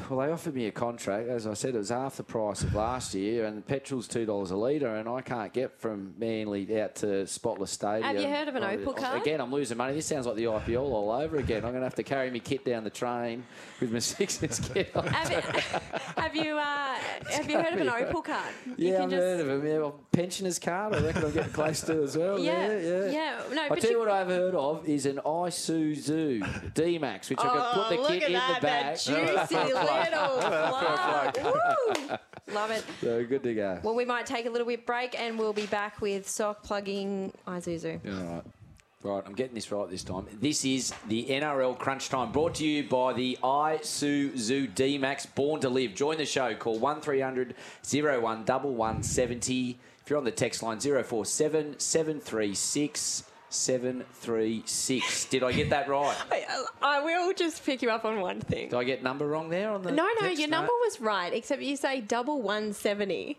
well, they offered me a contract. As I said, it was half the price of last year, and petrol's two dollars a litre, and I can't get from Manly out to Spotless Stadium. Have you heard of an I- Opal card? Again, I'm losing money. This sounds like the IPL all over again. I'm going to have to carry my kit down the train with my (laughs) Sixers kit on. Have, you- (laughs) have you uh, have you heard of an Opal card? You Yeah, can I've just- heard of them. Yeah, well, pensioners card. I reckon I'm getting close to as well. Yeah, Yeah, yeah. yeah. No, I'll tell you you- what I've heard of is an Isuzu D-Max, which I can put the Oh, kit in that, the back. That juicy little (laughs) plug. Woo! (laughs) Love it. so good to go. Well, we might take a little bit break, and we'll be back with sock plugging Isuzu. All right. Right, I'm getting this right this time. This is the NRL Crunch Time brought to you by the Isuzu D-Max Born to Live. Join the show. Call 1300 01 1170. If you're on the text line, 047 736 736. Did I get that right? (laughs) I, I will just pick you up on one thing. Did I get number wrong there on the No, no, your number was right, except you say double one seventy.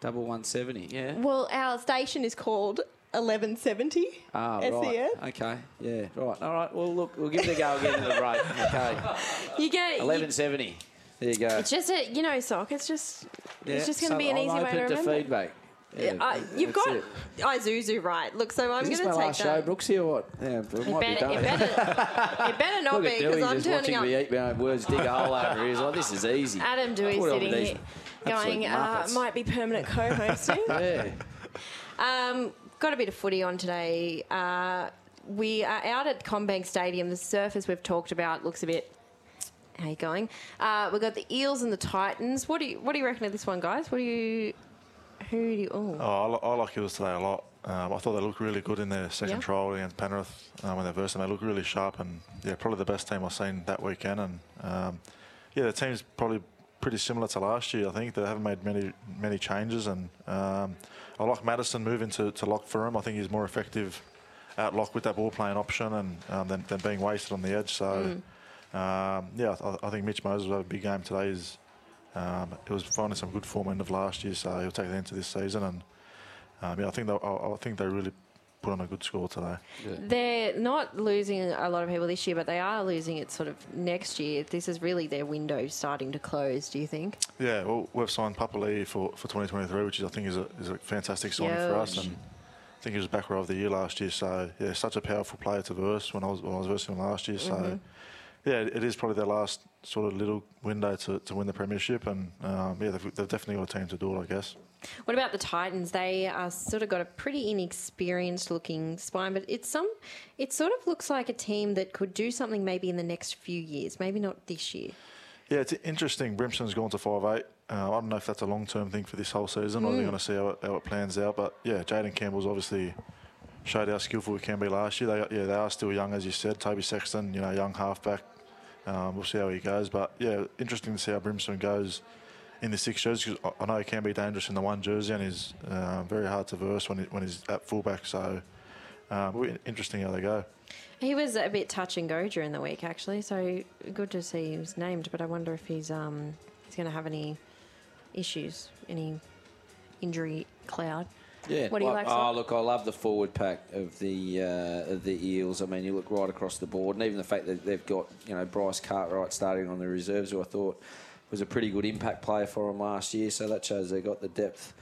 Double 170, yeah. Well, our station is called 1170 Ah, SEN. right. Okay, yeah, right. All right, well, look, we'll give it a go again in the break. (laughs) Okay. You get 1170. There you go. It's just a, you know, sock. It's just, it's just going to so be an I'm easy way to remember. feedback. Yeah, Uh, you've got it. Isuzu right. Look, so I'm Is going this to my take last that. show, Brooksy, or what? Yeah, it It might better, be it, better, (laughs) it better not Look be because I'm just turning up. me eat my words, dig a hole over here. He's like, this is easy. Adam Doueihi it sitting here going, uh, might be permanent co-hosting. (laughs) Yeah. Um, got a bit of footy on today. Uh, we are out at CommBank Stadium. The surface we've talked about looks a bit. How you going? Uh, we've got the Eels and the Titans. What do you What do you reckon of this one, guys? What do you? Who do you? Oh, Oh, I, I like Eels today a lot. Um, I thought they looked really good in their second Yeah. trial against Penrith um, when they versed them. They looked really sharp and yeah, probably the best team I've seen that weekend. And um, yeah, the team's probably pretty similar to last year. I think they haven't made many many changes. And um, I like Matterson moving to, to lock for him. I think he's more effective out lock with that ball playing option and um, than, than being wasted on the edge. So um, yeah, I, I think Mitch Moses will have a big game today. He's um, he was finding some good form end of last year, so he'll take that into this season. And um, yeah, I think they, I, I think they really put on a good score today. they're not losing a lot of people this year, but they are losing it sort of next year. This is really their window starting to close. Do you think? Yeah, well, we've signed Papali'i for, for 2023, which is, I think is a, is a fantastic signing for us. Huge. And I think he was back row of the year last year. So yeah, such a powerful player to verse when I was when I was versing him last year. So yeah, it is probably their last sort of little window to, to win the premiership. And um, yeah, they've, they've definitely got a team to do it, I guess. What about the Titans? They are sort of got a pretty inexperienced looking spine, but it's some. It sort of looks like a team that could do something maybe in the next few years, maybe not this year. Yeah, it's interesting. Brimson's gone to five eight. Uh, I don't know if that's a long term thing for this whole season. or they're going to see how it, how it plans out. But yeah, Jayden Campbell's obviously showed how skillful we can be last year. They yeah they are still young as you said. Toby Sexton, you know, young halfback. Um, we'll see how he goes. But yeah, interesting to see how Brimson goes in the six jerseys. 'cause I know he can be dangerous in the one jersey and he's uh, very hard to verse when he, when he's at fullback. So um, interesting how they go. He was a bit touch and go during the week, actually. So good to see he was named, but I wonder if he's um he's going to have any issues, any injury cloud. Yeah. What do you like, Oh, look, I love the forward pack of the uh, of the Eels. I mean, you look right across the board, and even the fact that they've got you know Bryce Cartwright starting on the reserves, who I thought was a pretty good impact player for them last year. So that shows they've got the depth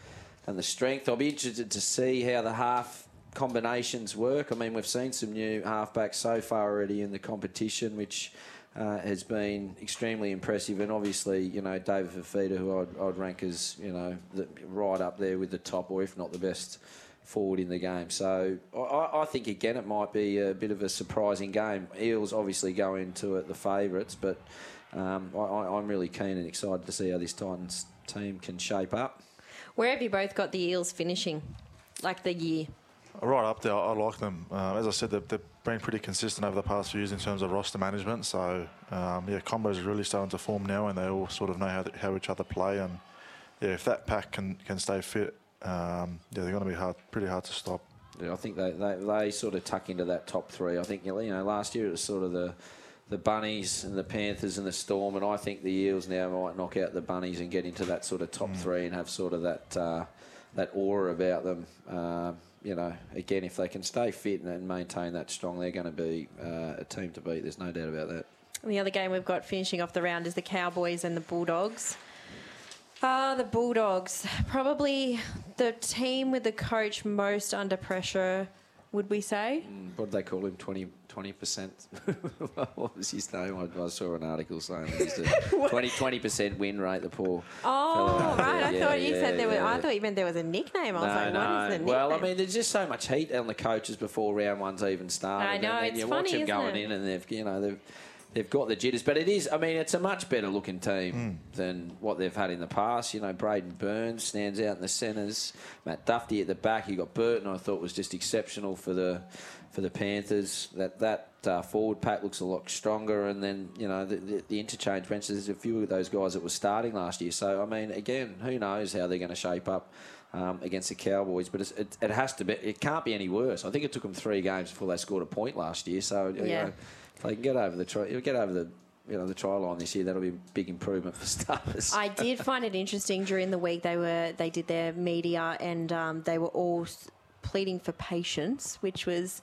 and the strength. I'll be interested to see how the half combinations work. I mean, we've seen some new halfbacks so far already in the competition, which. Uh, has been extremely impressive, and obviously, you know, David Fifita, who I'd, I'd rank as, you know, the, right up there with the top, or if not the best forward in the game. So I, I think again it might be a bit of a surprising game. Eels obviously go into it the favourites, but um, I, I'm really keen and excited to see how this Titans team can shape up. Where have you both got the Eels finishing? Like the year? Right up there, I like them. Uh, as I said, they've, they've been pretty consistent over the past few years in terms of roster management. So, um, yeah, combos are really starting to form now, and they all sort of know how, how each other play. And yeah, if that pack can, can stay fit, um, yeah, they're going to be hard, pretty hard to stop. Yeah, I think they, they, they sort of tuck into that top three. I think you know last year it was sort of the the bunnies and the Panthers and the Storm, and I think the Eels now might knock out the bunnies and get into that sort of top three and have sort of that uh, that aura about them. Um, you know, again, if they can stay fit and, maintain that strong, they're going to be uh, a team to beat. There's no doubt about that. And the other game we've got finishing off the round is the Cowboys and the Bulldogs. Ah, the Bulldogs. Probably the team with the coach most under pressure, would we say? Mm, what did they call him? 20 percent. (laughs) what was his name? I, I saw an article saying he's a (laughs) 20 percent win rate. The poor. Oh, right. I there. thought Yeah, you said there was. yeah, I thought you meant there was a nickname. I was like, what is the nickname? Well, I mean, there's just so much heat on the coaches before round one's even started. I know, and it's you funny, watch them isn't going it? in, and they've you know they've they've got the jitters. But it is, I mean, it's a much better looking team Hmm. than what they've had in the past. You know, Braidon Burns stands out in the centres. Matt Dufty at the back. You got Burton. I thought was just exceptional for the for the Panthers. That that uh, forward pack looks a lot stronger, and then you know the, the, the interchange benches. There's a few of those guys that were starting last year. So I mean, again, who knows how they're going to shape up. Um, against the Cowboys, but it's, it, it has to be. It can't be any worse. I think it took them three games before they scored a point last year. So you Yeah. know, if they can get over the try, get over the you know the try line this year. That'll be a big improvement for (laughs) starters. I did find it interesting during the week. They were they did their media and um, they were all pleading for patience, which was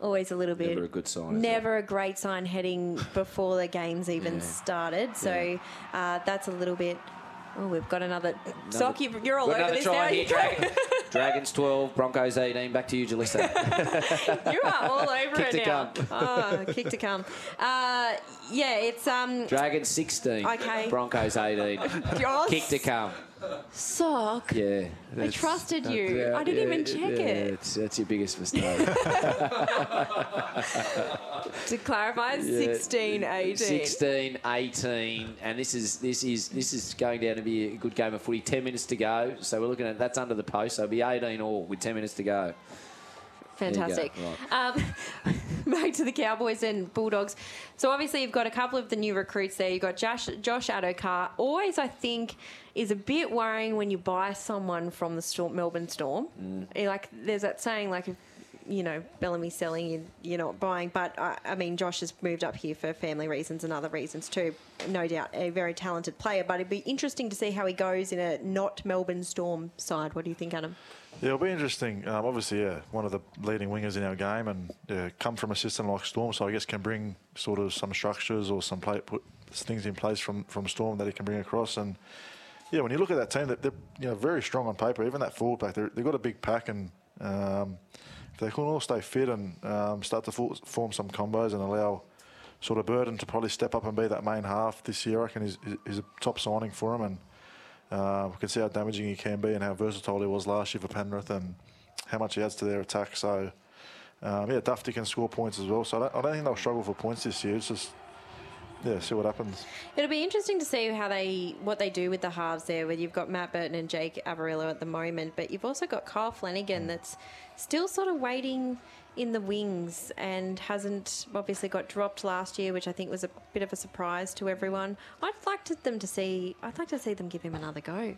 always a little bit Never a good sign. Never a great sign heading before the games even Yeah. started. So uh, that's a little bit. Oh, we've got another. Sock, you- you're all over another this now. (laughs) here, You- Dragon. Dragons 12, Broncos 18. Back to you, Jaleesa. (laughs) You are all over Kick it to now. come. Oh, kick to come. Uh, yeah, it's um. Dragons 16, Okay. Broncos 18. Kick to come. Sock. Yeah. I trusted you. I didn't even check yeah, it. It's, that's your biggest mistake. (laughs) To clarify, 16, 18. 16, 18, and this is this is this is going down to be a good game of footy. Ten minutes to go, so we're looking at that's under the post. So it'll be 18 all with 10 minutes to go. There you go. Fantastic. Right. Um, (laughs) back to the Cowboys and Bulldogs. So obviously you've got a couple of the new recruits there. You've got Josh, Josh Addo-Carr. Always, I think, is a bit worrying when you buy someone from the Storm, Melbourne Storm. Mm. Eh, Like there's that saying, like if you know Bellamy selling, you, you're not buying. But I, I mean, Josh has moved up here for family reasons and other reasons too. No doubt, a very talented player. But it'd be interesting to see how he goes in a not Melbourne Storm side. What do you think, Adam? Yeah, it'll be interesting. Um, obviously, yeah, one of the leading wingers in our game, and yeah, come from a system like Storm, so I guess can bring sort of some structures or some play, put things in place from, from Storm that he can bring across. And yeah, when you look at that team, they're, you know very strong on paper. Even that forward pack, they've got a big pack, and um, if they can all stay fit and um, start to form some combos and allow sort of Burton to probably step up and be that main half this year, I reckon is is a top signing for him and. Uh, we can see how damaging he can be and how versatile he was last year for Penrith and how much he adds to their attack. So, um, yeah, Dufty can score points as well. So I don't, I don't think they'll struggle for points this year. It's just, yeah, see what happens. It'll be interesting to see how they what they do with the halves there. Where you've got Matt Burton and Jake Averillo at the moment, but you've also got Kyle Flanagan that's still sort of waiting in the wings and hasn't obviously got dropped last year, which I think was a bit of a surprise to everyone. I'd like to, them to see. I'd like to see them give him another go.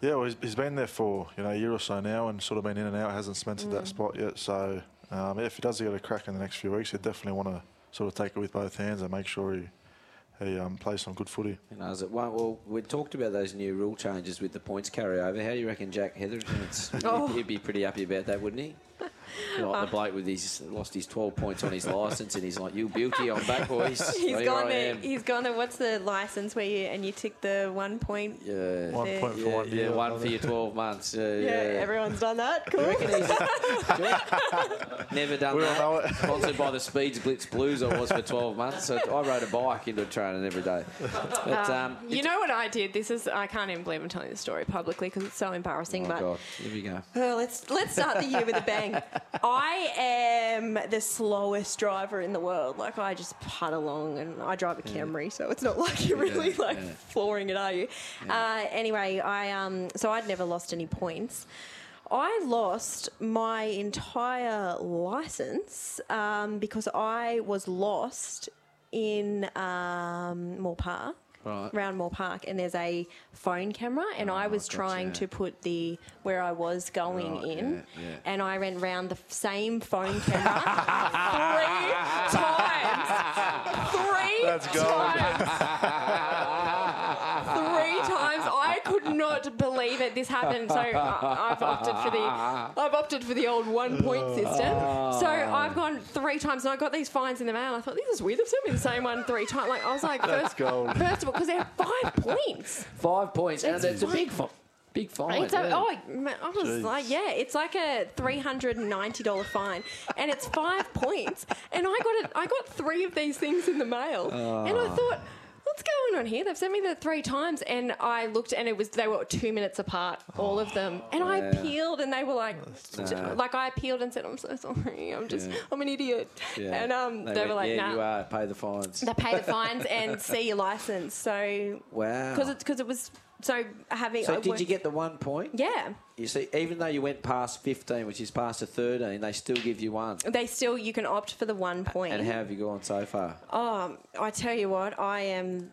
Yeah, well, he's, he's been there for you know a year or so now and sort of been in and out, hasn't cemented that spot yet. So, um, if he does get a crack in the next few weeks, he'd definitely want to sort of take it with both hands and make sure he he um, plays some good footy. You know, is it one, well, we talked about those new rule changes with the points carryover. How do you reckon Jack Hetherington's (laughs) Oh. he'd be pretty happy about that, wouldn't he? Like the bloke with his lost his 12 points on his license, and he's like, "You beauty, I'm back, boys." (laughs) He's Here gone I there. am." He's gone there. What's the license where you and you tick the one point? Yeah, One Yeah. point for yeah, one yeah, one for your 12 months. Uh, Yeah, yeah, everyone's done that. Cool. (laughs) Never done We all that. know it. Sponsored by the Speeds Blitz Blues, I was for 12 months. So I rode a bike into training every day. But um, You know what I did? This is I can't even believe I'm telling this story publicly because it's so embarrassing. oh but god, here we go. Oh, let's let's start the year with a bang. (laughs) I am the slowest driver in the world. Like I just putt along, and I drive a Camry, so it's not like you're really Yeah, like yeah. flooring it, are you? Uh, anyway, I um so I'd never lost any points. I lost my entire license um, because I was lost in um, Moore Park. Right. Round Moore Park, and there's a phone camera, and I oh, was gotcha. trying to put the where I was going Right, in, yeah, yeah. and I ran round the same phone camera three (laughs) times. Three That's times. Three times. I could not believe it. This happened. So I, I've opted for the I've opted for the old one point system. So I've gone three times, and I got these fines in the mail. I thought this is weird. They've sent me the same one three times. Like I was like, first, gold. first of all, because they're five points. Five points, and It's it's a big, fi- big fine. It's a, yeah. oh, I was Jeez. like, yeah, it's like a three hundred and ninety dollar fine, and it's five points. And I got it. I got three of these things in the mail, and I ah. thought. What's going on here? They've sent me that three times, and I looked, and it was they were two minutes apart, all of them. And I Yeah. appealed, and they were like, Nah. like I appealed and said, "I'm so sorry, I'm just, Yeah. I'm an idiot." Yeah. And um, they, went, were like, "Yeah, "Nah." you are. Pay the fines." They pay the fines (laughs) and see your license. So Wow. because it because it was so having. so I did worked- you get the one point? Yeah. You see, even though you went past 15, which is past a 13, they still give you one. They still you can opt for the one point. And how have you gone so far? Oh, I tell you what, I am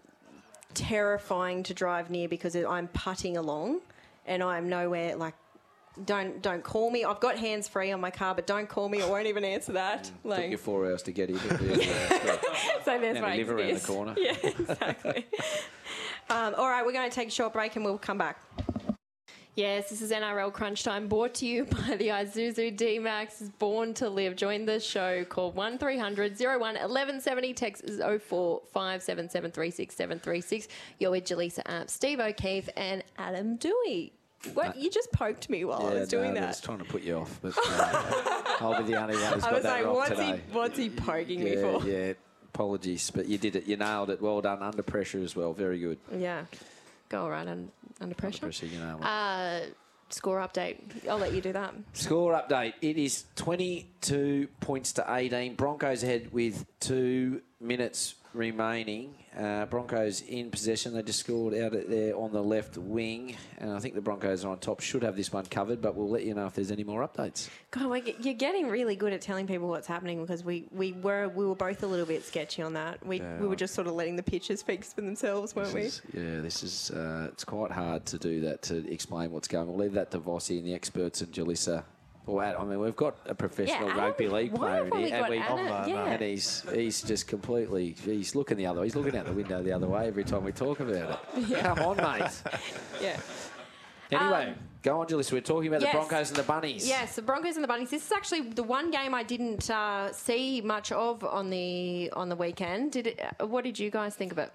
terrifying to drive near because I'm putting along, and I'm nowhere like don't don't call me. I've got hands free on my car, but don't call me. I won't even answer that. Mm. Took Like, you four hours to get here. (laughs) so there's Now my live around the corner. (laughs) Yeah, exactly. (laughs) um, all right, we're going to take a short break and we'll come back. Yes, this is NRL Crunch Time brought to you (laughs) by the Isuzu D-Max is born to live. Join the show. Call 1300 01 1170. Text is 0457736736. You're with Jaleesa App, Steve O'Keefe and Adam Doueihi. What? You just poked me while I was doing no, I that. was trying to put you off, but (laughs) uh, I'll be the only one who's I got was that like, wrong what's today. he, what's he poking me for? yeah. Apologies, but you did it. You nailed it. Well done. Under pressure as well. Very good. Yeah. Go right un, under pressure. Pressure, you know. Uh, score update. I'll let you do that. Score update. It is 22 points to 18. Broncos ahead with two minutes remaining. Uh, Broncos in possession. They just scored out there on the left wing. And I think the Broncos are on top. Should have this one covered, but we'll let you know if there's any more updates. God, we're, you're getting really good at telling people what's happening because we, we were we were both a little bit sketchy on that. We we were just sort of letting the pictures speak for themselves, weren't we? Is- yeah, this is uh, it's quite hard to do that to explain what's going. on. We'll leave that to Vossi and the experts and Jaleesa. Well, I mean, we've got a professional Adam- rugby league player in here, and, we, Adam? no, yeah. and he's he's just completely he's looking the other. Way, he's looking out the window the other way every time we talk about it. (laughs) Yeah. Come on, mate. (laughs) yeah. Anyway, Um, go on, Jaleesa. We're talking about yes. the Broncos and the Bunnies. Yes, the Broncos and the Bunnies. This is actually the one game I didn't uh, see much of on the on the weekend. Did it? Uh, what did you guys think of it?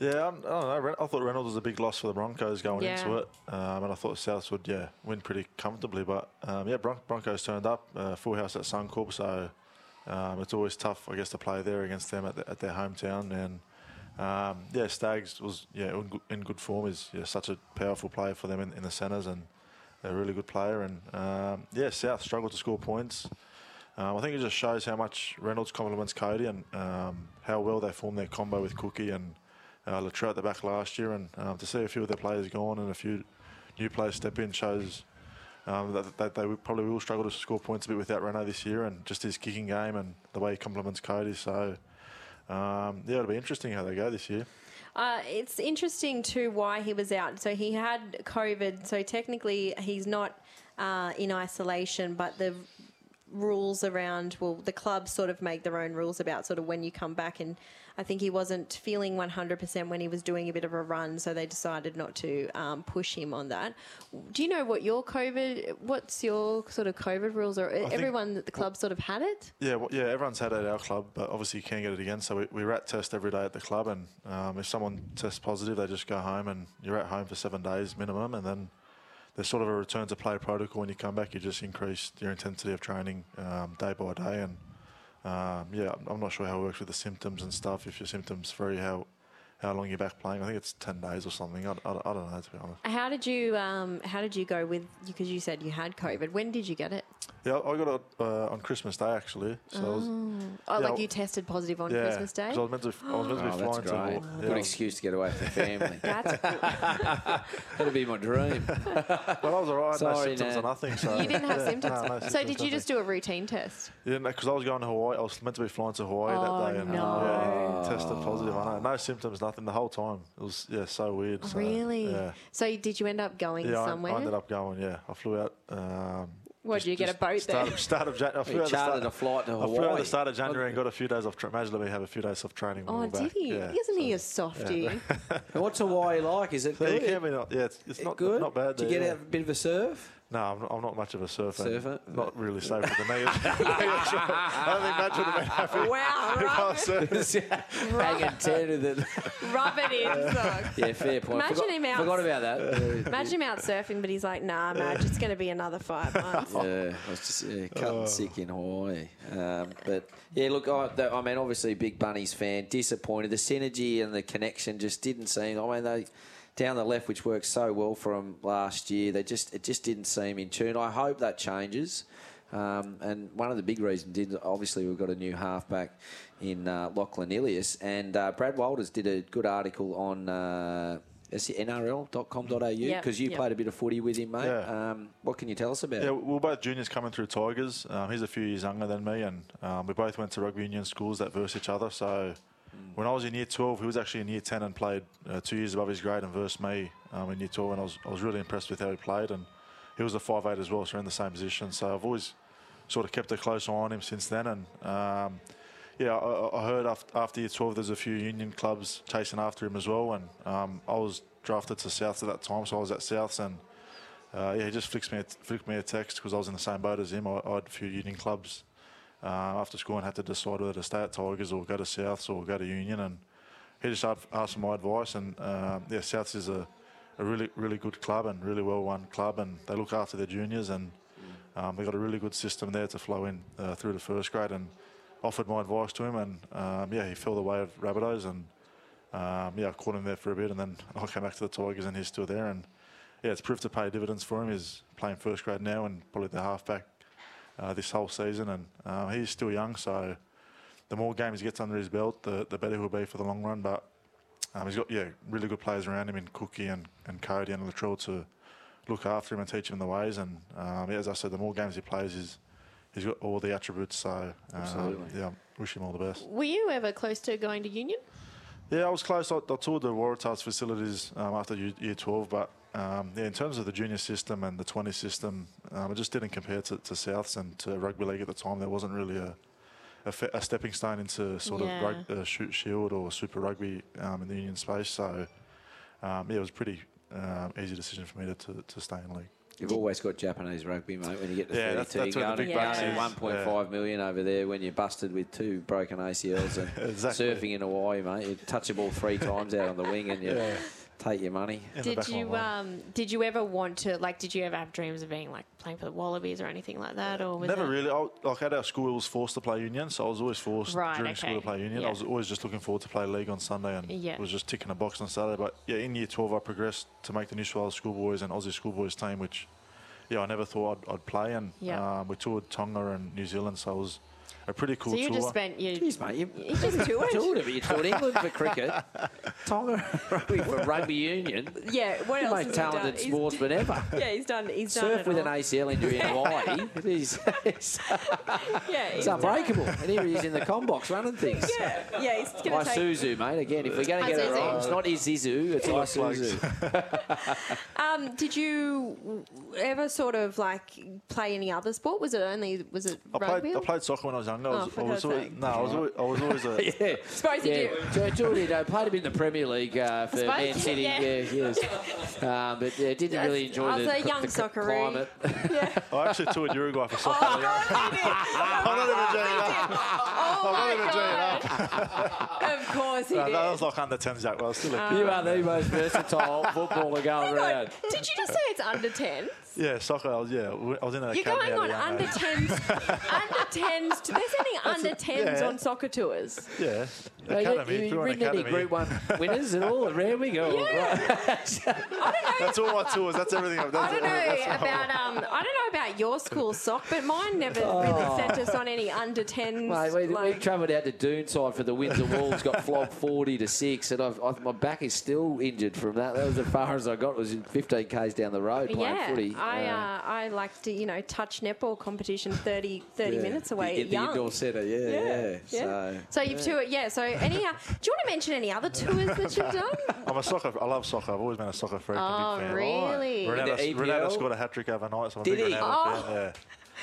Yeah, I'm, don't know. I thought Reynolds was a big loss for the Broncos going Yeah. into it, um, and I thought Souths would yeah win pretty comfortably. But um, yeah, Bron- Broncos turned up, uh, full house at Suncorp, so um, it's always tough, I guess, to play there against them at, the, at their hometown. And um, yeah, Stags was yeah in good, in good form. Is yeah, such a powerful player for them in, in the centres, and a really good player. And um, yeah, South struggled to score points. Um, I think it just shows how much Reynolds complements Cody and um, how well they form their combo with Cookie and uh, Latrell at the back last year. And um, to see a few of their players gone and a few new players step in shows um, that, that they probably will struggle to score points a bit without Reno this year and just his kicking game and the way he complements Cody. So, um, yeah, it'll be interesting how they go this year. Uh, it's interesting too why he was out. So he had COVID. So technically he's not uh, in isolation, but the rules around well, the clubs sort of make their own rules about sort of when you come back. And I think he wasn't feeling 100% when he was doing a bit of a run, so they decided not to um, push him on that. Do you know what your COVID? What's your sort of COVID rules? Or everyone at the club sort of had it? Yeah, well, yeah, everyone's had it at our club, but obviously you can't get it again. So we, we rat test every day at the club, and um, if someone tests positive, they just go home, and you're at home for seven days minimum, and then there's sort of a return to play protocol. When you come back, you just increase your intensity of training um, day by day, and um, yeah, I'm- not sure how it works with the symptoms and stuff. If you're symptoms free, how how long you're back playing? I think it's ten days or something. I, I, I don't know to be honest. How did you um, How did you go with? Because you said you had COVID. When did you get it? Yeah, I got it uh, on Christmas Day actually. So I was, Oh, Yeah, like you tested positive on yeah, Christmas Day. I was meant to, I was meant to be Oh, flying that's to great. yeah, Good excuse to get away from the family. (laughs) That's (laughs) That'd be my dream. (laughs) But I was alright, no symptoms Nan. or nothing. So you didn't have yeah, symptoms. no, no so did you just do a routine test? Yeah, because I was going to Hawaii. I was meant to be flying to Hawaii Oh, that day, and no. yeah, tested positive. I know, no symptoms, nothing the whole time. It was yeah, so weird. So, really? Yeah, So did you end up going yeah. I, somewhere? I ended up going. Yeah, I flew out. Um, what just- did you get a boat start, there? Start of Jan- I flew out chartered start, a flight to I flew out Hawaii. the start of January and got a few days off. Tra- imagine let me have a few days off training. Oh, did back. he? Yeah, Isn't he a softie? And (laughs) What's Hawaii like? Is it So you good? can be not. Yeah, it's, it's not good. not bad. Did you get yeah. out a bit of a surf? No, I'm not, I'm not much of a surfer. Surfer? Not really safe with the knee. (laughs) I don't think Madge would have been happy wow, (laughs) if I rub, was surfing. (laughs) Hanging ten with it. rub it in. Sock. Yeah, fair point. Imagine forgot, him out- Forgot about that. Imagine him out surfing, but he's like, nah, Madge, it's going to be another five months. Yeah, I was just yeah, Oh. cutting sick in Hawaii. Um, but yeah, look, I, the, I mean, obviously, big Bunnies fan, disappointed. The synergy and the connection just didn't seem. I mean, they down the left, which worked so well for them last year, they just it just didn't seem in tune. I hope that changes. Um, and one of the big reasons did obviously we've got a new halfback in uh, Lachlan Ilias, and uh, Brad Walters did a good article on. Uh, nrl.com.au Yep, because you yep. played a bit of footy with him, mate. Yeah. Um, what can you tell us about? Yeah, it? we we're both juniors coming through Tigers. Um, he's a few years younger than me, and um, we both went to rugby union schools that verse each other. So when I was in year 12, he was actually in year 10 and played uh, two years above his grade and versed me um, in year 12. And I was, I was really impressed with how he played. And he was a five eight as well, so in the same position. So I've always sort of kept a close eye on him since then. And um, yeah, I, I heard after, year 12 there's a few union clubs chasing after him as well. And um, I was drafted to South at that time, so I was at Souths and. Uh, yeah, he just flicked me a, flicked me a text because I was in the same boat as him. I, I had a few union clubs uh, after school and had to decide whether to stay at Tigers or go to Souths or go to Union. And he just asked, for my advice. And um, yeah, Souths is a, a really really good club and really well run club, and they look after their juniors and um, they've got a really good system there to flow in uh, through the first grade. And offered my advice to him, and um, yeah, he fell the way of Rabbitohs, and um, yeah, I caught him there for a bit, and then (laughs) I came back to the Tigers, and he's still there, and yeah, it's proved to pay dividends for him. He's playing first grade now, and probably the halfback uh, this whole season, and uh, he's still young, so the more games he gets under his belt, the, the better he'll be for the long run. But um, he's got yeah really good players around him in Cookie and, and Cody and Latrell to look after him and teach him the ways. And um, yeah, as I said, the more games he plays, he's he's got all the attributes. So um, yeah, wish him all the best. Were you ever close to going to Union? Yeah, I was close. I, I toured the Waratahs facilities um, after year, year 12, but um, yeah, in terms of the junior system and the 20 system, um, it just didn't compare to, to Souths and to rugby league at the time. There wasn't really a, a, fe- a stepping stone into sort Yeah. of rug, uh, Shute Shield or super rugby um, in the union space. So um, yeah, it was a pretty um, easy decision for me to, to, to stay in league. You've always got Japanese rugby, mate. When you get to Yeah, 32, that's- that's where the going big going bucks to is. 1.5 million over there when you're busted with two broken ACLs and (laughs) Exactly. surfing in Hawaii, mate. You touch the ball three times out on the wing and you take your money. Did back of my you um did you ever want to like did you ever have dreams of being like playing for the Wallabies or anything like that or was Never that- really. I, like at our school, I was forced to play union, so I was always forced Right, during school to play union. Yeah. I was always just looking forward to play league on Sunday, and Yeah. was just ticking a box on Saturday. But yeah, in year 12, I progressed to make the New South Wales schoolboys and Aussie schoolboys team, which yeah, I never thought I'd, I'd play. And Yeah. um, we toured Tonga and New Zealand, so it was a pretty cool So you tour. just spent you Jeez, mate, you, you just (laughs) toured. toured it, but you toured England for cricket, (laughs) Tonga (laughs) for rugby union. Yeah, what else most has done? talented He's- sportsman ever. Yeah, he's done. He's done Surf it with all. an ACL injury in Hawaii. He's, he's, Yeah, he's he's done- unbreakable. And here he is in the combox running things. Yeah, yeah, he's gonna take. Isuzu, mate. Again, if we're going to get it Isuzu. wrong, it's not Isuzu, it's Isuzu. Um, did you ever sort of like play any other sport? Was it only was it I rugby? played, I played soccer when I was younger. I Oh, was, for I was always, sake. no, I was always, I was always a, (laughs) Yeah. Suppose you Yeah, do. Jo- Geordie, no, played him in the Premier League uh, for suppose, Man City. yeah. Yeah, yes. Um, but yeah, didn't really enjoy I was the, a young the socceroo. climate. (laughs) I actually toured Uruguay for soccer. Oh, God. (laughs) I'm not even joking. Oh I'm not even joking. God. (laughs) Of course he No, did. that was like under 10s, Jack. Well, was still a kid. you are the most versatile (laughs) footballer going around. Did you just say it's under 10? Yeah, soccer. I was, yeah, I was in an You're going a on under 10s. (laughs) under 10s. To, they're sending under 10s yeah. on soccer tours. Yeah, you- academy. you, through an ridden any academy. Group 1 winners at all at Randwick? Or, That's all my tours. That's everything. I've done. I don't know about um. I don't know about your school sock, but mine never really sent us on any under 10s. Mate, we, we travelled out to Doonside for the Windsor Wolves, got flogged (laughs) 40 to 6, and I've, I've, my back is still injured from that. That was as far as I got, It was 15 Ks down the road playing yeah, footy. I Uh, uh, I like to you know touch netball competition 30, 30 yeah. minutes away in at the Young. indoor centre, yeah, yeah. yeah. So, So you've toured, yeah. So any, uh, do you want to mention any other tours that you've done? (laughs) I'm a soccer. I love soccer. I've always been a soccer freak. Oh, and big fan. really? In the Ronaldo, Ronaldo scored a hat trick overnight, so I'm a Did big he? Ronaldo Oh. fan. Yeah.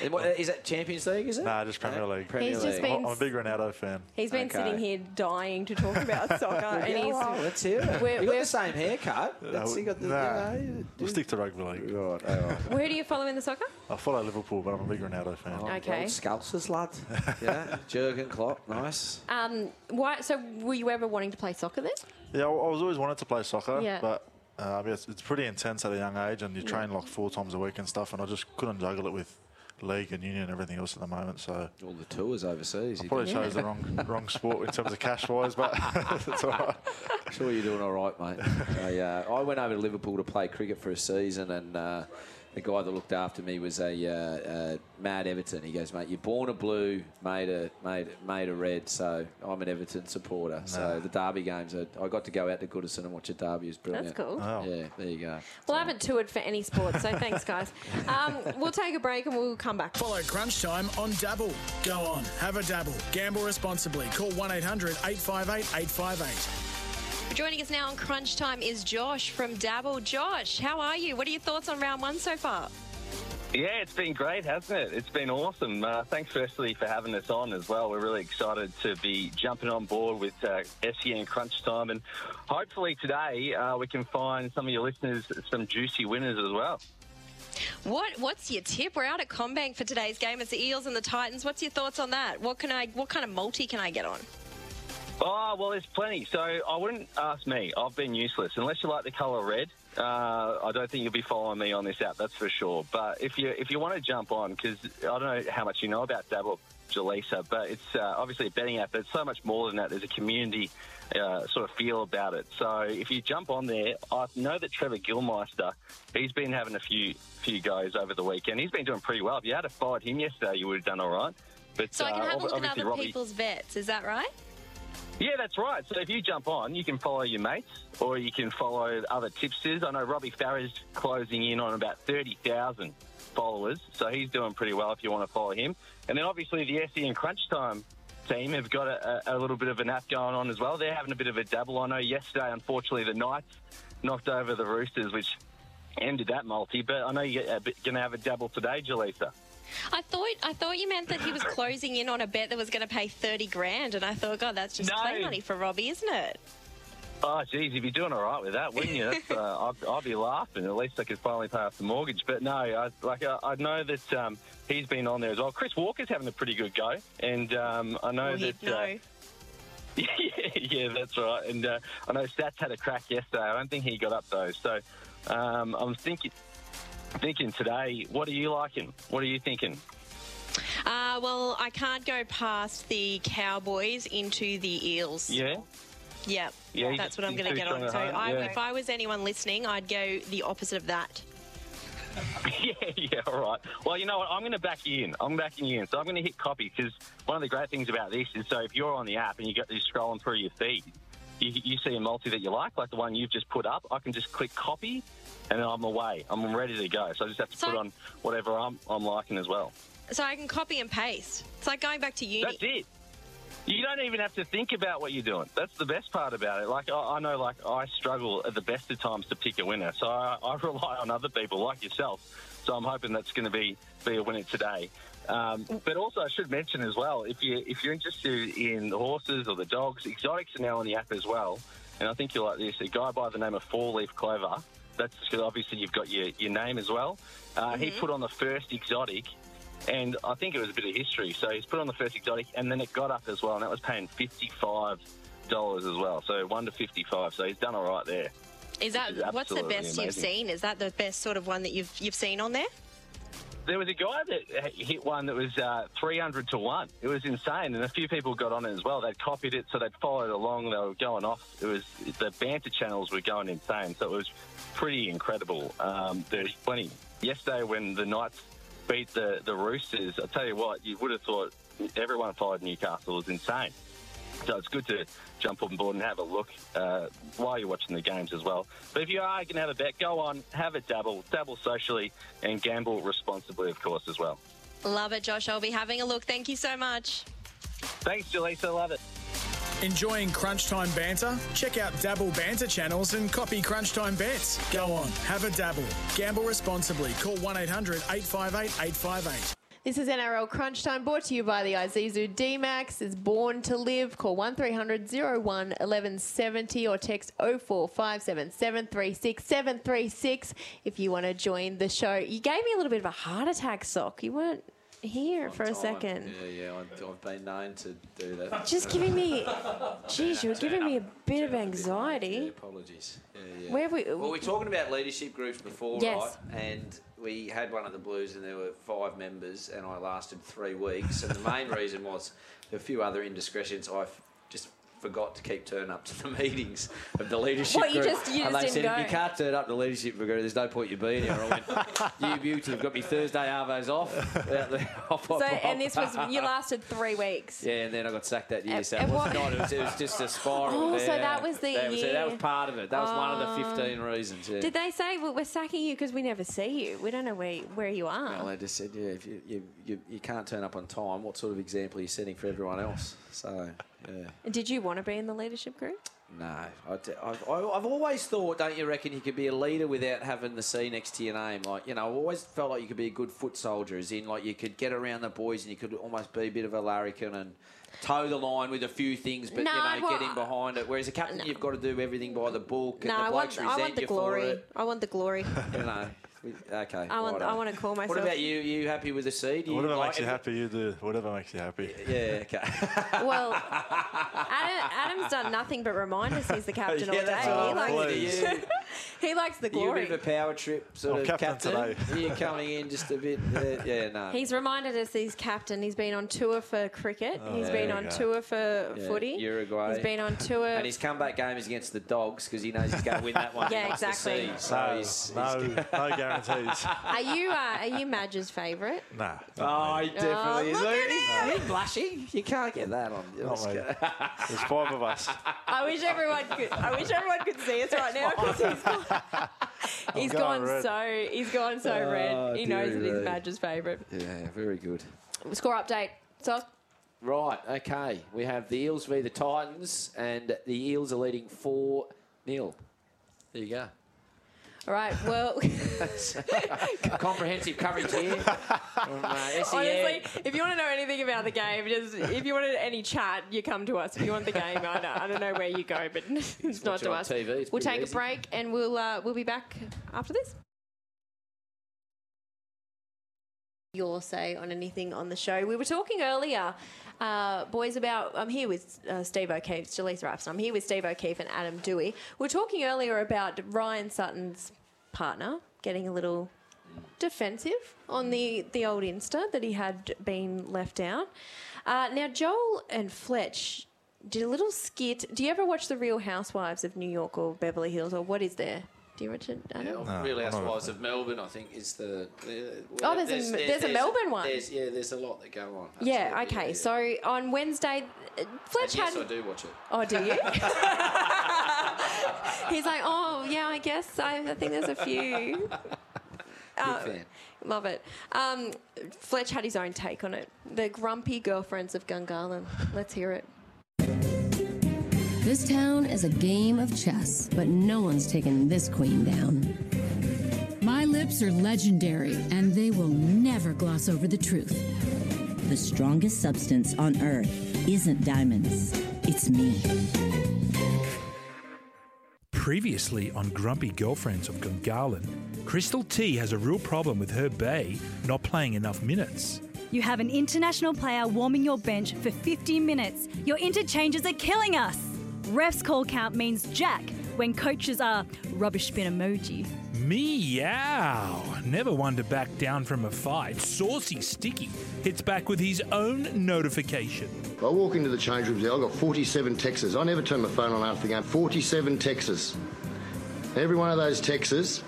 And what, is that Champions League, is it? Nah, just Premier League. Premier He's League. just been- I'm a big Ronaldo fan. He's been Okay. sitting here dying to talk about (laughs) soccer, and he's. well, let's hear it. We're- you got we're- the same haircut. That's, you got the, Nah, you know, we'll stick to rugby league. Right, all right. Who do you follow in the soccer? I follow Liverpool, but I'm a big Ronaldo fan. Okay. Old Scalces, lad. (laughs) yeah, Jurgen Klopp, nice. Um, why? So were you ever wanting to play soccer then? Yeah, I I was always wanted to play soccer, Yeah. but uh, yeah, it's, it's pretty intense at a young age, and you train like four times a week and stuff, and I just couldn't juggle it with league and union and everything else at the moment. So All the tours overseas. you probably did. chose the wrong (laughs) wrong sport in terms of cash wise, but (laughs) it's all right. Sure, you're doing all right, mate. (laughs) I, uh, I went over to Liverpool to play cricket for a season, and uh, the guy that looked after me was a uh, uh, Matt Everton. He goes, "Mate, you're born a blue, made a made made a red." So I'm an Everton supporter. So the Derby games, are, I got to go out to Goodison and watch a Derby. It was brilliant. That's cool. Oh. Yeah, there you go. Well, I haven't toured for any sport, so thanks, guys. (laughs) Um, we'll take a break and we'll come back. Follow Crunch Time on Dabble. Go on, have a dabble. Gamble responsibly. Call 1 800 858 858. Joining us now on Crunch Time is Josh from Dabble. Josh, how are you? What are your thoughts on round one so far? Yeah, it's been great, hasn't it? It's been awesome. Uh, thanks, firstly, for having us on as well. We're really excited to be jumping on board with uh, SEN Crunch Time, and hopefully today uh, we can find some of your listeners some juicy winners as well. What What's your tip? We're out at CommBank for today's game. It's the Eels and the Titans. What's your thoughts on that? What can I? What kind of multi can I get on? Oh, well, there's plenty. So I wouldn't ask me. I've been useless. Unless you like the colour red, uh, I don't think you'll be following me on this app, that's for sure. But if you if you want to jump on, because I don't know how much you know about Dabble, Jaleesa, but it's uh, obviously a betting app, but it's so much more than that. There's a community uh, sort of feel about it. So if you jump on there, I know that Trevor Gilmeister, he's been having a few few goes over the weekend. He's been doing pretty well. If you had to followed him yesterday, you would have done all right. But So I can uh, have a look at other Robbie- people's vets. Is that right? Yeah, that's right. So if you jump on, you can follow your mates or you can follow other tipsters. I know Robbie Farah's closing in on about 30,000 followers, so he's doing pretty well if you want to follow him. And then obviously the SEN Crunch Time team have got a, a, a little bit of an app going on as well. They're having a bit of a dabble. I know yesterday, unfortunately, the Knights knocked over the Roosters, which ended that multi, but I know you're going to have a dabble today, Jaleesa. I thought I thought you meant that he was closing in on a bet that was going to pay thirty grand, and I thought, God, that's just No. play money for Robbie, isn't it? Oh, geez, you'd be doing all right with that, wouldn't you? Uh, (laughs) I'd, I'd be laughing. At least I could finally pay off the mortgage. But no, I, like I, I know that um, he's been on there as well. Chris Walker's having a pretty good go, and um, I know Well, that. Uh, (laughs) yeah, yeah, that's right. And uh, I know Stats had a crack yesterday. I don't think he got up though. So um, I'm thinking, thinking today. What are you liking? What are you thinking? Uh, well, I can't go past the Cowboys into the Eels. Yeah. Yep. Yeah, that's what I'm going to get on. So I, yeah. if I was anyone listening, I'd go the opposite of that. (laughs) yeah, yeah, all right. Well, you know what? I'm going to back you in. I'm backing you in. So I'm going to hit copy because one of the great things about this is so if you're on the app and you get you're scrolling through your feed, you, you see a multi that you like, like the one you've just put up. I can just click copy, and then I'm away. I'm ready to go. So I just have to So- put on whatever I'm I'm liking as well. So I can copy and paste. It's like going back to uni. That's it. You don't even have to think about what you're doing. That's the best part about it. Like I, I know, like I struggle at the best of times to pick a winner, so I, I (laughs) rely on other people like yourself. So I'm hoping that's going to be be a winner today. Um, but also, I should mention as well, if you if you're interested in the horses or the dogs, exotics are now on the app as well. And I think you'll like this. A guy by the name of Four Leaf Clover. That's obviously you've got your, your name as well. Uh, He put on the first exotic and I think it was a bit of history. So he's put on the first exotic, and then it got up as well, and that was paying fifty-five dollars as well. So one to fifty-five. So he's done all right there. Is that what's the best you've seen? Is that the best sort of one that you've you've seen on there? There was a guy that hit one that was uh, 300 to 1. It was insane. And a few people got on it as well. They'd copied it, so they'd followed along. They were going off. It was The banter channels were going insane. So it was pretty incredible. Um, there's plenty. Yesterday, when the Knights beat the, the Roosters, I tell you what, you would have thought everyone followed Newcastle. It was insane. So it's good to jump on board and have a look uh, while you're watching the games as well. But if you are going to have a bet, go on, have a dabble, dabble socially, and gamble responsibly, of course, as well. Love it, Josh. I'll be having a look. Thank you so much. Thanks, Jaleesa. Love it. Enjoying Crunch Time banter? Check out Dabble Banter channels and copy Crunch Time bets. Go on, have a dabble. Gamble responsibly. Call 1 800 858 858. This is NRL Crunch Time brought to you by the Isuzu D-Max. Is born to live. Call 1300 01 1170 or text 0457 736 736 if you want to join the show. You gave me a little bit of a heart attack, Sock. You weren't here for a second. Yeah, yeah, I've, I've been known to do that. Just giving me, geez, you're giving me a (laughs) bit of Yeah, anxiety. apologies. Yeah, yeah. Where have we? Uh, well, we're talking about leadership groups before, Yes. right? And we had one of the Blues, and there were five members, and I lasted three weeks. And the main (laughs) reason was a few other indiscretions. I f- just forgot to keep turning up to the (laughs) meetings of the leadership What, you group. and they didn't said, go? if you can't turn up to the leadership group, there's no point you being here. I went, (laughs) you beauty, have got me Thursday arvos off. (laughs) Out there. Hop, hop, So, and this was you lasted three weeks. Yeah, and then I got sacked that year. And- So it was not. It was, it was just a spiral. Oh, so that was the that was, year. that was part of it. That was one of the 15 reasons. Yeah. Did they say well, we're sacking you because we never see you? We don't know where where you are. Well, they just said, yeah, if you, you, you, you can't turn up on time, what sort of example are you setting for everyone else? So, yeah. Did you want to be in the leadership group? No, I d- I've, I- I've always thought, don't you reckon, you could be a leader without having the C next to your name? Like, you know, I've always felt like you could be a good foot soldier, as in, like, you could get around the boys and you could almost be a bit of a larrikin and toe the line with a few things, but, No, you know, well, get in behind it. Whereas a captain, you've got to do everything by the book. No, and the I blokes want, I resent want the you for glory. it. I want the glory. (laughs) You know, (laughs) okay. I want, righto. I want to call myself. What about you? you happy with the seed? You Whatever like makes you it? happy, you do. Whatever makes you happy. Yeah, okay. (laughs) Well, Adam, Adam's done nothing but remind us he's the captain (laughs) Yeah, all day. that's (laughs) he, likes, right. You- he likes the You're a bit of a power trip sort I'm of captain captain. (laughs) You're coming in just a bit. Uh, yeah, (laughs) no. He's reminded us he's captain. He's been on tour for cricket. He's been on go. tour for Yeah, footy. Uruguay. He's been on (laughs) tour. and his comeback game is against the Dogs because he knows he's going to win that one. Yeah, He wants to exactly. see. So No, he's, no, he's no guarantees. are you uh, are you Madge's favourite? Nah. Oh, he definitely look is. at He's- He's blushing. You can't get that on. Not me. There's five of us. I wish everyone could. I wish everyone could see us right now because he's gone, (laughs) Oh, he's going gone red. so he's gone so Oh, red. He knows that dearie he's me. Madge's favourite. Yeah, very good. Score update. So Right, okay. We have the Eels v the Titans, and the Eels are leading 4 0. There you go. All right. Well, (laughs) Comprehensive coverage here (laughs) from uh, honestly, if you want to know anything about the game, just if you wanted any chat, you come to us. If you want the game, I don't, I don't know where you go, but (laughs) it's not to us. TV, We'll take easy. a break and we'll uh, we'll be back after this. Your say on anything on the show. We were talking earlier, uh, boys, about I'm here with uh, Steve O'Keefe, Jaleesa. I'm here with Steve O'Keefe and Adam Doueihi. We were talking earlier about Ryan Sutton's partner getting a little defensive on the, the old Insta that he had been left out. Uh, now, Joel and Fletch did a little skit. Do you ever watch The Real Housewives of New York or Beverly Hills, or what is there? Do you watch it? Adam? Yeah, Real Housewives of Melbourne, I think, is the. the Oh, there's a- there's a Melbourne one. There's, yeah, there's a lot that go on. Yeah, Absolutely, okay. yeah. So on Wednesday, uh, Fletch And yes, had. I do watch it. Oh, do you? (laughs) He's like, oh, yeah, I guess I, I think there's a few. (laughs) Uh, fan. Love it. Um, Fletch had his own take on it. The grumpy girlfriends of Gungahlin. Let's hear it. This town is a game of chess, but no one's taken this queen down. My lips are legendary, and they will never gloss over the truth. The strongest substance on earth isn't diamonds, it's me. Previously on Grumpy Girlfriends of Gungahlin, Crystal T has a real problem with her Bay not playing enough minutes. You have an international player warming your bench for 50 minutes. Your interchanges are killing us. Ref's call count means jack when coaches are rubbish bin emoji. Meow! Never one to back down from a fight. Saucy Sticky hits back with his own notification. I walk into the change rooms there, I've got 47 texts. I never turn my phone on after the game. 47 texts. Every one of those texts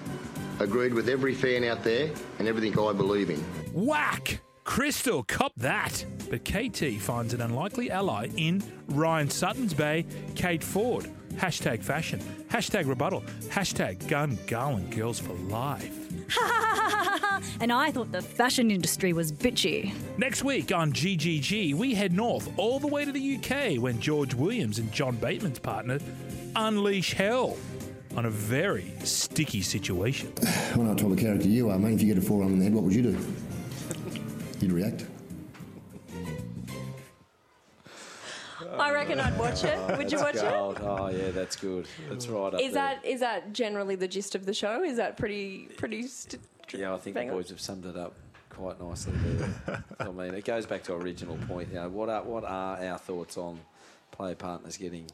agreed with every fan out there and everything I believe in. Whack! Crystal, cop that! But KT finds an unlikely ally in Ryan Sutton's Bay, Kate Ford. Hashtag fashion. Hashtag rebuttal. Hashtag Gungahlin girls for life. (laughs) and I thought the fashion industry was bitchy. Next week on GGG, we head north all the way to the UK when George Williams and John Bateman's partner unleash hell on a very sticky situation. (sighs) When I told the character you are, mate, if you get a four on the head, what would you do? You'd react. I reckon I'd watch it. Would you watch That's it? Oh, yeah, that's good. That's right up Is there. that is that generally the gist of the show? Is that pretty pretty? St- Yeah, I think bang the on? boys have summed it up quite nicely there. I mean, it goes back to our original point. You know, what are what are our thoughts on player partners getting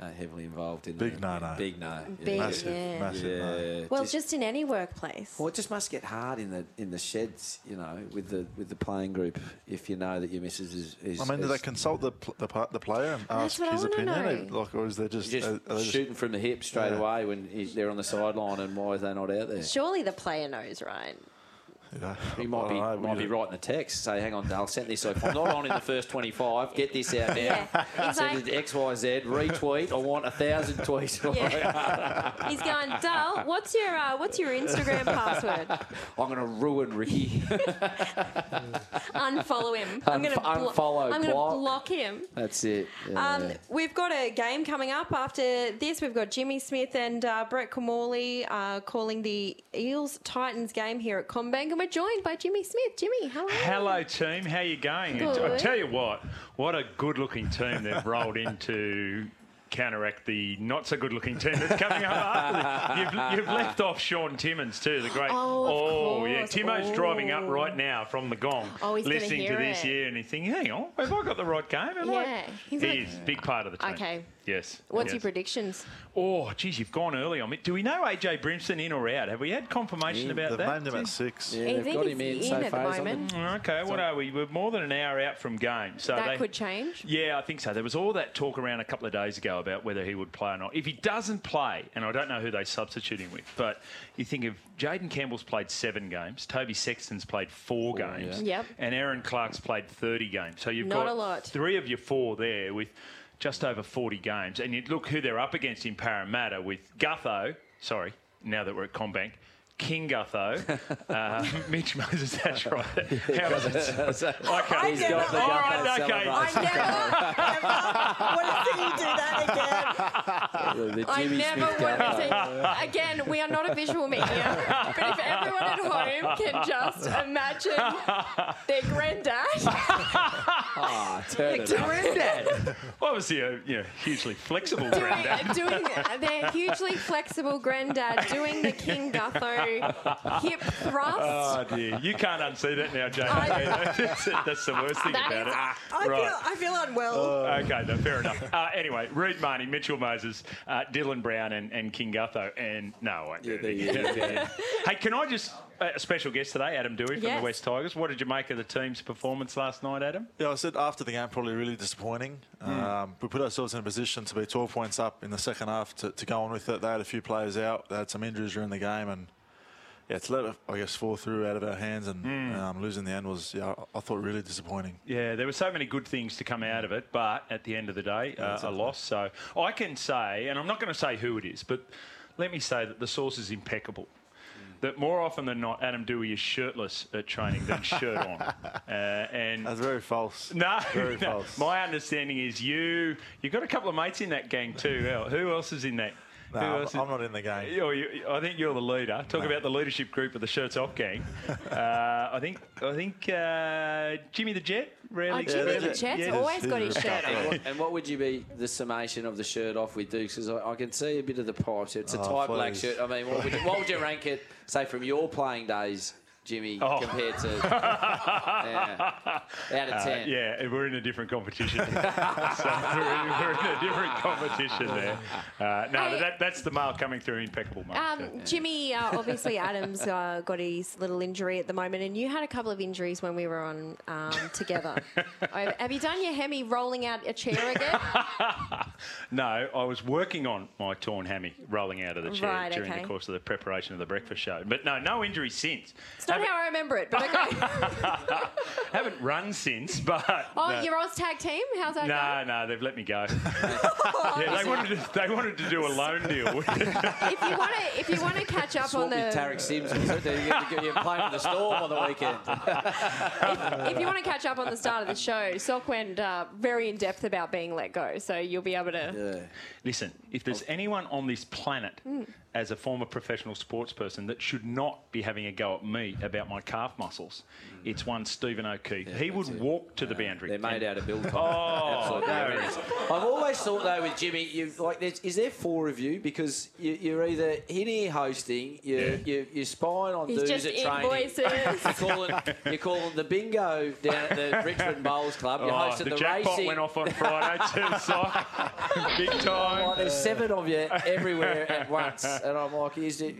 uh, heavily involved in Big the, no-no. Big no. Big, Massive, yeah. massive no. Well, just- just in any workplace. well, it just must get hard in the in the sheds, you know, with the with the playing group. If you know that your missus is, is I mean, do they consult the pl- the, pa- the player and That's ask his opinion, know. like, or is there just, just are they just shooting from the hip straight Yeah. away when he- they're on the sideline, and why are they not out there? Surely the player knows, right? Yeah. He might be know, might be we- writing the text. Say, hang on, Dale, sent this off. I'm not on in the first 25. Get this out now. He's Send like- it to X Y Z. Retweet. I want a thousand tweets. He's going, Dal, what's your uh, what's your Instagram password? I'm going to ruin Ricky. Unfollow him. I'm going to Unf- unfollow, I'm going to block. block him. That's it. Um, we've got a game coming up after this. We've got Jimmy Smith and uh, Brett Kimmorley uh, calling the Eels Titans game here at CommBank, and we're joined by Jimmy Smith. Jimmy, how are you? Hello, team. How you going? Good. I Good. tell you what, what a good-looking team they've rolled in to counteract the not so good-looking team that's coming up after this. You've, you've left off Shaun Timmins too, the great. Oh, of oh, yeah. Timo's driving up Oh. right now from the gong, Oh, listening to this it. year, and he's thinking, "Hang on, have I got the right game?" Am I? Yeah, he's he like- is big part of the team. Okay. Yes. What's yes. your predictions? Oh, geez, you've gone early on me. Do we know AJ Brimson in or out? Have we had confirmation Yeah, about they've that? named him at six. Yeah, I they've got him in, in so at the moment. Mm, Okay, what are we? We're more than an hour out from game, so that they, could change. Yeah, I think so. There was all that talk around a couple of days ago about whether he would play or not. If he doesn't play, and I don't know who they substitute him with, but you think of Jayden Campbell's played seven games, Toby Sexton's played four, games, yeah. Yep. and Erin Clark's played 30 games. So you've Not got a lot. three of your four there with just over 40 games. And you look who they're up against in Parramatta with Gutho, sorry, now that we're at CommBank. King Gutho, (laughs) uh, Mitch Moses, that's right. (laughs) How is it? Okay. He's got the All Gutho right, okay. celebration. (laughs) want to see you do that again. The I Jimmy never want to see. Again, we are not a visual medium, but if everyone at home can just imagine their granddad. Ah, turn it. Granddad. well, obviously a you know, hugely flexible Doing, granddad. doing their hugely flexible granddad doing the King Gutho hip thrust. Oh dear, you can't unsee that now, Jamie. I- (laughs) that's, that's the worst thing about is- it. I right. feel I feel unwell. Okay, no, fair enough. Uh, anyway, Reed Mahoney, Mitchell Moses, uh, Dylan Brown, and, and King Gutho, and no, I won't do there it. you. Yeah. (laughs) Hey, can I just uh, a special guest today, Adam Doueihi from Yes. the West Tigers. What did you make of the team's performance last night, Adam? Yeah, I said after the game, probably really disappointing. Um, we put ourselves in a position to be 12 points up in the second half to, to go on with it. They had a few players out. They had some injuries during the game, and yeah, to let I guess, fall through out of our hands and um, losing the end was, yeah, I, thought really disappointing. Yeah, there were so many good things to come out of it, but at the end of the day, uh, a loss. So I can say, and I'm not going to say who it is, but let me say that the source is impeccable. That more often than not, Adam Doueihi is shirtless at training than shirt on, (laughs) uh, and That's very false. no, Very (laughs) no. false. my understanding is you. You've got a couple of mates in that gang too. Who else is in that? No, I'm, I'm not in the game. Oh, you, I think you're the leader. Talk about the leadership group of the shirts off gang. (laughs) Uh, I think I think uh, Jimmy the Jet. Rarely Oh, Jimmy Yeah, the yeah. Jet's Yeah. always got his shirt off. And what, would you be the summation of the shirt off with Dukes? Because I, I can see a bit of the pipes. It's a Oh, tight black shirt. I mean, what would, you, what would you rank it, say, from your playing days, Jimmy, Oh. compared to (laughs) yeah, out of Uh, 10? yeah, we're in a different competition. (laughs) so we're, in, we're in a different competition there. Uh, no, Hey. that, that's the mail coming through impeccable, mate. Um, Jimmy, uh, obviously Adams uh, got his little injury at the moment, and you had a couple of injuries when we were on um, together. Uh, (laughs) Have you done your hemi rolling out a chair again? No, I was working on my torn hammy rolling out of the chair Right, during okay. the course of the preparation of the breakfast show. But no, no injuries since. It's not how I remember it, but okay. (laughs) Haven't run since, but Oh, no. your Oz tag team? How's that No, no, they've let me go. (laughs) yeah, they wanted to, they wanted to do a loan deal. going? (laughs) If you want to, if you want to catch up Swap on the, Tariq Sims. You're, you're playing with the Storm on the weekend. if you want to catch up on the start of the show, Sock went uh, very in depth about being let go, so you'll be able to. Listen, if there's anyone on this planet Mm. As a former professional sports person that should not be having a go at me about my calf muscles, it's one Stephen O'Keefe. he would walk to the boundary. They're made out of biltong. (laughs) Oh, Absolutely. there it is. I've always thought though with Jimmy, you like, there's, is there four of you because you, you're either in here hosting, you're, you're, you're spying on He's dudes at training. invoices. You're calling, you're calling the bingo down at the (laughs) Richmond Bowls Club. You're Oh, hosting the the, jackpot racing. went off on Friday (laughs) too, so big time. Like, there's seven of you everywhere at once, and I'm like, is it,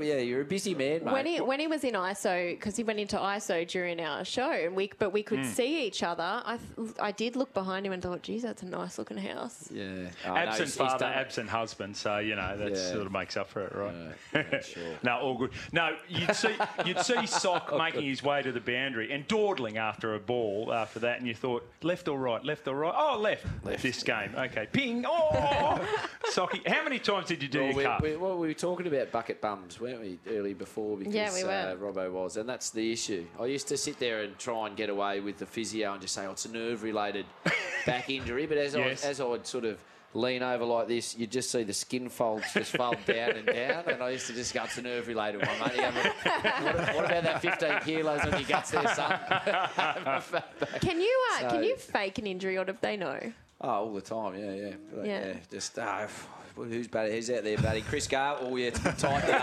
yeah, you're a busy man, mate. When he when he was in ISO because he went into ISO during our show, and we but we could Mm. see each other. I th- I did look behind him and thought, geez, that's a nice looking house. Yeah. absent father, absent husband. So you know that Yeah. sort of makes up for it, right? (laughs) no, all good. No, you'd see you'd see (laughs) Sock making his way to the boundary and dawdling after a ball after that, and you thought left or right, left or right. Oh, left. This game, okay. Ping. Oh, (laughs) Socky. How many times did you do Well, your we, cup? we, well, we were talking about bucket bums, weren't we, early before? Because Yeah, we were. Uh, Robbo was, and that's the issue. I used to sit there and try and get away with the physio and just say, "Oh, it's a nerve-related (laughs) back injury." But as Yes. I as I'd sort of lean over like this, you'd just see the skin folds just fold (laughs) down and down, and I used to just go, "It's a nerve-related one, mate." You what, what about that 15 kilos on your guts there, son? (laughs) Can you uh, So- can you fake an injury, or do they know? Oh, all the time, yeah, yeah. But, Yeah. yeah. Just, uh, well, who's buddy? Who's out there, buddy? Chris Gayle? Oh, yeah, it's tight today.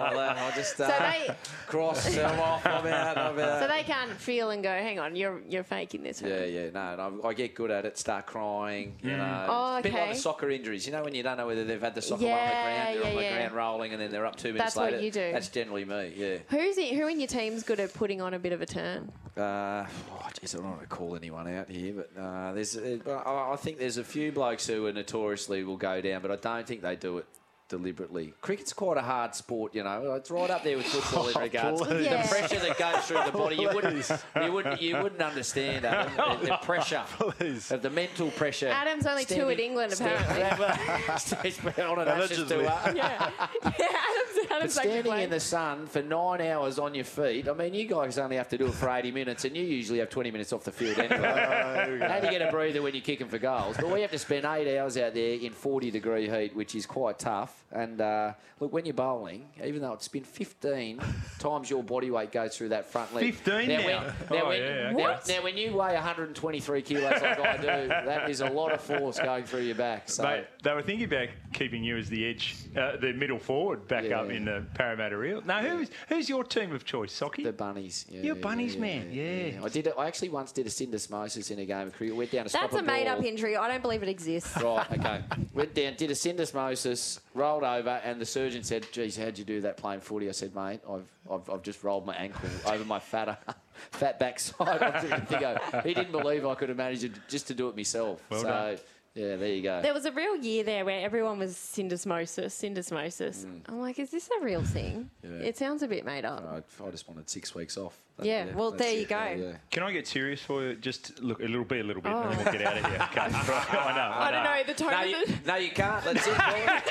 I'll, uh, I'll just uh, So they- cross them off. I'm out. I'm out. So they can't feel and go, hang on, you're you're faking this. yeah, yeah, no, and I, I get good at it. Start crying, you know. Oh, It's a bit like the soccer injuries. You know when you don't know whether they've had the soccer Yeah, on the ground, they're on the yeah. ground rolling, and then they're up two minutes That's what later. you do. That's generally me. Yeah. Who's it, who in your team's good at putting on a bit of a turn? Uh, oh, geez, I don't want to call anyone out here, but uh, there's. Uh, I I think there's a few blokes who are notoriously will go down, but I don't think they do it deliberately. Cricket's quite a hard sport, you know. It's right up there with football in (laughs) Oh, regards to please. the Yeah. pressure that goes through the body. You (laughs) wouldn't, you wouldn't, you wouldn't understand that. (laughs) The, the pressure, of the mental pressure. Adam's only two in England, apparently. apparently. on an Ashes Allegedly. tour. Uh, yeah. yeah, Adam's, But Adam's standing in the sun for nine hours on your feet, I mean, you guys only have to do it for 80 minutes, and you usually have 20 minutes off the field anyway. How do you get a breather when you're kicking for goals? But we have to spend eight hours out there in 40 degree heat, which is quite tough. And uh, look, when you're bowling, even though it's been 15 times your body weight goes through that front leg. 15 now. now? When, now, Oh, when, yeah, now, okay. now, when you weigh 123 kilos like I do, that is a lot of force going through your back. So. Mate, they were thinking about keeping you as the edge, uh, the middle forward back up in the Parramatta Reel. Now, who's who's your team of choice, Socky? The bunnies. Yeah, You're bunnies, yeah, man. Yeah. I did. it- I actually once did a syndesmosis in a game of cricket. Went down to That's stop a made-up injury. I don't believe it exists. Right, okay. Went down, did a syndesmosis, rolled over, and the surgeon said, "Geez, how'd you do that playing footy?" I said, "Mate, I've, I've, I've just rolled my ankle over my fat, uh, (laughs) fat backside." (laughs) I didn't think I- he didn't believe I could have managed it just to do it myself. Well so, done. Yeah, there you go. There was a real year there where everyone was syndesmosis, syndesmosis. I'm like, is this a real thing? Mm. Yeah. It sounds a bit made up. I, I just wanted six weeks off. That- Yeah, well, there you it. go. Yeah, yeah. Can I get serious for you? Just look, it'll be a little bit, Oh. and then we'll get out of here. (laughs) Okay. I know. I, I don't know, the tone No, of you, the, no, you can't. That's it. (laughs)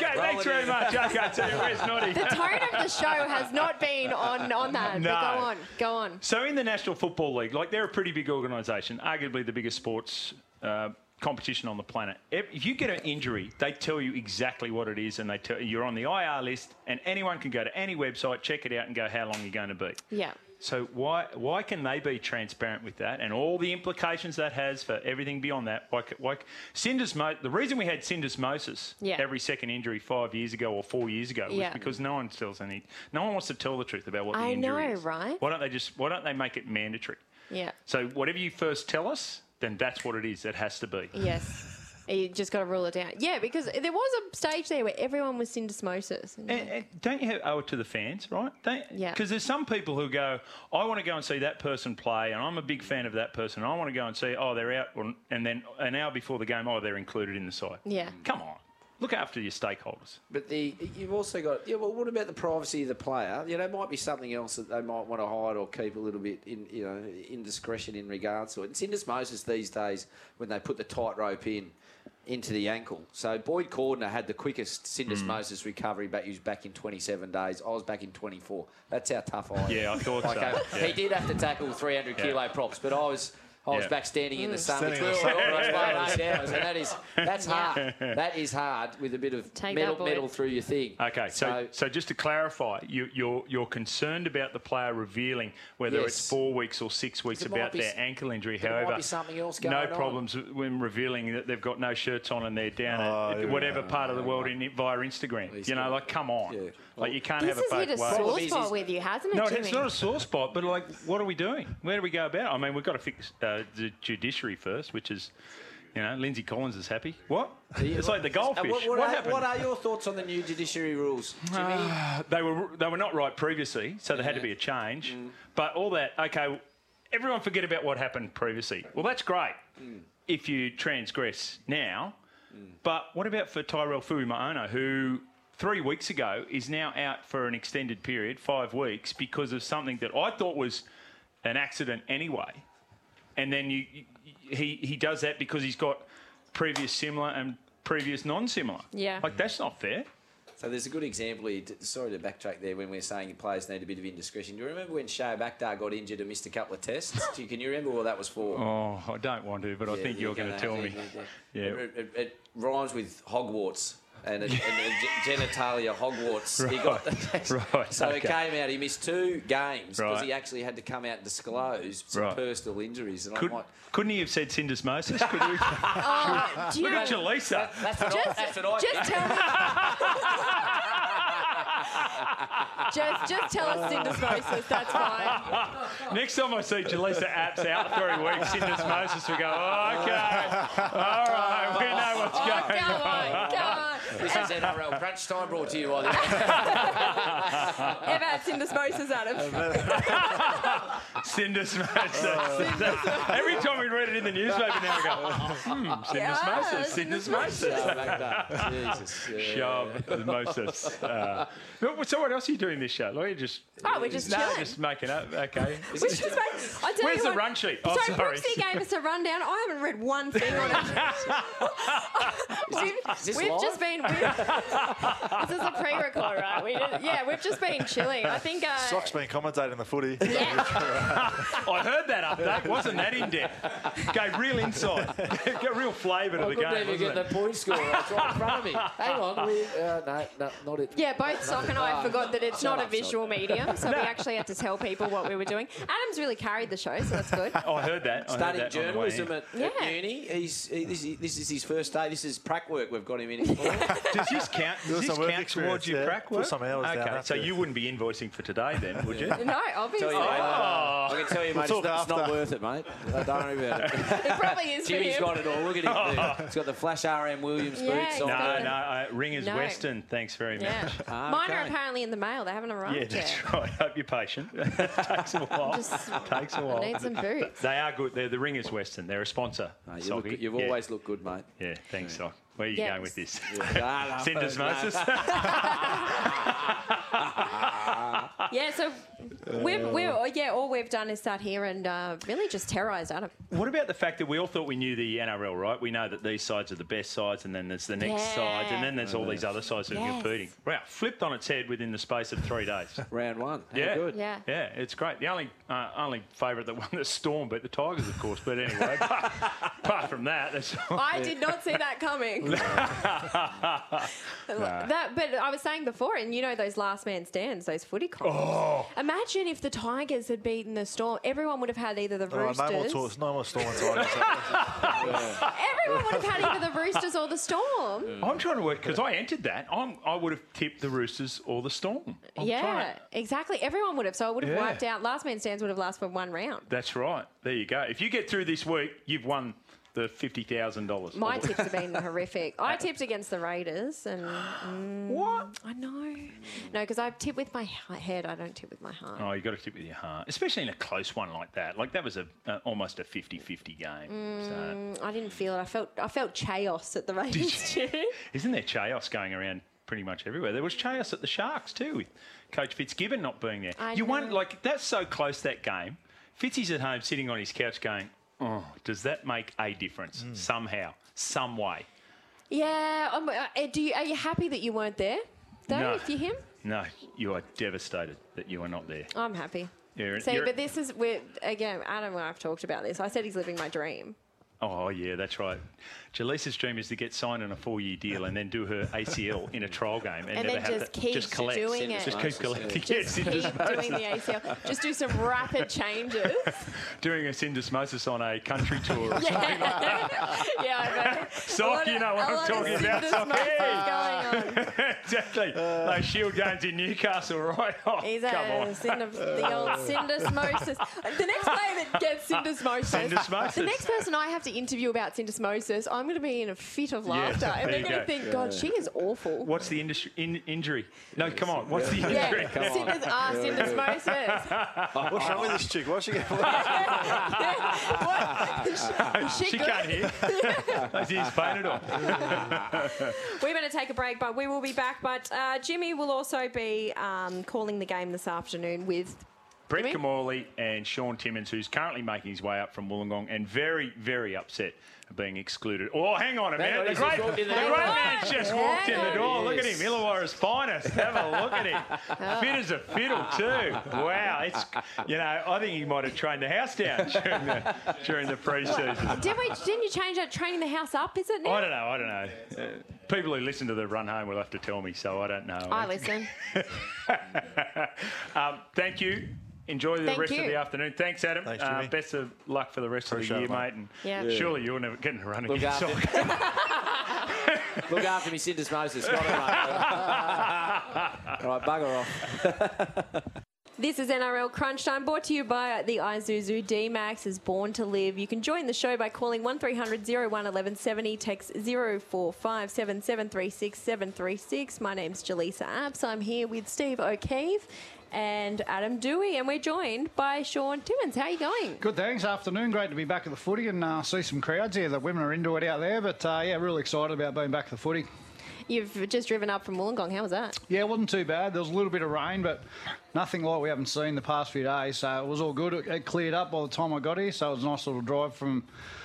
Okay, roll thanks very in. much. Okay, tell you where's Noddy. the tone of the show has not been on, on that. No. But go on, go on. So in the National Football League, like they're a pretty big organisation, arguably the biggest sports uh, competition on the planet. If you get an injury, they tell you exactly what it is, and they tell you're on the IR list, and anyone can go to any website, check it out, and go how long you're going to be. Yeah. So why why can they be transparent with that and all the implications that has for everything beyond that? Why, why syndesmo- the reason we had syndesmosis Yeah. every second injury five years ago or four years ago was Yeah. because no one tells any no one wants to tell the truth about what the I injury know, is. right? Why don't they just why don't they make it mandatory? Yeah. So whatever you first tell us, then that's what it is. It has to be. Yes. You just got to rule it down. Yeah, because there was a stage there where everyone was syndesmosis. And And, don't you have, owe it to the fans, right? Don't, Yeah. Because there's some people who go, I want to go and see that person play, and I'm a big fan of that person. And I want to go and see, oh, they're out, and then an hour before the game, oh, they're included in the side. yeah. Come on, look after your stakeholders. But the you've also got yeah. Well, what about the privacy of the player? You know, might be something else that they might want to hide or keep a little bit in you know indiscretion in regards to it. Syndesmosis these days when they put the tightrope in into the ankle. So Boyd Cordner had the quickest syndesmosis recovery back. He was back in 27 days. I was back in 24. That's how tough I am. Yeah, I thought (laughs) Like, so. uh, Yeah. He did have to tackle 300 Yeah. kilo props, but I was. I was Yeah. back standing in the mm. sun, Standing which in we the were sun. always (laughs) Yeah. playing eight hours, and that is that's Yeah. hard. That is hard with a bit of Take metal, that, metal through your thing. Okay, so, So- so just to clarify, you, you're you're concerned about the player revealing whether Yes. it's four weeks or six weeks about be their ankle injury. there might However, be something else no going on. problems when revealing that they've got no shirts on and they're down Oh, at whatever go. part of the world in, via Instagram. You know, like come on, Yeah. Like you can't This have it has hit a ways. sore spot with you, hasn't it, No, Jimmy? it's not a sore spot, but like, what are we doing? Where do we go about? it? I mean, we've got to fix uh, the judiciary first, which is You know, Lindsay Collins is happy. What? Yeah, It's like the Uh, goldfish. what, what what are, happened? what are your thoughts on the new judiciary rules, Jimmy? Uh, they were they were not right previously, so there had to be a change. Mm. But all that, okay, everyone forget about what happened previously. Well, that's great Mm. if you transgress now. But what about for Tyrell Fuimaono, who three weeks ago is now out for an extended period, five weeks, because of something that I thought was an accident anyway, and then you, you he he does that because he's got previous similar and previous non-similar. Yeah. like that's not fair. So there's a good example here. t- Sorry to backtrack there when we are saying players need a bit of indiscretion. Do you remember when Shea Bakdar got injured and missed a couple of tests? Do you, can you remember what that was for? Oh, I don't want to, but I think you're going to tell me. Yeah. It, it, it rhymes with Hogwarts. And, it, and it, (laughs) genitalia Hogwarts. He got the, (laughs) Right, So he okay. came out. He missed two games because Right. he actually had to come out and disclose some Right. personal injuries. And Could, I'm like, couldn't he have said syndesmosis? Could we? (laughs) Oh, do you Look know- at Jaleesa. that's what I, Just- that's what I just did. Just, just tell us syndesmosis. That's fine. Next time I see Jaleesa apps out three weeks, syndesmosis, we go, oh, okay, all right, we know what's oh, going Oh, come on. On. This is NRL Crunch Time brought to you by the. Ever had syndesmosis, Adam? Syndesmosis. Every time we read it in the newspaper now, we go, hmm, syndesmosis, syndesmosis. Jesus. yeah. Shabmosis. Uh, so what else are you doing this show? Like you just Oh, we're just no, chilling. just making up. Okay. We should just make- I tell Where's the what- run sheet? Oh, so sorry. Brooksy gave us a rundown. I haven't read one thing on it. (laughs) (laughs) we've we've just been. We've, This is a pre-record, right? We did, yeah, we've just been chilling. I think. Uh, Sock's been commentating the footy. Yeah. (laughs) I heard that up update. Wasn't that in depth? Gave real insight. (laughs) Got real flavour to I the couldn't game. even get wasn't the point score. It's right in front of me. Hang on. We, uh, no, no, not it. yeah, both Sock and I forgot that it's Shut not a up, Sock. visual medium, so we actually had to tell people what we were doing. Adam's really carried the show, so that's good. it? (laughs) I heard that. I heard Studying that on the way in. journalism at, at Yeah. uni. He's, he, this, is, this is his first day. This is prac work we've got him in. For. Does this count? Does was this some work count towards your yeah. crack Put work? some hours down, okay, that's so you wouldn't be invoicing for today then, would you? (laughs) No, obviously. Tell you, mate, Oh. I can tell you, We'll mate, it's not, it's not after. worth it, mate. Uh, Don't worry about it. (laughs) It probably is for Jimmy's him. got it all. Look at him. there. (laughs) He's got the flash RM Williams Yeah, boots he's on. No, got no, uh, Ringers No. Western. Thanks very Yeah. much. Ah, Mine are apparently in the mail. They haven't arrived Yeah, yet. that's right. Hope you're patient. Takes a while. Just- Takes a while. I need some boots. They are good. They're the Ringers Western. They're a sponsor. Mate, you look, Soggy. you've always looked good, mate. Yeah, thanks, Sock. Where are you Yes. going with this? No, (laughs) Syndesmosis? (laughs) (laughs) Yeah, so we've, we're, yeah, all we've done is sat here and uh, really just terrorised Adam. What about the fact that we all thought we knew the NRL, right? We know that these sides are the best sides, and then there's the next Yeah. sides, and then there's all these other sides that are Yes. competing. Wow, flipped on its head within the space of three days. (laughs) Round one. How Yeah. good. Yeah. Yeah, it's great. The only uh, only favourite that won the Storm beat the Tigers, of course. But anyway, apart, (laughs) apart from that, that's I did not see that coming. (laughs) that, but I was saying before, and you know those last man stands, those footy comps. Oh. Imagine if the Tigers had beaten the Storm. Everyone would have had either the Oh, no more Roosters. no more storm and (laughs) tigers. Eh? (laughs) Everyone would have had either the Roosters or the Storm. I'm trying to work because I entered that. I'm, I would have tipped the Roosters or the Storm. I'm yeah, trying to- exactly. Everyone would have. So it would have Yeah. wiped out. Last man stands would have lasted for one round. That's right. There you go. If you get through this week, you've won the fifty thousand dollars. My (laughs) tips have been horrific. I tipped against the Raiders, and mm, What? I know. No, because I tip with my he- head. I don't tip with my heart. Oh, you got to tip with your heart, especially in a close one like that. Like that was a, a almost a 50-50 game. So, Mm, I didn't feel it. I felt I felt chaos at the Raiders (laughs) isn't there chaos going around pretty much everywhere? There was chaos at the Sharks too, with Coach Fitzgibbon not being there. I you won know. like that's so close that game. Fitzy's at home sitting on his couch going, "Oh, does that make a difference somehow, some way?" Yeah. Um, uh, do you, are you happy that you weren't there? Though, No. if you're him, No, you are devastated that you are not there. I'm happy. You're- See, you're- but this is we're, again. Adam and I have talked about this. I said he's living my dream. Oh yeah, that's right. Jaleesa's dream is to get signed on a four-year deal and then do her ACL in a trial game and, And never then have just to keep just collect, doing it. just keep collecting, (laughs) Just yes, keep doing the ACL. Just do some rapid changes. (laughs) doing a syndesmosis on a country tour or (laughs) something like that. yeah, I know. sock. You know what I'm talking about. Sock. Hey. exactly. Those shield games in Newcastle, right? Oh, He's come a on. synd- the old syndesmosis. The next player that gets syndesmosis, Syndesmosis. the next person I have to interview about syndesmosis, I'm going to be in a fit of Yeah, laughter, and there they're you going to go. think, God, she is awful. What's the industry, in, injury? No, come on. What's the Yeah, injury? syndes- ah, syndesmosis. (laughs) What's wrong with this chick? What's she getting? (laughs) (laughs) she, She can't hear. Those ears painted on. We better take a break, but we will be back. But uh, Jimmy will also be um, calling the game this afternoon with. Brett Jimmy? Kimmorley and Shaun Timmins, who's currently making his way up from Wollongong and very, very upset of being excluded. Oh, hang on a minute. The great, just walked in the the great door. man's just walked in the door. Look at him, Yes. Illawarra's finest. Have a look at him. (laughs) Fit as a fiddle too. Wow, it's you know I think he might have trained the house down (laughs) during the during the pre-season. Did we? Didn't you change that? Training the house up? Is it now? I don't know. I don't know. Uh, people who listen to the run home will have to tell me, so I don't know. I listen. (laughs) um, thank you. Enjoy the Thank rest you. of the afternoon. Thanks, Adam. Thanks, uh, best of luck for the rest Appreciate of the year, it, mate. mate. And Yeah. surely you're never getting a run Look again. after, look after me, (laughs) syndesmosis. Got it, mate. (laughs) All right, bugger off. (laughs) This is NRL Crunch Time, brought to you by the Isuzu D-Max is born to live. You can join the show by calling 1300 01 1170, text 0457 736 736. My name's Jaleesa Apps. I'm here with Steve O'Keefe and Adam Doueihi, and we're joined by Shaun Timmins. How are you going? Good, thanks. Afternoon. Great to be back at the footy and uh, see some crowds here. The women are into it out there, but uh, yeah, really excited about being back at the footy. You've just driven up from Wollongong. How was that? Yeah, it wasn't too bad. There was a little bit of rain, but nothing like we haven't seen the past few days. So it was all good. It, it cleared up by the time I got here, so it was a nice little drive from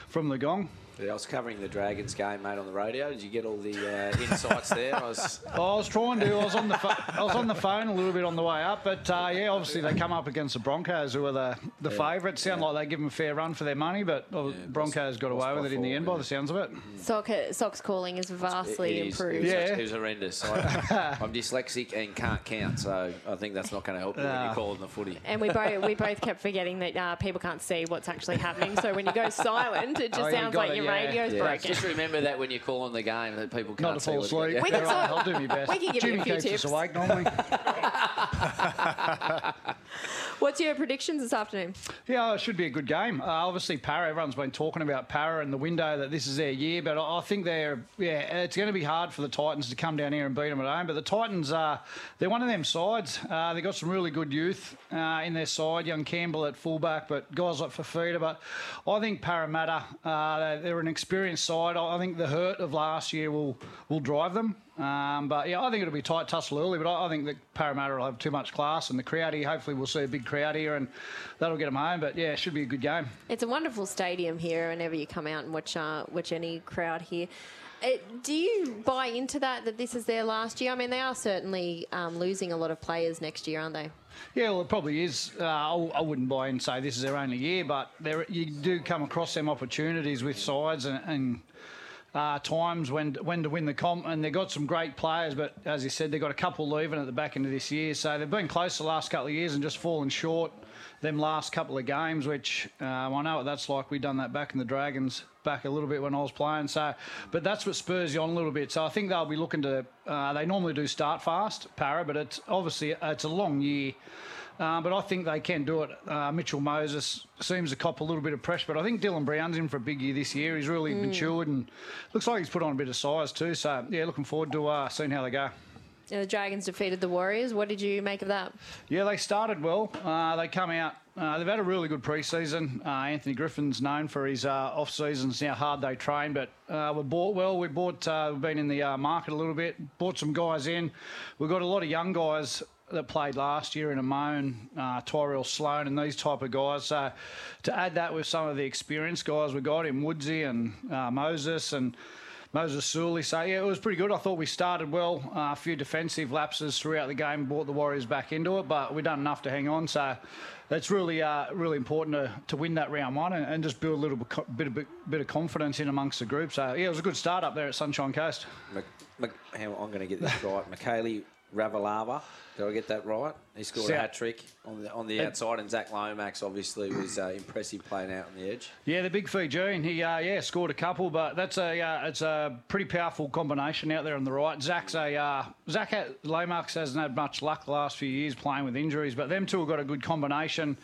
from the gong. Yeah, I was covering the Dragons game, mate, on the radio. Did you get all the uh, insights there? I was. (laughs) I was trying to. I was on the pho- I was on the phone a little bit on the way up, but uh, yeah, obviously they come up against the Broncos, who are the, the Yeah. favourites. Sound like they give them a fair run for their money, but uh, Broncos got away with it in the end by the sounds of it. Soccer, Sox calling is vastly It is- improved. It was, it was horrendous. I, (laughs) I'm dyslexic and can't count, so I think that's not going to help you when you're calling the footy. And we both we both kept forgetting that uh, people can't see what's actually happening. So when you go (laughs) silent, it just Oh, sounds like it, your yeah. radio's Yeah. broken. Just remember that when you call on the game, that people can't Not to see fall what asleep. We can All right, sort- (laughs) I'll do my best. we can give you a Jimmy few keeps tips. us awake normally. (laughs) (laughs) What's your predictions this afternoon? Yeah, it should be a good game. Uh, obviously, Para. Everyone's been talking about Para and the window that this is their year, but I, I think they're yeah, it's going to be hard for the Titans to come down here and beat them at home. But the Titans, uh, they're one of them sides. Uh, they've got some really good youth uh, in their side. Young Campbell at fullback, but guys like Fifita. But I think Parramatta, uh, they're, an experienced side. I think the hurt of last year will will drive them. Um, but yeah, I think it'll be tight tussle early. But I, I think that Parramatta will have too much class, and the crowd here. Hopefully, we'll see a big crowd here, and that'll get them home. But yeah, it should be a good game. It's a wonderful stadium here. Whenever you come out and watch uh, watch any crowd here. Uh, do you buy into that that this is their last year? I mean, they are certainly um, losing a lot of players next year, aren't they? Yeah, well, it probably is. Uh, I, I wouldn't buy in and say this is their only year, but there you do come across them opportunities with sides and. and uh, times when when to win the comp, and they've got some great players, but as you said, they've got a couple leaving at the back end of this year, so they've been close the last couple of years and just fallen short them last couple of games, which um, I know what that's like. We've done that back in the Dragons back a little bit when I was playing. So, but that's what spurs you on a little bit. So I think they'll be looking to. Uh, they normally do start fast, Para, but it's obviously it's a long year. Uh, but I think they can do it. Uh, Mitchell Moses seems to cop a little bit of pressure, but I think Dylan Brown's in for a big year this year. He's really Mm. matured and looks like he's put on a bit of size too. So yeah, looking forward to uh, seeing how they go. Uh, The Dragons defeated the Warriors. What did you make of that? Yeah, they started well. Uh, they come out. Uh, they've had a really good pre-season. Uh, Anthony Griffin's known for his uh, off seasons, how hard they train. But uh, we bought well. We bought. Uh, we've been in the uh, market a little bit. Bought some guys in. We've got a lot of young guys that played last year in Amon, uh, Tyrell Sloan, and these type of guys. So to add that with some of the experienced guys we got in Woodsy and uh, Moses and. Moses Suli. So, yeah, it was pretty good. I thought we started well. Uh, a few defensive lapses throughout the game brought the Warriors back into it, but we done enough to hang on. So, it's really, uh, really important to, to win that round one and, and just build a little bit, bit, of, bit, of confidence in amongst the group. So, yeah, it was a good start up there at Sunshine Coast. Mc, Mc, I'm going to get this right. (laughs) Mikaele Ravalawa. Did I get that right? He scored a hat trick on the on the outside, and Zach Lomax obviously was uh, impressive playing out on the edge. Yeah, the big Fijian. He uh, yeah scored a couple, but that's a uh, it's a pretty powerful combination out there on the right. Zach's a uh, Zach Lomax hasn't had much luck the last few years playing with injuries, but them two have got a good combination.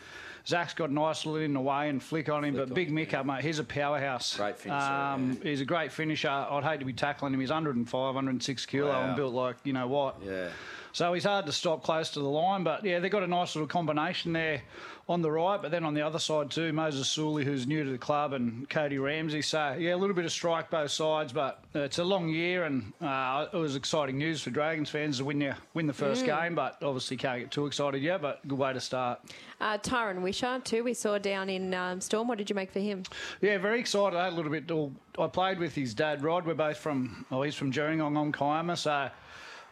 Zach's got a nice little in the way and flick on him, but Big Mick, uh, mate, he's a powerhouse. Great finisher, Um, He's a great finisher. I'd hate to be tackling him. He's 105, 106 kilo Wow. and built like you know what. Yeah. So he's hard to stop close to the line, but yeah, they've got a nice little combination there on the right, but then on the other side too, Moses Suli, who's new to the club, and Cody Ramsey. So yeah, a little bit of strike both sides, but it's a long year, and uh, it was exciting news for Dragons fans to win the win the first Mm. game, but obviously can't get too excited yet. But good way to start. Uh, Tyrone Wishart, too, we saw down in um, Storm. What did you make for him? Yeah, very excited. I had a little bit. I played with his dad, Rod. We're both from. Oh, he's from Gerringong on Kiama, so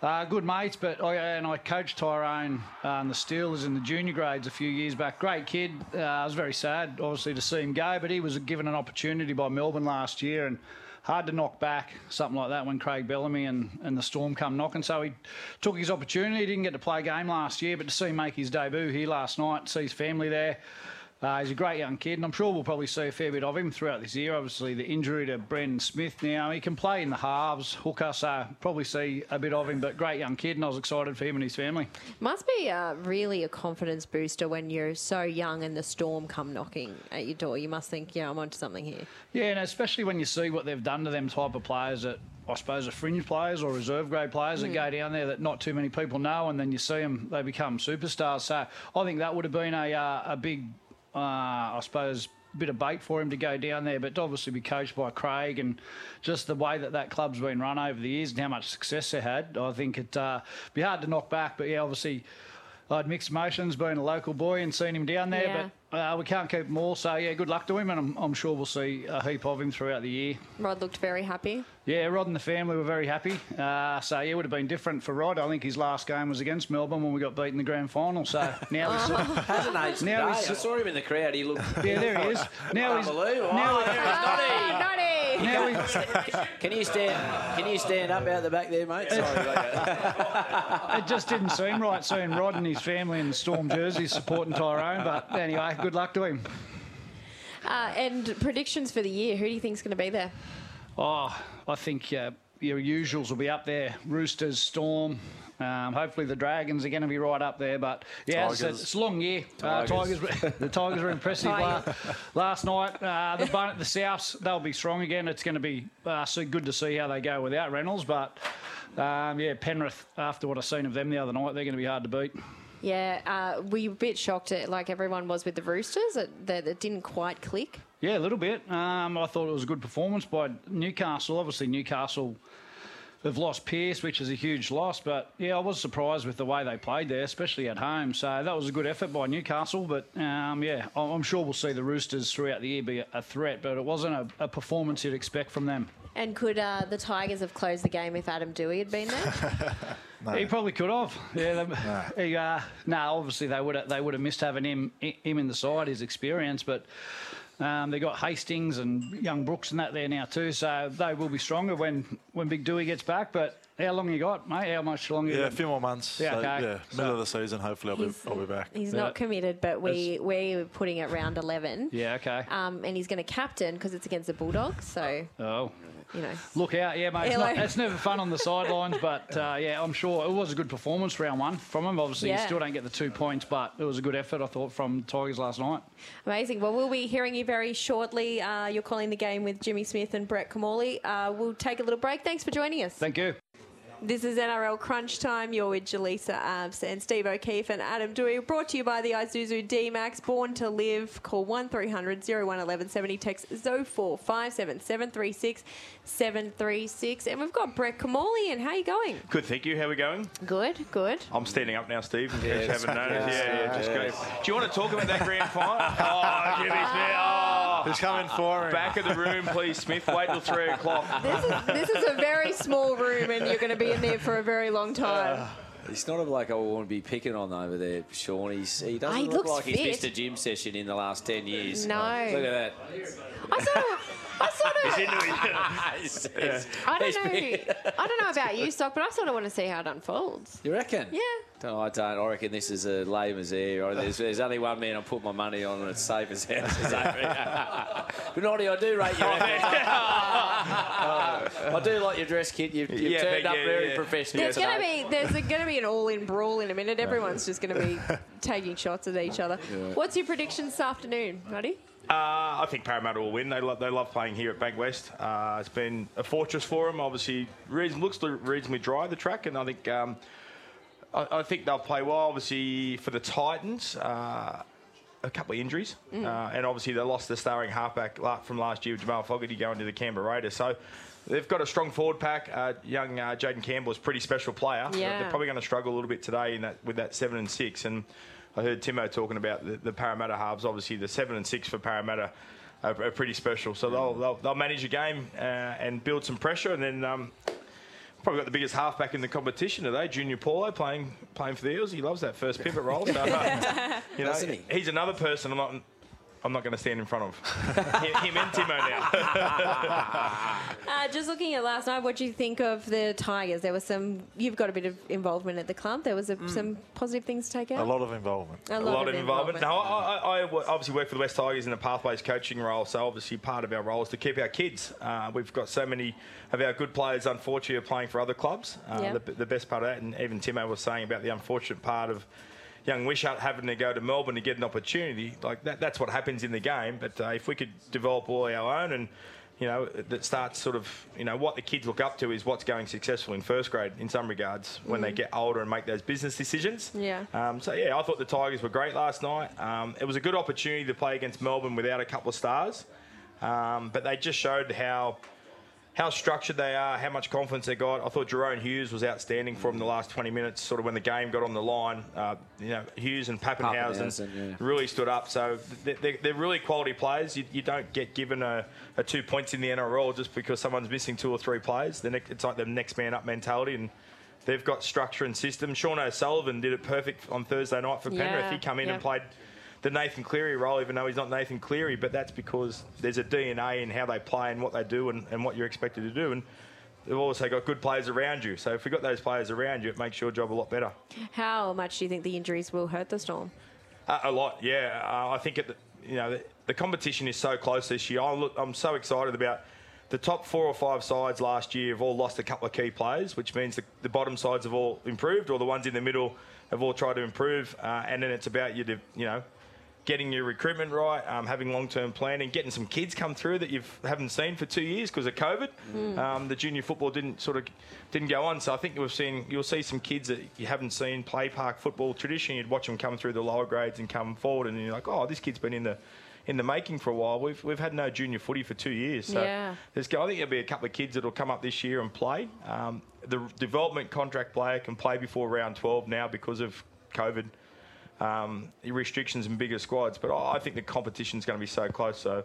uh, good mates. But I and I coached Tyrone and the Steelers in the junior grades a few years back. Great kid. Uh, I was very sad, obviously, to see him go. But he was given an opportunity by Melbourne last year, and hard to knock back something like that when Craig Bellamy and, and the Storm come knocking. So he took his opportunity. He didn't get to play a game last year, but to see him make his debut here last night, see his family there. Uh, he's a great young kid, and I'm sure we'll probably see a fair bit of him throughout this year. Obviously, the injury to Brandon Smith now, he can play in the halves, hooker, so probably see a bit of him, but great young kid, and I was excited for him and his family. Must be uh, really a confidence booster when you're so young and the storm come knocking at your door. You must think, yeah, I'm onto something here. Yeah, and especially when you see what they've done to them type of players that I suppose are fringe players or reserve grade players Mm. that go down there that not too many people know, and then you see them, they become superstars. So I think that would have been a uh, a big, uh, I suppose. A bit of bait for him to go down there, but to obviously be coached by Craig and just the way that that club's been run over the years and how much success they had, I think it'd uh, be hard to knock back. But yeah, obviously, I had mixed emotions being a local boy and seeing him down there, Yeah. but uh, we can't keep more. So yeah, good luck to him, and I'm, I'm sure we'll see a heap of him throughout the year. Rod looked very happy. Yeah, Rod and the family were very happy. Uh, so yeah, it would have been different for Rod. I think his last game was against Melbourne when we got beaten in the grand final. So (laughs) now he's (laughs) Hasn't aged Now today. he's- I saw him in the crowd. He looked. Yeah, there he is. Now he's- Unbelievable. now oh, he- there he's Now he- Can you stand? Can you stand up out the back there, mate? (laughs) Sorry. mate. it just didn't seem right seeing Rod and his family in the Storm jerseys supporting Tyrone. But anyway, good luck to him. Uh, and predictions for the year. Who do you think's going to be there? Oh, I think uh, your usuals will be up there. Roosters, Storm. Um, hopefully the Dragons are going to be right up there, but yeah, it's, Tigers. it's a long year. Uh, Tigers. Tigers, the Tigers were impressive la- Tiger. last night. Uh, the Bun- the Souths they'll be strong again. It's going to be uh, so good to see how they go without Reynolds, but um, yeah, Penrith after what I've seen of them the other night, they're going to be hard to beat. Yeah, uh, were you a bit shocked, at, like everyone was with the Roosters, that, that it didn't quite click? Yeah, a little bit. Um, I thought it was a good performance by Newcastle. Obviously, Newcastle have lost Pearce, which is a huge loss. But yeah, I was surprised with the way they played there, especially at home. So that was a good effort by Newcastle. But um, yeah, I- I'm sure we'll see the Roosters throughout the year be a- a threat. But it wasn't a, a performance you'd expect from them. And could uh, the Tigers have closed the game if Adam Doueihi had been there? (laughs) He probably could have. Yeah, they, (laughs) (laughs) he, uh, no, obviously they would have, they would have missed having him him in the side, his experience, but. Um, they got Hastings and young Brooks and that there now too, so they will be stronger when, when Big Doueihi gets back. But how long you got, mate? How much longer? Yeah, a few more months. Yeah, so, okay. yeah middle of the season. Hopefully, I'll be, I'll be back. He's Yeah. not committed, but we we're putting it round eleven. Yeah, okay. Um, and he's going to captain because it's against the Bulldogs. So Oh. You know, Look out, yeah, mate. It's, not, it's never fun on the sidelines, (laughs) but uh, yeah, I'm sure it was a good performance round one from him. Obviously, Yeah. you still don't get the two points, but it was a good effort, I thought, from Tigers last night. amazing. Well, we'll be hearing you very shortly. Uh, you're calling the game with Jimmy Smith and Brett Kimmorley. Uh, we'll take a little break. Thanks for joining us. Thank you. This is NRL Crunch Time. You're with Jaleesa Abs and Steve O'Keefe and Adam Doueihi. Brought to you by the Isuzu D-Max. Born to live. Call 1300 01 1170. Text 0457 736 736. And we've got Brett Kimmorley. And how are you going? Good, thank you. How are we going? Good, good. I'm standing up now, Steve. In Yeah, case you haven't noticed. yeah, Yeah, yeah, just yeah. go. Do you want to talk about that grand final? (laughs) oh, Jimmy Smith. Oh. He's coming for him. Back of the room, please, Smith. Wait till three o'clock. (laughs) This is, this is a very small room and you're going to be in there for a very long time. (sighs) He's not a bloke I want to be picking on over there, Sean. He's, he doesn't he look looks like he's missed a gym session in the last 10 years. No. Look at that. I saw (laughs) (laughs) He's into it. It's- I don't know. I don't know about you, Stock, but I sort of want to see how it unfolds. You reckon? Yeah. No, I don't. I reckon this is a layman's air. There's, there's only one man I put my money on, and it's safe as house. (laughs) (laughs) but Noddy, I do rate you. effort. Oh. I do like your dress kit. You've, you've Yeah, turned up yeah, very yeah. professional There's going to be there's going to be an all-in brawl in a minute. Everyone's just going to be taking shots at each other. Yeah. What's your prediction this afternoon, Buddy? Uh, I think Parramatta will win. They love, they love playing here at Bankwest. Uh, it's been a fortress for them. Obviously, reason, looks reasonably dry the track, and I think um, I, I think they'll play well. Obviously, for the Titans, uh, a couple of injuries, Mm. uh, and obviously they lost the starring halfback from last year, Jamal Fogarty, going to the Canberra Raiders. So. They've got a strong forward pack. Uh, young uh, Jayden Campbell is a pretty special player. Yeah. They're probably going to struggle a little bit today in that with that seven and six. And I heard Timo talking about the, the Parramatta halves. Obviously, the seven and six for Parramatta are, are pretty special. So they'll, they'll, they'll manage a game uh, and build some pressure. And then um, probably got the biggest halfback in the competition today, Junior Paulo, playing playing for the Eels. He loves that first pivot role. So, uh, (laughs) you know, he? he's another person I'm not. I'm not going to stand in front of (laughs) him, him and Timo now. (laughs) Uh, just looking at last night, what do you think of the Tigers? There was some. You've got a bit of involvement at the club. There was a, some positive things to take out. A lot of involvement. A lot, of, involvement. No, I, I, I obviously work for the West Tigers in the Pathways coaching role, so obviously part of our role is to keep our kids. Uh, we've got so many of our good players, unfortunately, are playing for other clubs. Uh, Yeah. the, the best part of that, and even Timo was saying about the unfortunate part of young Wishart having to go to Melbourne to get an opportunity, like that, that's what happens in the game. But uh, if we could develop all our own and you know, that starts sort of, you know, what the kids look up to is what's going successful in first grade in some regards when they Mm. get older and make those business decisions. Yeah. Um, so yeah, I thought the Tigers were great last night. Um, it was a good opportunity to play against Melbourne without a couple of stars, um, but they just showed how how structured they are, how much confidence they got. I thought Jahrome Hughes was outstanding for them the last 20 minutes, sort of when the game got on the line. Uh, you know, Hughes and Papenhuyzen, Papenhuyzen, yeah. really stood up. So they- they're, they're really quality players. You, you don't get given a, a two points in the NRL just because someone's missing two or three players. The next, it's like the next man up mentality and. They've got structure and system. Sean O'Sullivan did it perfect on Thursday night for Penrith. Yeah, He come in yeah. and played the Nathan Cleary role, even though he's not Nathan Cleary, but that's because there's a DNA in how they play and what they do and, and what you're expected to do. And they've also got good players around you. So if we've got those players around you, it makes your job a lot better. How much do you think the injuries will hurt the Storm? Uh, a lot, yeah. Uh, I think it, you know the, the competition is so close this year. I look, I'm so excited about the top four or five sides last year have all lost a couple of key players, which means the, the bottom sides have all improved, or the ones in the middle have all tried to improve. Uh, and then it's about you to, you know, getting your recruitment right, um, having long-term planning, getting some kids come through that you haven't seen for two years because of COVID. Mm. Um, the junior football didn't sort of didn't go on, so I think we've seen you'll see some kids that you haven't seen play park football. Traditionally, you'd watch them come through the lower grades and come forward, and you're like, oh, this kid's been in the in the making for a while. We've we've had no junior footy for two years, so Yeah. there's I think there'll be a couple of kids that'll come up this year and play. Um, the development contract player can play before round 12 now because of COVID um, restrictions and bigger squads. But I think the competition's going to be so close. So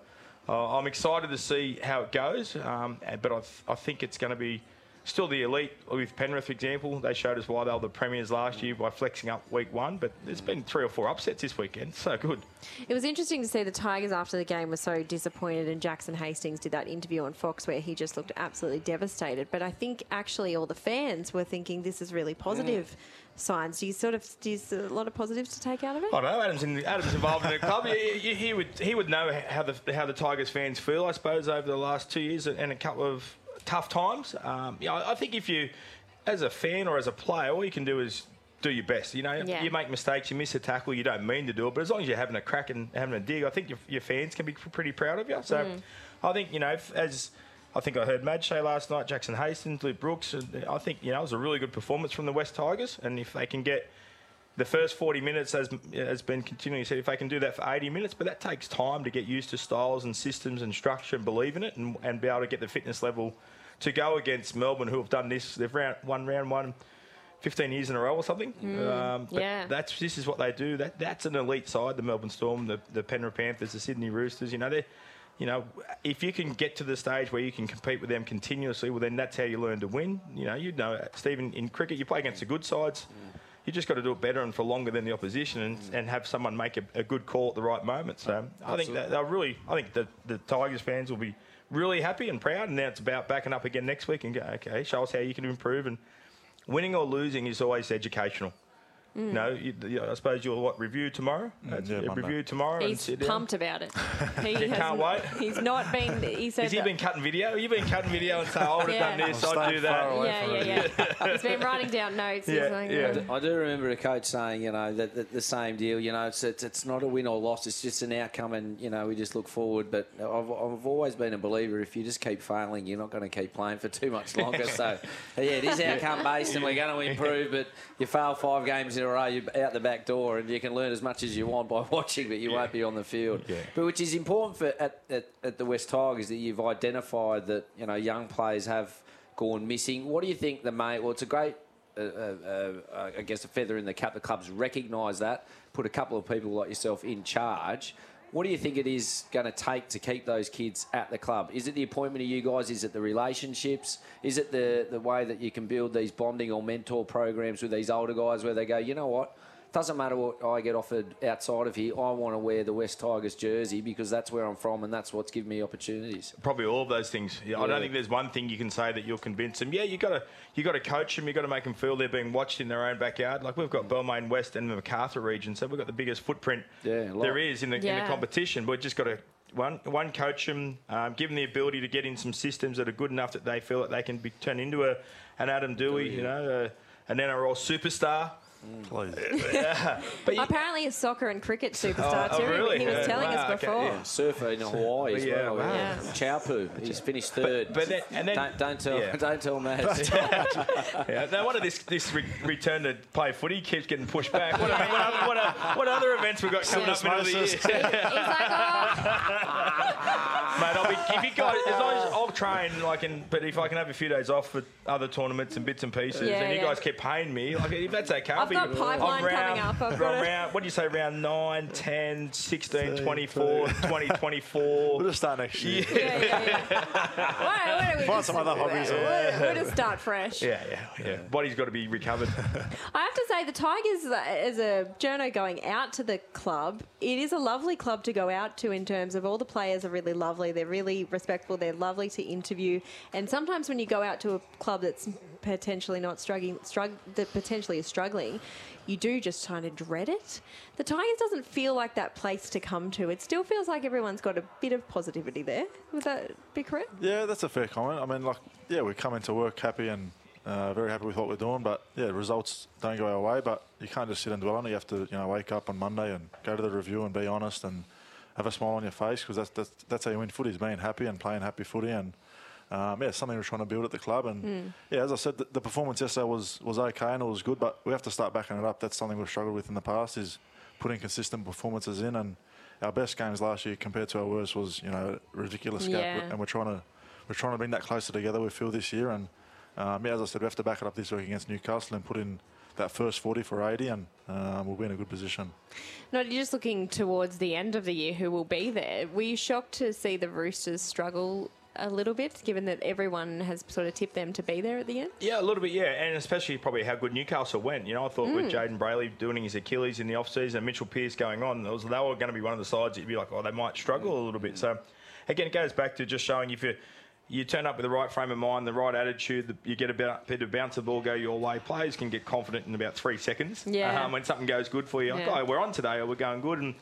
uh, I'm excited to see how it goes. Um, but I, th- I think it's going to be still the elite with Penrith, for example. They showed us why they were the premiers last year by flexing up week one. But there's been three or four upsets this weekend. So good. It was interesting to see the Tigers after the game were so disappointed, and Jackson Hastings did that interview on Fox where he just looked absolutely devastated. But I think actually all the fans were thinking this is really positive mm. signs. Do you sort of do a lot of positives to take out of it? I don't know. Adam's, in, Adam's involved in the club. (laughs) He, he- he would he would know how the how the Tigers fans feel, I suppose, over the last two years and a couple of tough times. Um, you know, I think if you, as a fan or as a player, all you can do is do your best. You know, Yeah. you make mistakes, you miss a tackle, you don't mean to do it, but as long as you're having a crack and having a dig, I think your, your fans can be pretty proud of you. So, Mm. I think you know, as I think I heard Madge say last night, Jackson Hastings, Luke Brooks, I think you know it was a really good performance from the West Tigers, and if they can get the first 40 minutes has, has been continually said if they can do that for 80 minutes, but that takes time to get used to styles and systems and structure and believe in it and, and be able to get the fitness level to go against Melbourne, who have done this. They've round, won round one 15 years in a row or something. Mm, um, but yeah. that's this is what they do. That that's an elite side. The Melbourne Storm, the the Penrith Panthers, the Sydney Roosters. You know they. You know, if you can get to the stage where you can compete with them continuously, well, then that's how you learn to win. You know, you know, Stephen, in cricket, you play against the good sides. You just got to do it better and for longer than the opposition, and, and have someone make a, a good call at the right moment. So I think that they'll really, I think the the Tigers fans will be really happy and proud. And now it's about backing up again next week and go, okay, show us how you can improve. And winning or losing is always educational. Mm. No, you, you- I suppose you'll what review tomorrow. That's yeah, review tomorrow. and He's sit down. pumped about it. (laughs) He You has can't not- wait. (laughs) He's not been. He said Has he been cutting video? You've been cutting video and saying, I would have Yeah. done this, I'm I'd do that. away Yeah, yeah, yeah. (laughs) He's been writing down notes. He's Yeah, like, yeah. "Mm." I do remember a coach saying, you know, that, that the same deal. You know, it's, it's it's not a win or loss. It's just an outcome, and you know, we just look forward. But I've, I've always been a believer. If you just keep failing, you're not going to keep playing for too much longer. so, yeah, it is outcome based, and we're going to improve. But you fail five games in a row, you're out the back door, and you can learn as much as you want by (laughs) watching, but you won't be on the field. But which is important for at, at, at the West Tigers that you've identified that you know young players have gone missing. What do you think the main? Well, it's a great uh, uh, uh, I guess a feather in the cap. The clubs recognise that, put a couple of people like yourself in charge. What do you think it is going to take to keep those kids at the club? Is it the appointment of you guys? Is it the relationships? Is it the, the way that you can build these bonding or mentor programs with these older guys where they go, you know what? Doesn't matter what I get offered outside of here. I want to wear the West Tigers jersey because that's where I'm from and that's what's given me opportunities. Probably all of those things. Yeah, I don't think there's one thing you can say that you'll convince them. Yeah, you got to you got to coach them. You got to make them feel they're being watched in their own backyard. Like we've got Balmain West and the Macarthur region, so we've got the biggest footprint Yeah, there is in the, in the competition. We've just got to one one coach them, um, give them the ability to get in some systems that are good enough that they feel that they can be turned into a an Adam Doueihi, you know, uh, an NRL superstar. Please. Yeah. (laughs) but you, Apparently, a soccer and cricket oh, superstar Oh, too. really? He was Yeah. telling Wow, us okay, before. yeah. Surfer in Hawaii as Yeah, well. wow. Yeah. Chaupu, he's finished third. but then, and then don't, don't tell, yeah. (laughs) don't tell Matt. (laughs) yeah, no wonder this this re- return to play footy keeps getting pushed back. What, what, other, what, other, what other events we've got coming up middle of the year? Osmosis. Oh. Mate, I'll be, if you guys, as long as I'll train, like, in, but if I can have a few days off for other tournaments and bits and pieces, Yeah, and you guys keep paying me, like, if that's okay, I'll I've be, got pipeline round, coming up. I've got round, what do you say, round 9, 10, 16, 24, 20, (laughs) 24. We'll just start next year. Yeah, yeah, yeah. Why, why don't we Find some other hobbies. or- We'll, we'll just start fresh. Yeah, yeah, yeah. Body's got to be recovered. (laughs) I have to say, the Tigers, uh, as a journo going out to the club, it is a lovely club to go out to in terms of all the players are really lovely. They're really respectful. They're lovely to interview. And sometimes when you go out to a club that's potentially not struggling, strugg- that potentially is struggling, you do just kind of dread it. The Tigers doesn't feel like that place to come to. It still feels like everyone's got a bit of positivity there. Would that be correct? Yeah, that's a fair comment. I mean, like, yeah, we come into work happy and uh, very happy with what we're doing, but yeah, results don't go our way. But you can't just sit and dwell on it. You have to, you know, wake up on Monday and go to the review and be honest and have a smile on your face because that's, that's that's how you win footy is being happy and playing happy footy and. Um, yeah, something we're trying to build at the club, and Mm. yeah, as I said, the, the performance yesterday was was okay and it was good, but we have to start backing it up. That's something we've struggled with in the past is putting consistent performances in, and our best games last year compared to our worst was you know a ridiculous gap, Yeah. and we're trying to we're trying to bring that closer together. We feel this year, and um, yeah, as I said, we have to back it up this week against Newcastle and put in that first 40 for 80, and um, we'll be in a good position. No, you're just looking towards the end of the year who will be there. Were you shocked to see the Roosters struggle a little bit, given that everyone has sort of tipped them to be there at the end? Yeah, a little bit, yeah, and especially probably how good Newcastle went. You know, I thought with Mm. Jayden Brailey doing his Achilles in the off-season, and Mitchell Pearce going on, was, they were going to be one of the sides that you'd be like, oh, they might struggle a little bit. So, again, it goes back to just showing if you you turn up with the right frame of mind, the right attitude, the, you get a bit, bit of bounce the ball go your way. Players can get confident in about three seconds. Yeah. Um, when something goes good for you, like, oh, we're on today, or we're going good, and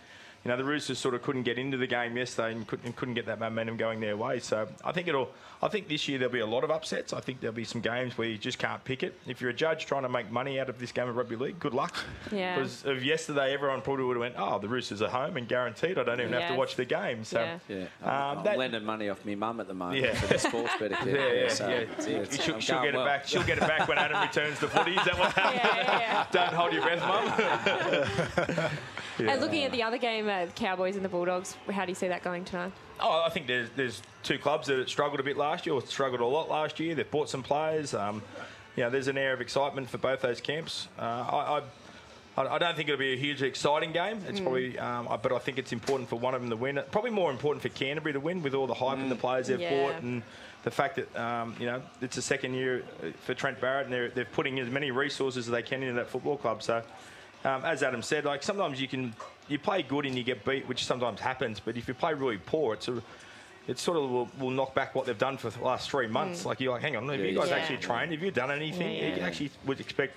you know the Roosters sort of couldn't get into the game yesterday and couldn't, and couldn't get that momentum going their way. So I think it'll. I think this year there'll be a lot of upsets. I think there'll be some games where you just can't pick it. If you're a judge trying to make money out of this game of rugby league, good luck. Yeah. Because of yesterday, everyone probably would have went, "Oh, the Roosters are home and guaranteed. I don't even have to watch the game." So Yeah, Um, I'm, I'm lending money off my mum at the moment Yeah. for the sports better kit. Yeah, yeah, so yeah. it's- it's- She'll, she'll going get it well. back. She'll get it back when Adam returns to footy. Is that what (laughs) happens? Don't hold your breath, mum. (laughs) And looking at the other game, uh, Cowboys and the Bulldogs, how do you see that going tonight? Oh, I think there's there's two clubs that struggled a bit last year, or struggled a lot last year. They've bought some players. Um, you know, there's an air of excitement for both those camps. Uh, I, I I don't think it'll be a hugely exciting game. It's Mm. probably, um, I- but I think it's important for one of them to win. Probably more important for Canterbury to win with all the hype and the players they've Yeah. bought and the fact that um, you know it's the second year uh, for Trent Barrett and they're they're putting as many resources as they can into that football club. So. Um, as Adam said, like sometimes you can you play good and you get beat, which sometimes happens. But if you play really poor, it's a it sort of will, will knock back what they've done for the last three months. Mm. Like you're like, hang on, have Yeah, you guys yeah. actually trained? Have you done anything? Yeah. You actually would expect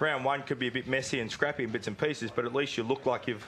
round one could be a bit messy and scrappy in bits and pieces, but at least you look like you've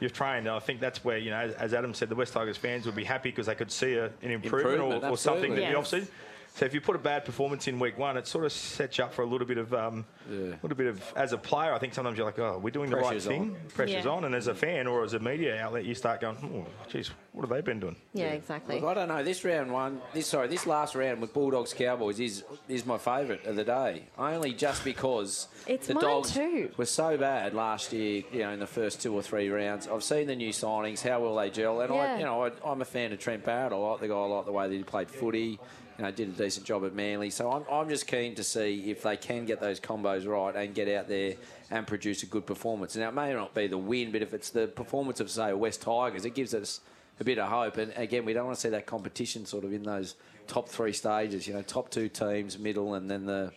you've trained. And I think that's where you know, as, as Adam said, the West Tigers fans would be happy because they could see a, an improvement, Improvement, or, or something absolutely. in the off season. So if you put a bad performance in week one, it sort of sets you up for a little bit of, um, a little bit of. As a player, I think sometimes you're like, oh, we're doing the right thing. on. Pressure's Yeah. on, and as a fan or as a media outlet, you start going, oh, geez, what have they been doing? Yeah, exactly. Look, I don't know. This round one, this sorry, this last round with Bulldogs Cowboys is is my favourite of the day. Only just because (laughs) It's the Dogs too. were so bad last year. You know, in the first two or three rounds, I've seen the new signings. How will they gel? And Yeah. I, you know, I, I'm a fan of Trent Barrett. I like the guy. I like the way that he played footy. You know, did a decent job at Manly. So I'm, I'm just keen to see if they can get those combos right and get out there and produce a good performance. Now, it may not be the win, but if it's the performance of, say, West Tigers, it gives us a bit of hope. And again, we don't want to see that competition sort of in those top three stages. You know, top two teams, middle, and then the,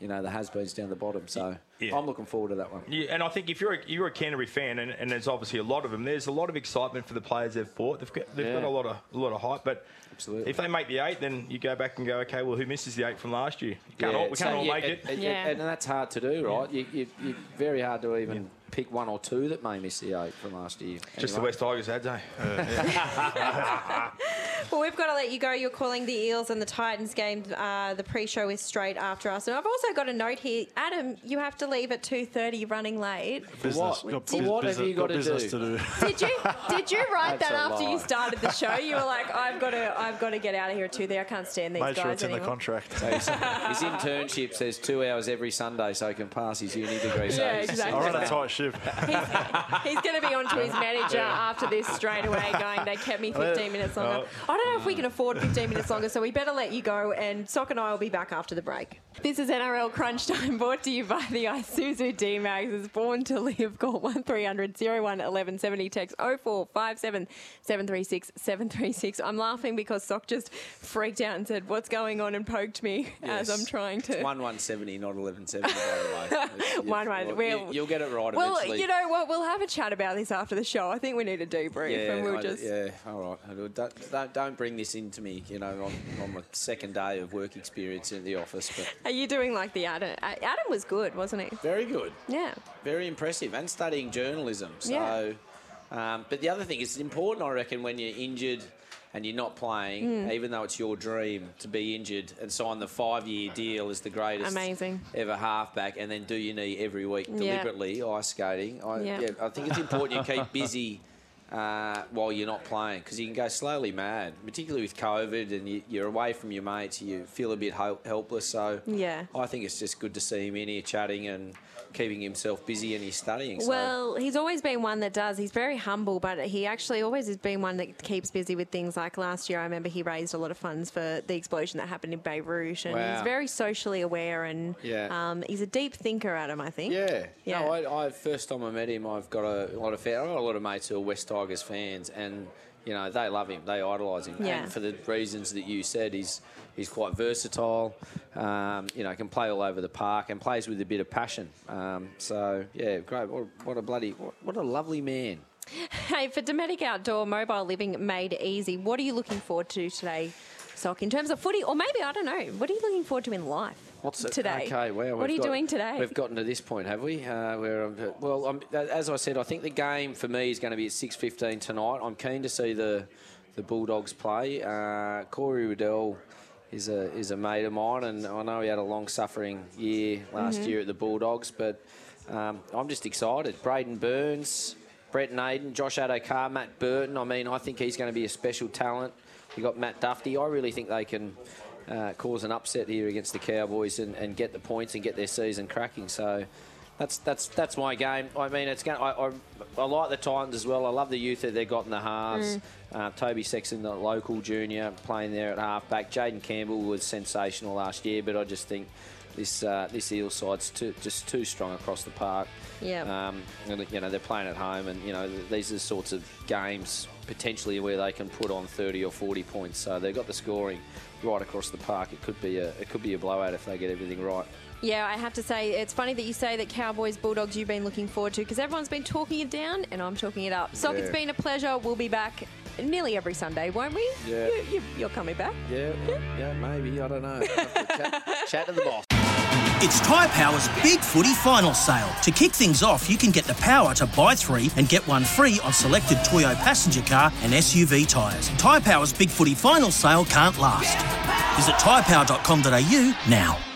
you know, the has-beens down the bottom. So Yeah. I'm looking forward to that one. Yeah, and I think if you're a, you're a Canterbury fan, and, and there's obviously a lot of them, there's a lot of excitement for the players they've bought. They've got, they've Yeah. got a lot of a lot of hype, but Absolutely. if they make the eight, then you go back and go, okay, well, who misses the eight from last year? Can't all, we can't all yeah, make it. and- and, and that's hard to do, right? You, you, you very hard to even pick one or two that may miss the eight from last year. Just the West Tigers had, eh? (laughs) (laughs) (laughs) Well, we've got to let you go. You're calling the Eels and the Titans game. Uh, the pre-show is straight after us, and I've also got a note here. Adam, you have to leave at two thirty, running late. Business. what? Got For bus- what have you got to business do? to do? (laughs) Did you did you write That's that a after you started the show? You were like, I've got to (laughs) I've got to get out of here at two. There, I can't stand these Make guys sure it's in the contract. So his, his internship says two hours every Sunday so he can pass his uni degree. So Yeah, exactly. I run a tight ship. He's going to be on to his manager after this straight away, going, they kept me 15 minutes longer. I don't know if we can afford 15 minutes longer, so we better let you go, and Sock and I will be back after the break. This is NRL Crunch Time, brought to you by the Isuzu D-Max. Is born to live. Call 1300 01 1170, text 0457 736 736. I'm laughing because Sock just freaked out and said, what's going on, and poked me as I'm trying to... It's one one seventy, not eleven seventy. By the way, (laughs) One one. well, We'll- you, you'll get it right Well, eventually. you know what? We'll have a chat about this after the show. I think we need a debrief, yeah, and we'll I- just. yeah, all right. Don't, don't, don't bring this into me, you know, on, on my second day of work experience in the office. But Are you doing like the Adam? uh, Adam was good, wasn't he? very good, Yeah. very impressive, and studying journalism. So, Yeah. um, but the other thing is, important, I reckon, when you're injured and you're not playing, Mm. even though it's your dream to be injured and sign the five-year deal as the greatest Amazing. ever halfback, and then do your knee every week Yeah. deliberately ice skating. I, Yeah. yeah, I think it's important you keep busy. Uh, while you're not playing, because you can go slowly mad, particularly with COVID, and you, you're away from your mates, you feel a bit hel- helpless. So, Yeah. I think it's just good to see him in here chatting and keeping himself busy and he's studying. So. Well, he's always been one that does. He's very humble, but he actually always has been one that keeps busy with things like last year. I remember he raised a lot of funds for the explosion that happened in Beirut, and Wow. he's very socially aware and Yeah. um, he's a deep thinker, Adam. I think. Yeah. Yeah. No, I, I first time I met him, I've got a, lot of fan, I've got a lot of mates who are West Tigers fans, and you know they love him, they idolise him, Yeah. and for the reasons that you said, he's he's quite versatile. Um, you know, can play all over the park and plays with a bit of passion. Um, so yeah, great. What, what a bloody what, what a lovely man. (laughs) Hey, for Dometic Outdoor Mobile Living Made Easy, what are you looking forward to today, Sock, in terms of footy? Or maybe, I don't know, what are you looking forward to in life What's it? today? Okay, well, What are you got- doing today? We've gotten to this point, have we? Uh, where I'm, well, I'm, as I said, I think the game for me is going to be at six fifteen tonight. I'm keen to see the the Bulldogs play. Uh, Corey Riddell is a is a mate of mine, and I know he had a long suffering year last Mhm. year at the Bulldogs, but um, I'm just excited. Braidon Burns, Brent Naden, Josh Addo-Carr, Matt Burton. I mean, I think he's going to be a special talent. You got Matt Dufty. I really think they can uh, cause an upset here against the Cowboys and, and get the points and get their season cracking. So that's that's that's my game. I mean, it's going. I, I, I like the Titans as well. I love the youth that they've got in the halves. Mm. Uh, Toby Sexton, the local junior, playing there at halfback. Jayden Campbell was sensational last year, but I just think this uh, this Eel side's too, just too strong across the park. Yeah. Um, and, you know they're playing at home, and you know these are the sorts of games potentially where they can put on 30 or 40 points. So they've got the scoring right across the park. It could be a it could be a blowout if they get everything right. Yeah, I have to say, it's funny that you say that Cowboys Bulldogs you've been looking forward to because everyone's been talking it down and I'm talking it up. Sock, it's Yeah. been a pleasure. We'll be back nearly every Sunday, won't we? Yeah. You, you, you're coming back. Yeah, yeah, maybe. I don't know. (laughs) chat, chat to the boss. It's Tyre Power's Big Footy Final Sale. To kick things off, you can get the power to buy three and get one free on selected Toyo passenger car and SUV tyres. Tyre Power's Big Footy Final Sale can't last. Visit tyrepower.com.au now.